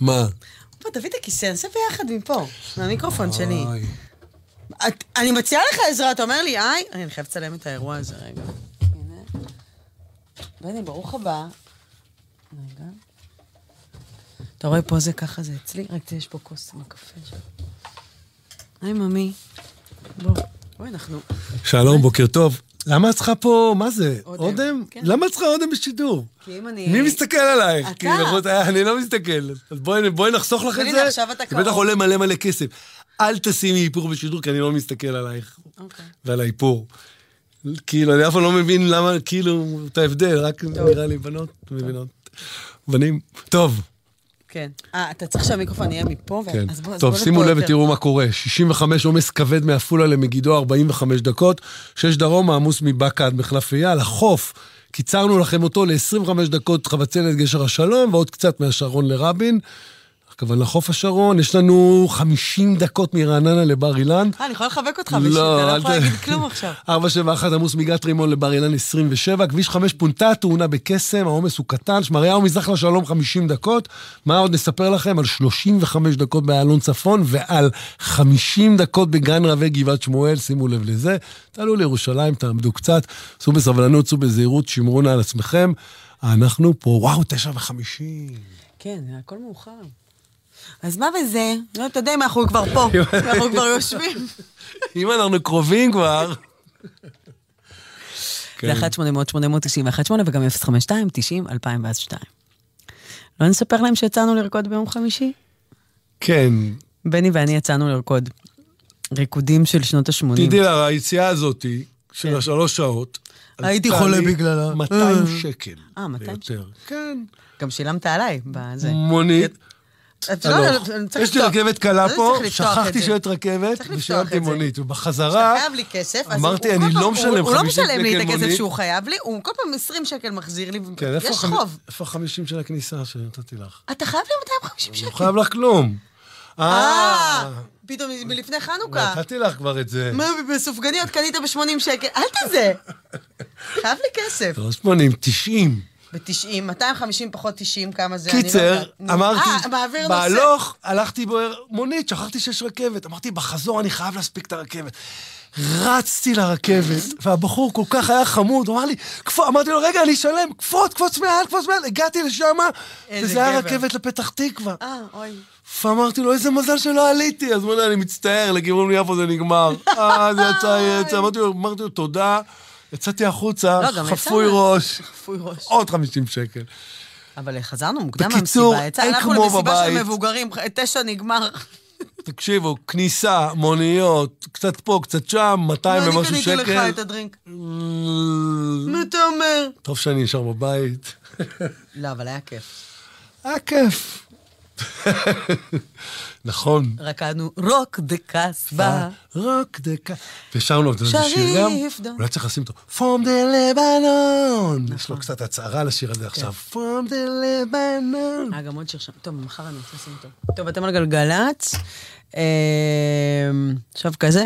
מה? בוא, תביא את הכיסא, נעשה ביחד מפה, מהמיקרופון שלי. את- אני מציעה לך עזרה, אתה אומר לי, היי, אני חייבת לצלם את האירוע הזה רגע. בני, ברוך הבא. רגע. אתה רואה פה זה ככה זה אצלי? רק יש פה כוס עם הקפה שם. היי, ממי. בוא. בואי, אנחנו... שלום, בוקר טוב. למה את צריכה פה, מה זה? אודם. אודם? כן. למה את צריכה אודם בשידור? כי אם אני... מי מסתכל עלייך? אתה. כאילו, יכולת- אני לא מסתכל. אז בואי בואי נחסוך לך את זה. עכשיו אתה זה בטח קרוב. עולה מלא מלא כסף. אל תשימי איפור בשידור, כי אני לא מסתכל עלייך. אוקיי. ועל האיפור. כאילו, אני אף פעם לא מבין למה, כאילו, את ההבדל, רק נראה לי בנות מבינות. בנים. טוב, כן. אה, אתה צריך שהמיקרופון יהיה מפה? כן. אז בוא- טוב, בוא שימו לב. ותראו מה קורה. 65 עומס כבד מעפולה למגידו, 45 דקות. 6 דרומה עמוס מבאקה עד מחלף אייל. החוף, קיצרנו לכם אותו ל-25 דקות חבצלת גשר השלום, ועוד קצת מהשרון לרבין. הכוונה לחוף השרון, יש לנו 50 דקות מרעננה לבר אילן. אה, אני יכולה לחבק אותך בשביל, לא, אתה לא אל יכול ת- להגיד כלום עכשיו. 471 עמוס מגת רימון לבר אילן 27, כביש 5 פונתה תאונה בקסם, העומס הוא קטן, שמריהו מזרח לשלום 50 דקות. מה עוד נספר לכם? על 35 דקות באלון צפון ועל 50 דקות בגן רבי גבעת שמואל, שימו לב לזה. תעלו לירושלים, תעמדו קצת, סעו בסבלנות, סעו בזהירות, שמרו נא על עצמכם. אנחנו פה, וואו, תשע וחמישים. כן, הכל מאוחר. אז מה בזה? לא, אתה יודע אם אנחנו כבר פה, אנחנו כבר יושבים. אם אנחנו קרובים כבר... זה 1 800 891 8 וגם 052 90 2002. לא נספר להם שיצאנו לרקוד ביום חמישי? כן, בני ואני יצאנו לרקוד. ריקודים של שנות ה-80. תדעי לך, היציאה הזאתי, של השלוש שעות, כן. הייתי חולה בגללה. 200 אה. שקל. אה, 200 ויותר. כן. גם שילמת עליי בזה. מונית. יש לי. רכבת קלה פה, שכחתי? שיש רכבת, ושילמתי. מונית. ובחזרה, אתה חייב לי כסף, אז אמרתי, אני לא משלם הוא- הוא לא 50 משלם לי את שקל הכסף מונית. שהוא חייב לי, הוא כל פעם 20 שקל מחזיר לי, כן, יש חוב. איפה ה-50 של הכניסה שנתתי לך? אתה חייב לי 250 שקל. לא חייב לך כלום. אה, פתאום מלפני חנוכה. נתתי לך כבר את זה. מה, בסופגניות קנית ב-80 שקל? אל תזה. חייב לי כסף. לא 80, 90. ב-90, 250 פחות 90, כמה זה? אני לא קיצר, יודעת. נו, אמרתי, אה, מעביר נושא. בהלוך הלכתי במונית, שכחתי שיש רכבת. אמרתי, בחזור אני חייב להספיק את הרכבת. רצתי לרכבת, והבחור כל כך היה חמוד, הוא אמר לי, קפוץ, אמרתי לו, רגע, אני אשלם, קפוץ, קפוץ מעל, קפוץ מעל, הגעתי לשם, וזה היה. רכבת לפתח תקווה. אה, אוי. ואמרתי לו, איזה מזל שלא עליתי. אז הוא אומר אני מצטער, לכיוון יפו זה נגמר. אה, זה יצא, יצא. אמרתי לו, תודה. יצאתי החוצה, לא, חפוי. ראש, חפוי ראש. עוד 50 שקל. אבל חזרנו מוקדם בקיצור, מהמסיבה. יצא- אין הלכנו כמו למסיבה של בבית. מבוגרים, תשע נגמר. תקשיבו, כניסה, מוניות, קצת פה, קצת שם, 200 ומשהו אני שקל. קניתי לך את הדרינק. מה אתה אומר? טוב שאני נשאר בבית. לא, אבל היה כיף. היה כיף. נכון. רקדנו רוק דה קסבה. רוק דה קסבה. ושרנו, יודע איזה שיר גם? אולי צריך לשים אותו. From the Lebanon. יש לו קצת הצהרה לשיר הזה עכשיו. From the Lebanon. היה גם עוד שיר שם. טוב, מחר אני רוצה לשים אותו. טוב, אתם על גלגלצ. אה, עכשיו כזה.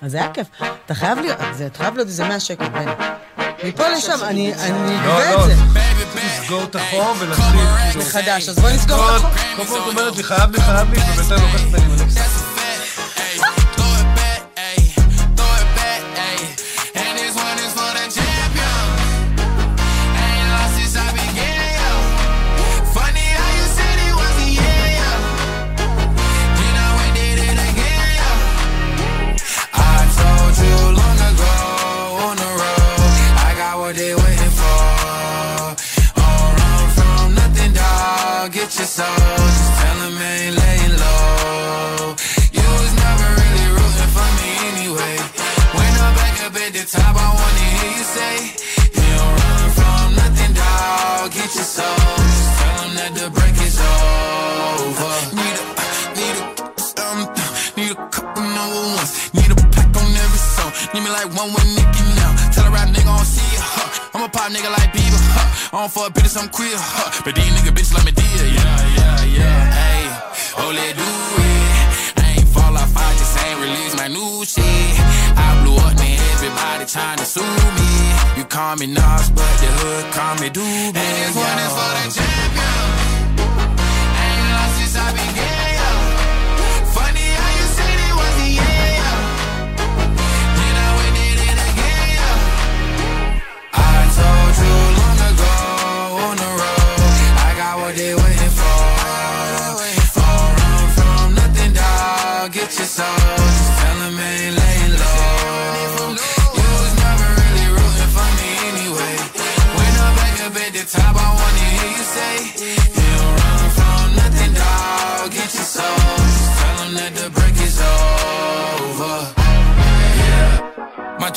אז זה היה כיף. אתה חייב להיות, זה חייב להיות איזה 100 שקל. מפה לשם, אני אני אגבה לא, את זה. צריך לסגור את החוב ולהתחיל. מחדש, אז בוא נסגור את החוב. כל פעם את אומרת לי, חייב לי, חייב לי, ובינתיים לוקחת ממני מלא top, I wanna hear you say, You don't run from nothing, dog. Get your soul, just tell 'em that the break is over. Need a, need a, um, need a couple number ones. Need a pack on every song. Need me like one with Nicky now. Tell a rap nigga I don't see it, huh? I'm a pop nigga like Bieber. Huh. I don't fuck bitches, I'm queer. Huh. But these nigga bitches like me dear. Yeah, yeah, yeah. Hey, oh, let do it. I ain't fall off, I just ain't release my new shit. I blew up, man, everybody trying to sue me. You call me Nas, but the hood call me Doobie. And this one is for the champion. Ain't lost since I began, yo. Funny how you said it was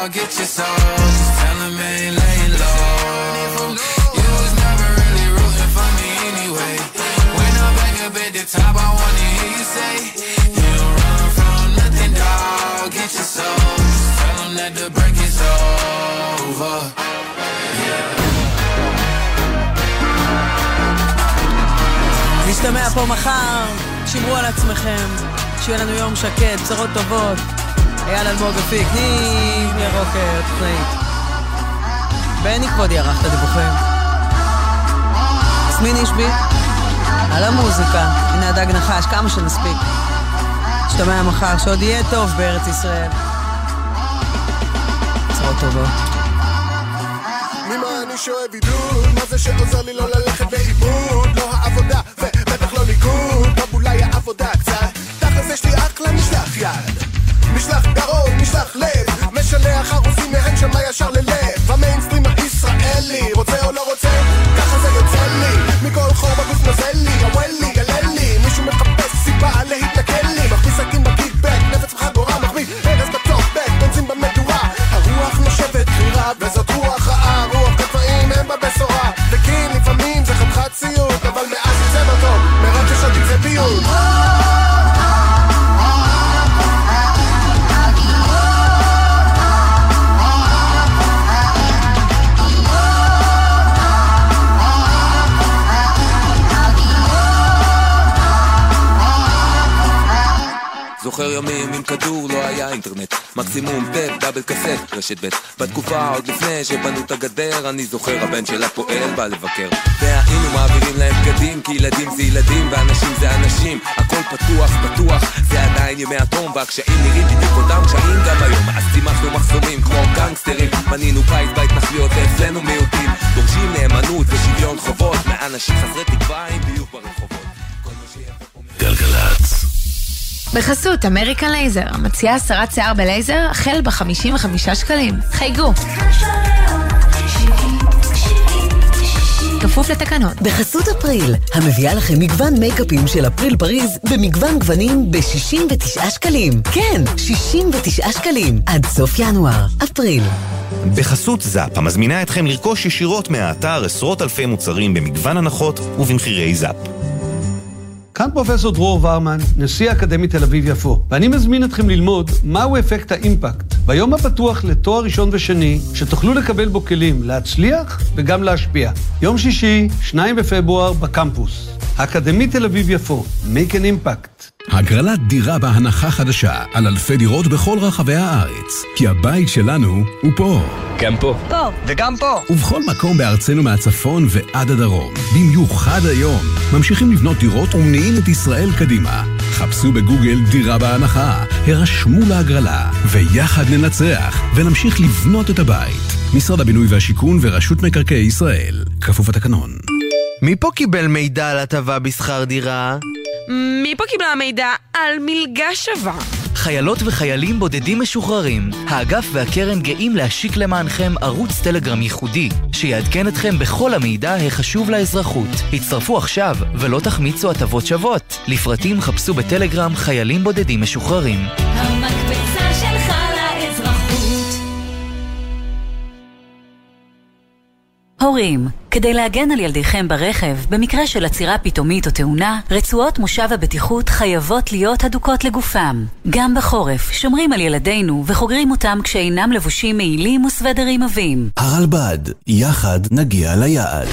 Dog. Get your soul. Just tell 'em ain't laying low. You was never really rooting for me anyway. When I'm back up at the top, I wanna hear you say, You don't run from nothing, dog. Get your soul. Just tell 'em that the break is over. נשתמע פה מחר, שמרו על עצמכם, שיהיה לנו יום שקט, בשורות טובות. אייל אלמוג אפיק, ניב ירוקר, תוכנית. בני כבודי ערך את הדיווחים. יסמין אישבי, על המוזיקה. הנה הדג נחש, כמה שנספיק. נשתמע מחר, שעוד יהיה טוב בארץ ישראל. בשורות טובות. ממה עידוד? מה זה שעוזר לי לא ללכת לאיבוד? לא העבודה, ובטח לא ליכוד, אולי העבודה קצת תכל'ס יש לי אחלה משלח יד משלח גרון, משלח לב. משלח ערוצים מהם שמה ישר ללב. המיינסטרים הישראלי רוצה או לא רוצה? ככה זה יוצא לי. מכל חור בגוף נוזל לי הוול לי, גלל לי. מישהו מחפש סיבה להתנכל לי. מכניס סכין בקיטבק, נפץ בחגורה מחביא ארז בטופבק, בנזין במדורה. הרוח נושבת חירה וזאת רוח רעה. רוח כתבאים הם בבשורה. וכן לפעמים זה חתיכת ציוד אבל מאז יצא בטוב מרגש אותי זה ביוד זוכר ימים עם כדור לא היה אינטרנט. מקסימום טף דאבל קסט רשת ב' בתקופה עוד לפני שבנו את הגדר אני זוכר הבן של הפועל בא לבקר. והיינו מעבירים להם בגדים כי ילדים זה ילדים ואנשים זה אנשים. הכל פתוח פתוח זה עדיין ימי התום והקשיים נראים בדיוק אותם קשיים גם היום. אז צימחנו מחסומים כמו גנגסטרים. מנינו בית בהתנחלויות ואצלנו מיעוטים. דורשים נאמנות ושוויון חובות מאנשים חסרי תקווה עם ביוב ברחובות. גלגלצ. בחסות אמריקן לייזר, מציעה הסרת שיער בלייזר החל ב-55 שקלים. חייגו. כפוף לתקנות. בחסות אפריל, המביאה לכם מגוון מייקאפים של אפריל פריז במגוון גוונים ב-69 שקלים. כן, 69 שקלים. עד סוף ינואר. אפריל. בחסות זאפ, המזמינה אתכם לרכוש ישירות מהאתר עשרות אלפי מוצרים במגוון הנחות ובמחירי זאפ. כאן פרופסור דרור ורמן, נשיא אקדמית תל אביב-יפו, ואני מזמין אתכם ללמוד מהו אפקט האימפקט, ביום הפתוח לתואר ראשון ושני, שתוכלו לקבל בו כלים להצליח וגם להשפיע. יום שישי, 2 בפברואר, בקמפוס. האקדמית תל אביב-יפו, make an impact. הגרלת דירה בהנחה חדשה על אלפי דירות בכל רחבי הארץ. כי הבית שלנו הוא פה. גם פה. פה, וגם פה. ובכל מקום בארצנו מהצפון ועד הדרום. במיוחד היום. ממשיכים לבנות דירות ומניעים את ישראל קדימה. חפשו בגוגל דירה בהנחה, הרשמו להגרלה, ויחד ננצח, ונמשיך לבנות את הבית. משרד הבינוי והשיכון ורשות מקרקעי ישראל. כפוף לתקנון. מי פה קיבל מידע על הטבה בשכר דירה? מי פה קיבלה מידע על מלגה שווה? חיילות וחיילים בודדים משוחררים. האגף והקרן גאים להשיק למענכם ערוץ טלגרם ייחודי, שיעדכן אתכם בכל המידע החשוב לאזרחות. הצטרפו עכשיו ולא תחמיצו הטבות שוות. לפרטים חפשו בטלגרם חיילים בודדים משוחררים. המקפצה הורים, כדי להגן על ילדיכם ברכב, במקרה של עצירה פתאומית או תאונה, רצועות מושב הבטיחות חייבות להיות הדוקות לגופם. גם בחורף, שומרים על ילדינו וחוגרים אותם כשאינם לבושים מעילים וסוודרים עבים. הרלב"ד, יחד נגיע ליעד.